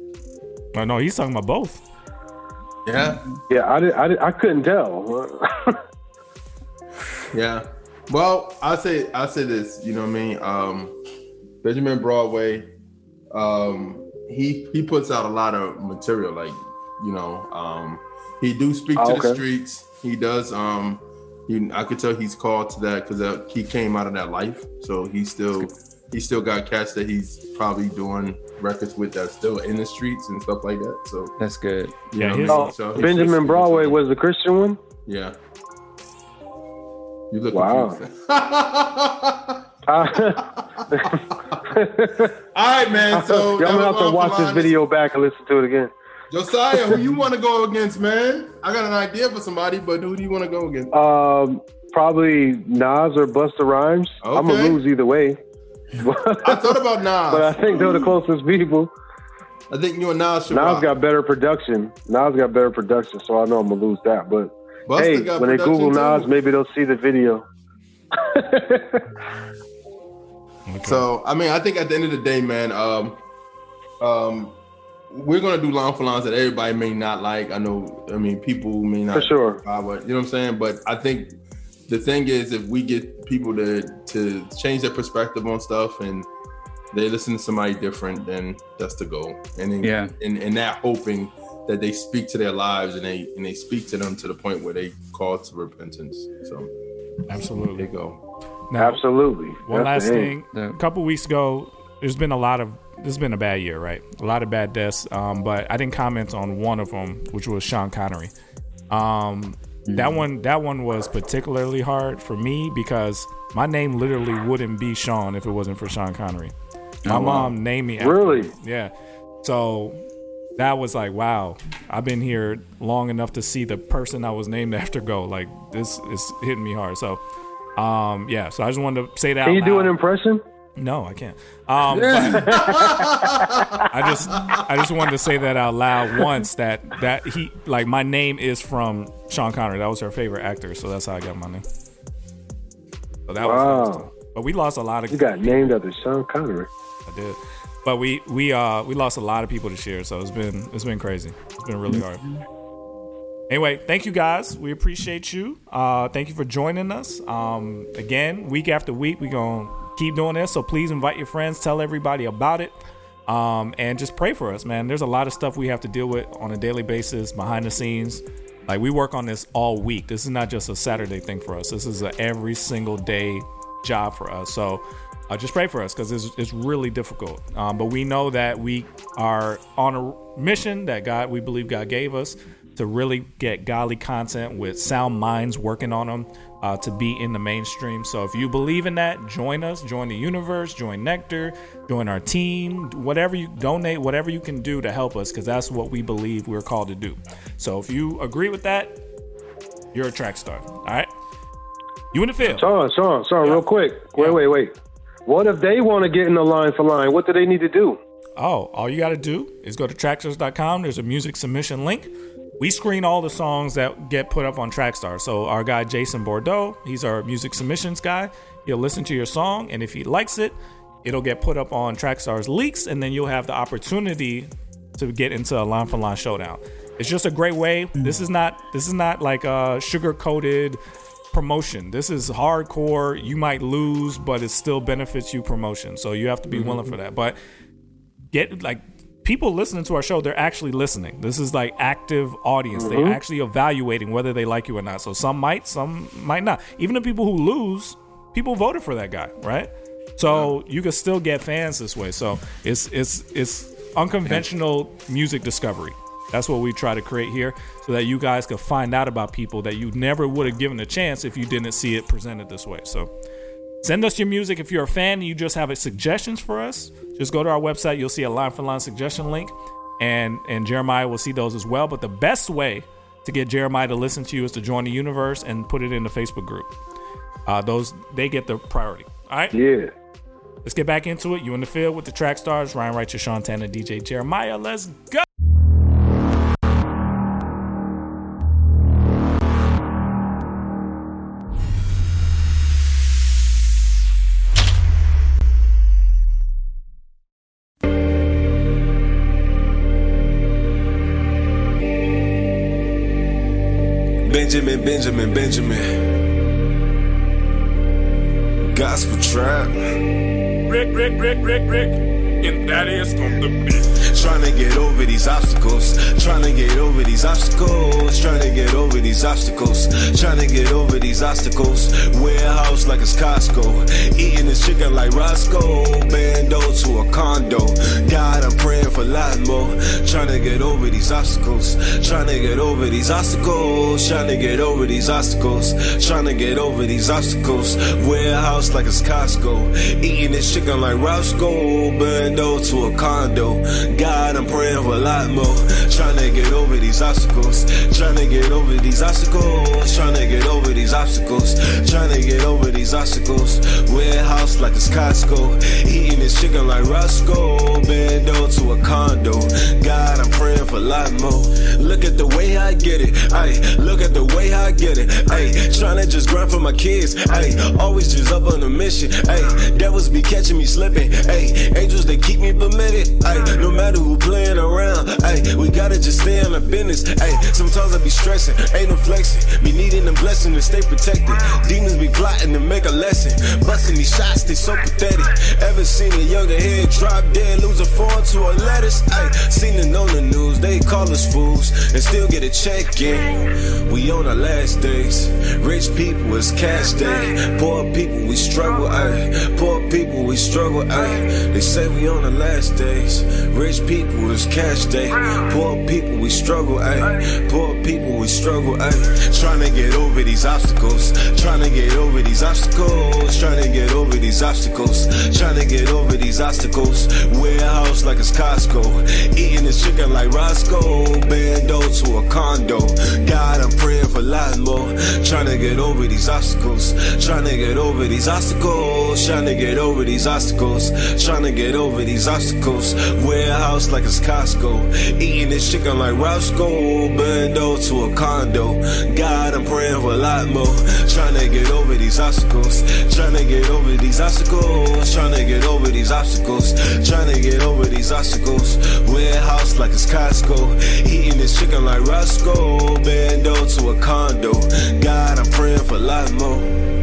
No, no, he's talking about both. Yeah. Yeah, I did, I, did, I couldn't tell. Yeah. Well, I say I say this. You know what I mean? Um, Benjamin Broadway. Um, he he puts out a lot of material. Like you know, um, he do speak to Oh, the streets. He does. Um, he, I could tell he's called to that because uh, he came out of that life. So he still he still got cats that he's probably doing records with that's still in the streets and stuff like that. So That's good. you Yeah, know his- what I mean? Oh, So Benjamin Broadway was the Christian one. Yeah. You look Wow. Uh, All right, man. So I'm that gonna have to watch this video back and listen to it again. Josiah, who you want to go against, man? I got an idea for somebody, but who do you want to go against? Um, probably Nas or Busta Rhymes. I'm gonna lose either way. I thought about Nas. but I think they're the closest people. I think you and Nas should Nas rock. got better production. Nas got better production, so I know I'm gonna lose that. But Busta hey, when they Google Nas, maybe they'll see the video. So I mean, I think at the end of the day, man, um, um, we're gonna do line for lines that everybody may not like. I know. I mean, people may not For sure. buy what you know what I'm saying. But I think the thing is, if we get people to to change their perspective on stuff and they listen to somebody different, then that's the goal. And then, Yeah. and, and that hoping that they speak to their lives and they and they speak to them to the point where they call to repentance. So absolutely, there you go. Absolutely. One That's last the thing. A couple weeks ago, there's been a lot of this has been a bad year, right? A lot of bad deaths. Um, but I didn't comment on one of them, which was Sean Connery. Um, that one, that one was particularly hard for me because my name literally wouldn't be Sean if it wasn't for Sean Connery. My Oh, wow. mom named me. After Really? him. Yeah. So that was like, wow. I've been here long enough to see the person I was named after go. Like this is hitting me hard. So, um, yeah. So I just wanted to say that. Can you out do an impression? No, I can't. Um, I just I just wanted to say that out loud once that that he like my name is from Sean Connery. That was her favorite actor, so that's how I got my name. So that was Wow. but we lost a lot of You got named after Sean Connery. I did. But we we uh we lost a lot of people this year, so it's been it's been crazy. It's been really hard. Anyway, thank you guys. We appreciate you. Uh thank you for joining us. Um again, week after week we're going to keep doing this, so please invite your friends, tell everybody about it. Um and just pray for us, man. There's a lot of stuff we have to deal with on a daily basis behind the scenes. Like we work on this all week. This is not just a Saturday thing for us. This is a every single day job for us. So uh, just pray for us because it's, it's really difficult. Um, but we know that we are on a mission that God, we believe God gave us to really get godly content with sound minds working on them uh, to be in the mainstream. So if you believe in that, join us, join the universe, join Nectar, join our team, whatever you donate, whatever you can do to help us because that's what we believe we're called to do. So if you agree with that, you're a track star. All right. You in the field. Sean, Sean, Sean, real quick. Wait, wait, wait. What if they want to get in the line for line? What do they need to do? Oh, all you got to do is go to trackstars.com. There's a music submission link. We screen all the songs that get put up on Trackstar. So our guy Jason Bordeaux, he's our music submissions guy. He'll listen to your song, and if he likes it, it'll get put up on Trackstar's leaks, and then you'll have the opportunity to get into a line for line showdown. It's just a great way. This is not this is not like a sugar coated promotion. This is hardcore. You might lose, but it still benefits you promotion. So you have to be mm-hmm. willing for that. But get like people listening to our show, they're actually listening. This is like active audience. They're Mhm. actually evaluating whether they like you or not. So some might, some might not. Even the people who lose, people voted for that guy, right? So you can still get fans this way. So it's it's it's unconventional music discovery. That's what we try to create here so that you guys can find out about people that you never would have given a chance if you didn't see it presented this way. So Send us your music if you're a fan and you just have suggestions for us. Just go to our website. You'll see a line for line suggestion link, and and Jeremiah will see those as well. But the best way to get Jeremiah to listen to you is to join the universe and put it in the Facebook group. Uh, those they get the priority. All right. Yeah. Let's get back into it. You in the field with the track stars, Ryan Righteous, Sean Tanner, DJ Jeremiah. Let's go. Benjamin, Benjamin. Gospel trap. Rick, Rick, Rick, Rick, Rick. And that is on the beat. Trying to get over these obstacles. Trying to get over these obstacles. Trying to get over these obstacles. Trying to get over these obstacles. Warehouse like it's Costco. Eating this chicken like Roscoe. Bando to a condo. God, I'm praying for a lot more. Trying to get over these obstacles. Trying to get over these obstacles. Trying to get over these obstacles. Trying to get over these obstacles. Warehouse like it's Costco. Eating this chicken like Roscoe. Bando to a condo. God, I'm praying for a lot more. Trying to get over these obstacles. Trying to get over these obstacles. Trying to get over these obstacles. Trying to get over these obstacles. Warehouse like it's Costco. Eating this chicken like Roscoe. Bando to a condo. God, I'm praying for a lot more. Look at the way I get it. Ay, look at the way I get it. Ay, trying to just grind for my kids. Ay, always just up on a mission. Ay, devils be catching me slipping. Ay, angels they keep me permitted. Ay, no matter who playing around. Ay, we gotta just stay on the business. Ay, sometimes I be stressing, ain't no flexing. Be needing a blessing to stay protected. Demons be plotting to make a lesson. Busting these shots, they so pathetic. Ever seen a younger head drop dead, lose a phone to a lettuce? Ay, seen it on the news. they call us fools, and still get a check in. We on our last days. Rich people is cash day. Poor people we struggle, ayy. Poor people we struggle, ayy. They say we on the last days. Rich people is cash day. Poor people we struggle, ayy. Poor people we struggle, ayy. Trying to get over these obstacles. Trying to get over these obstacles. Trying to get over these obstacles. Trying to get over these obstacles. Warehouse like it's Costco. Eating this chicken like Roscoe. Bando to a condo. God, I'm praying for a lot more. Trying to get over these obstacles. Trying to get over these obstacles. Trying to get over these obstacles. Trying to get over these obstacles. Warehouse like it's Costco. Eating this chicken like Roscoe. Bando to a condo. God, I'm praying for a lot more. Trying to get over these obstacles. Trying to get over these obstacles. Trying to get over these obstacles. Trying to get over these obstacles. Warehouse like it's Costco. Eating this chicken like Roscoe. Bando to a condo. God, I'm praying for a lot more.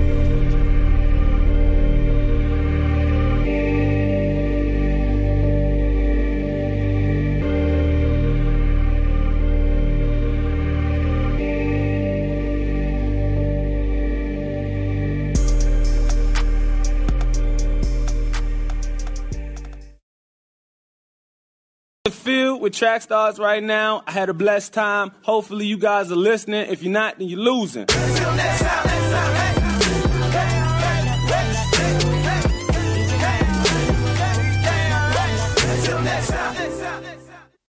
With track stars right now. I had a blessed time. Hopefully, you guys are listening. If you're not, then you're losing.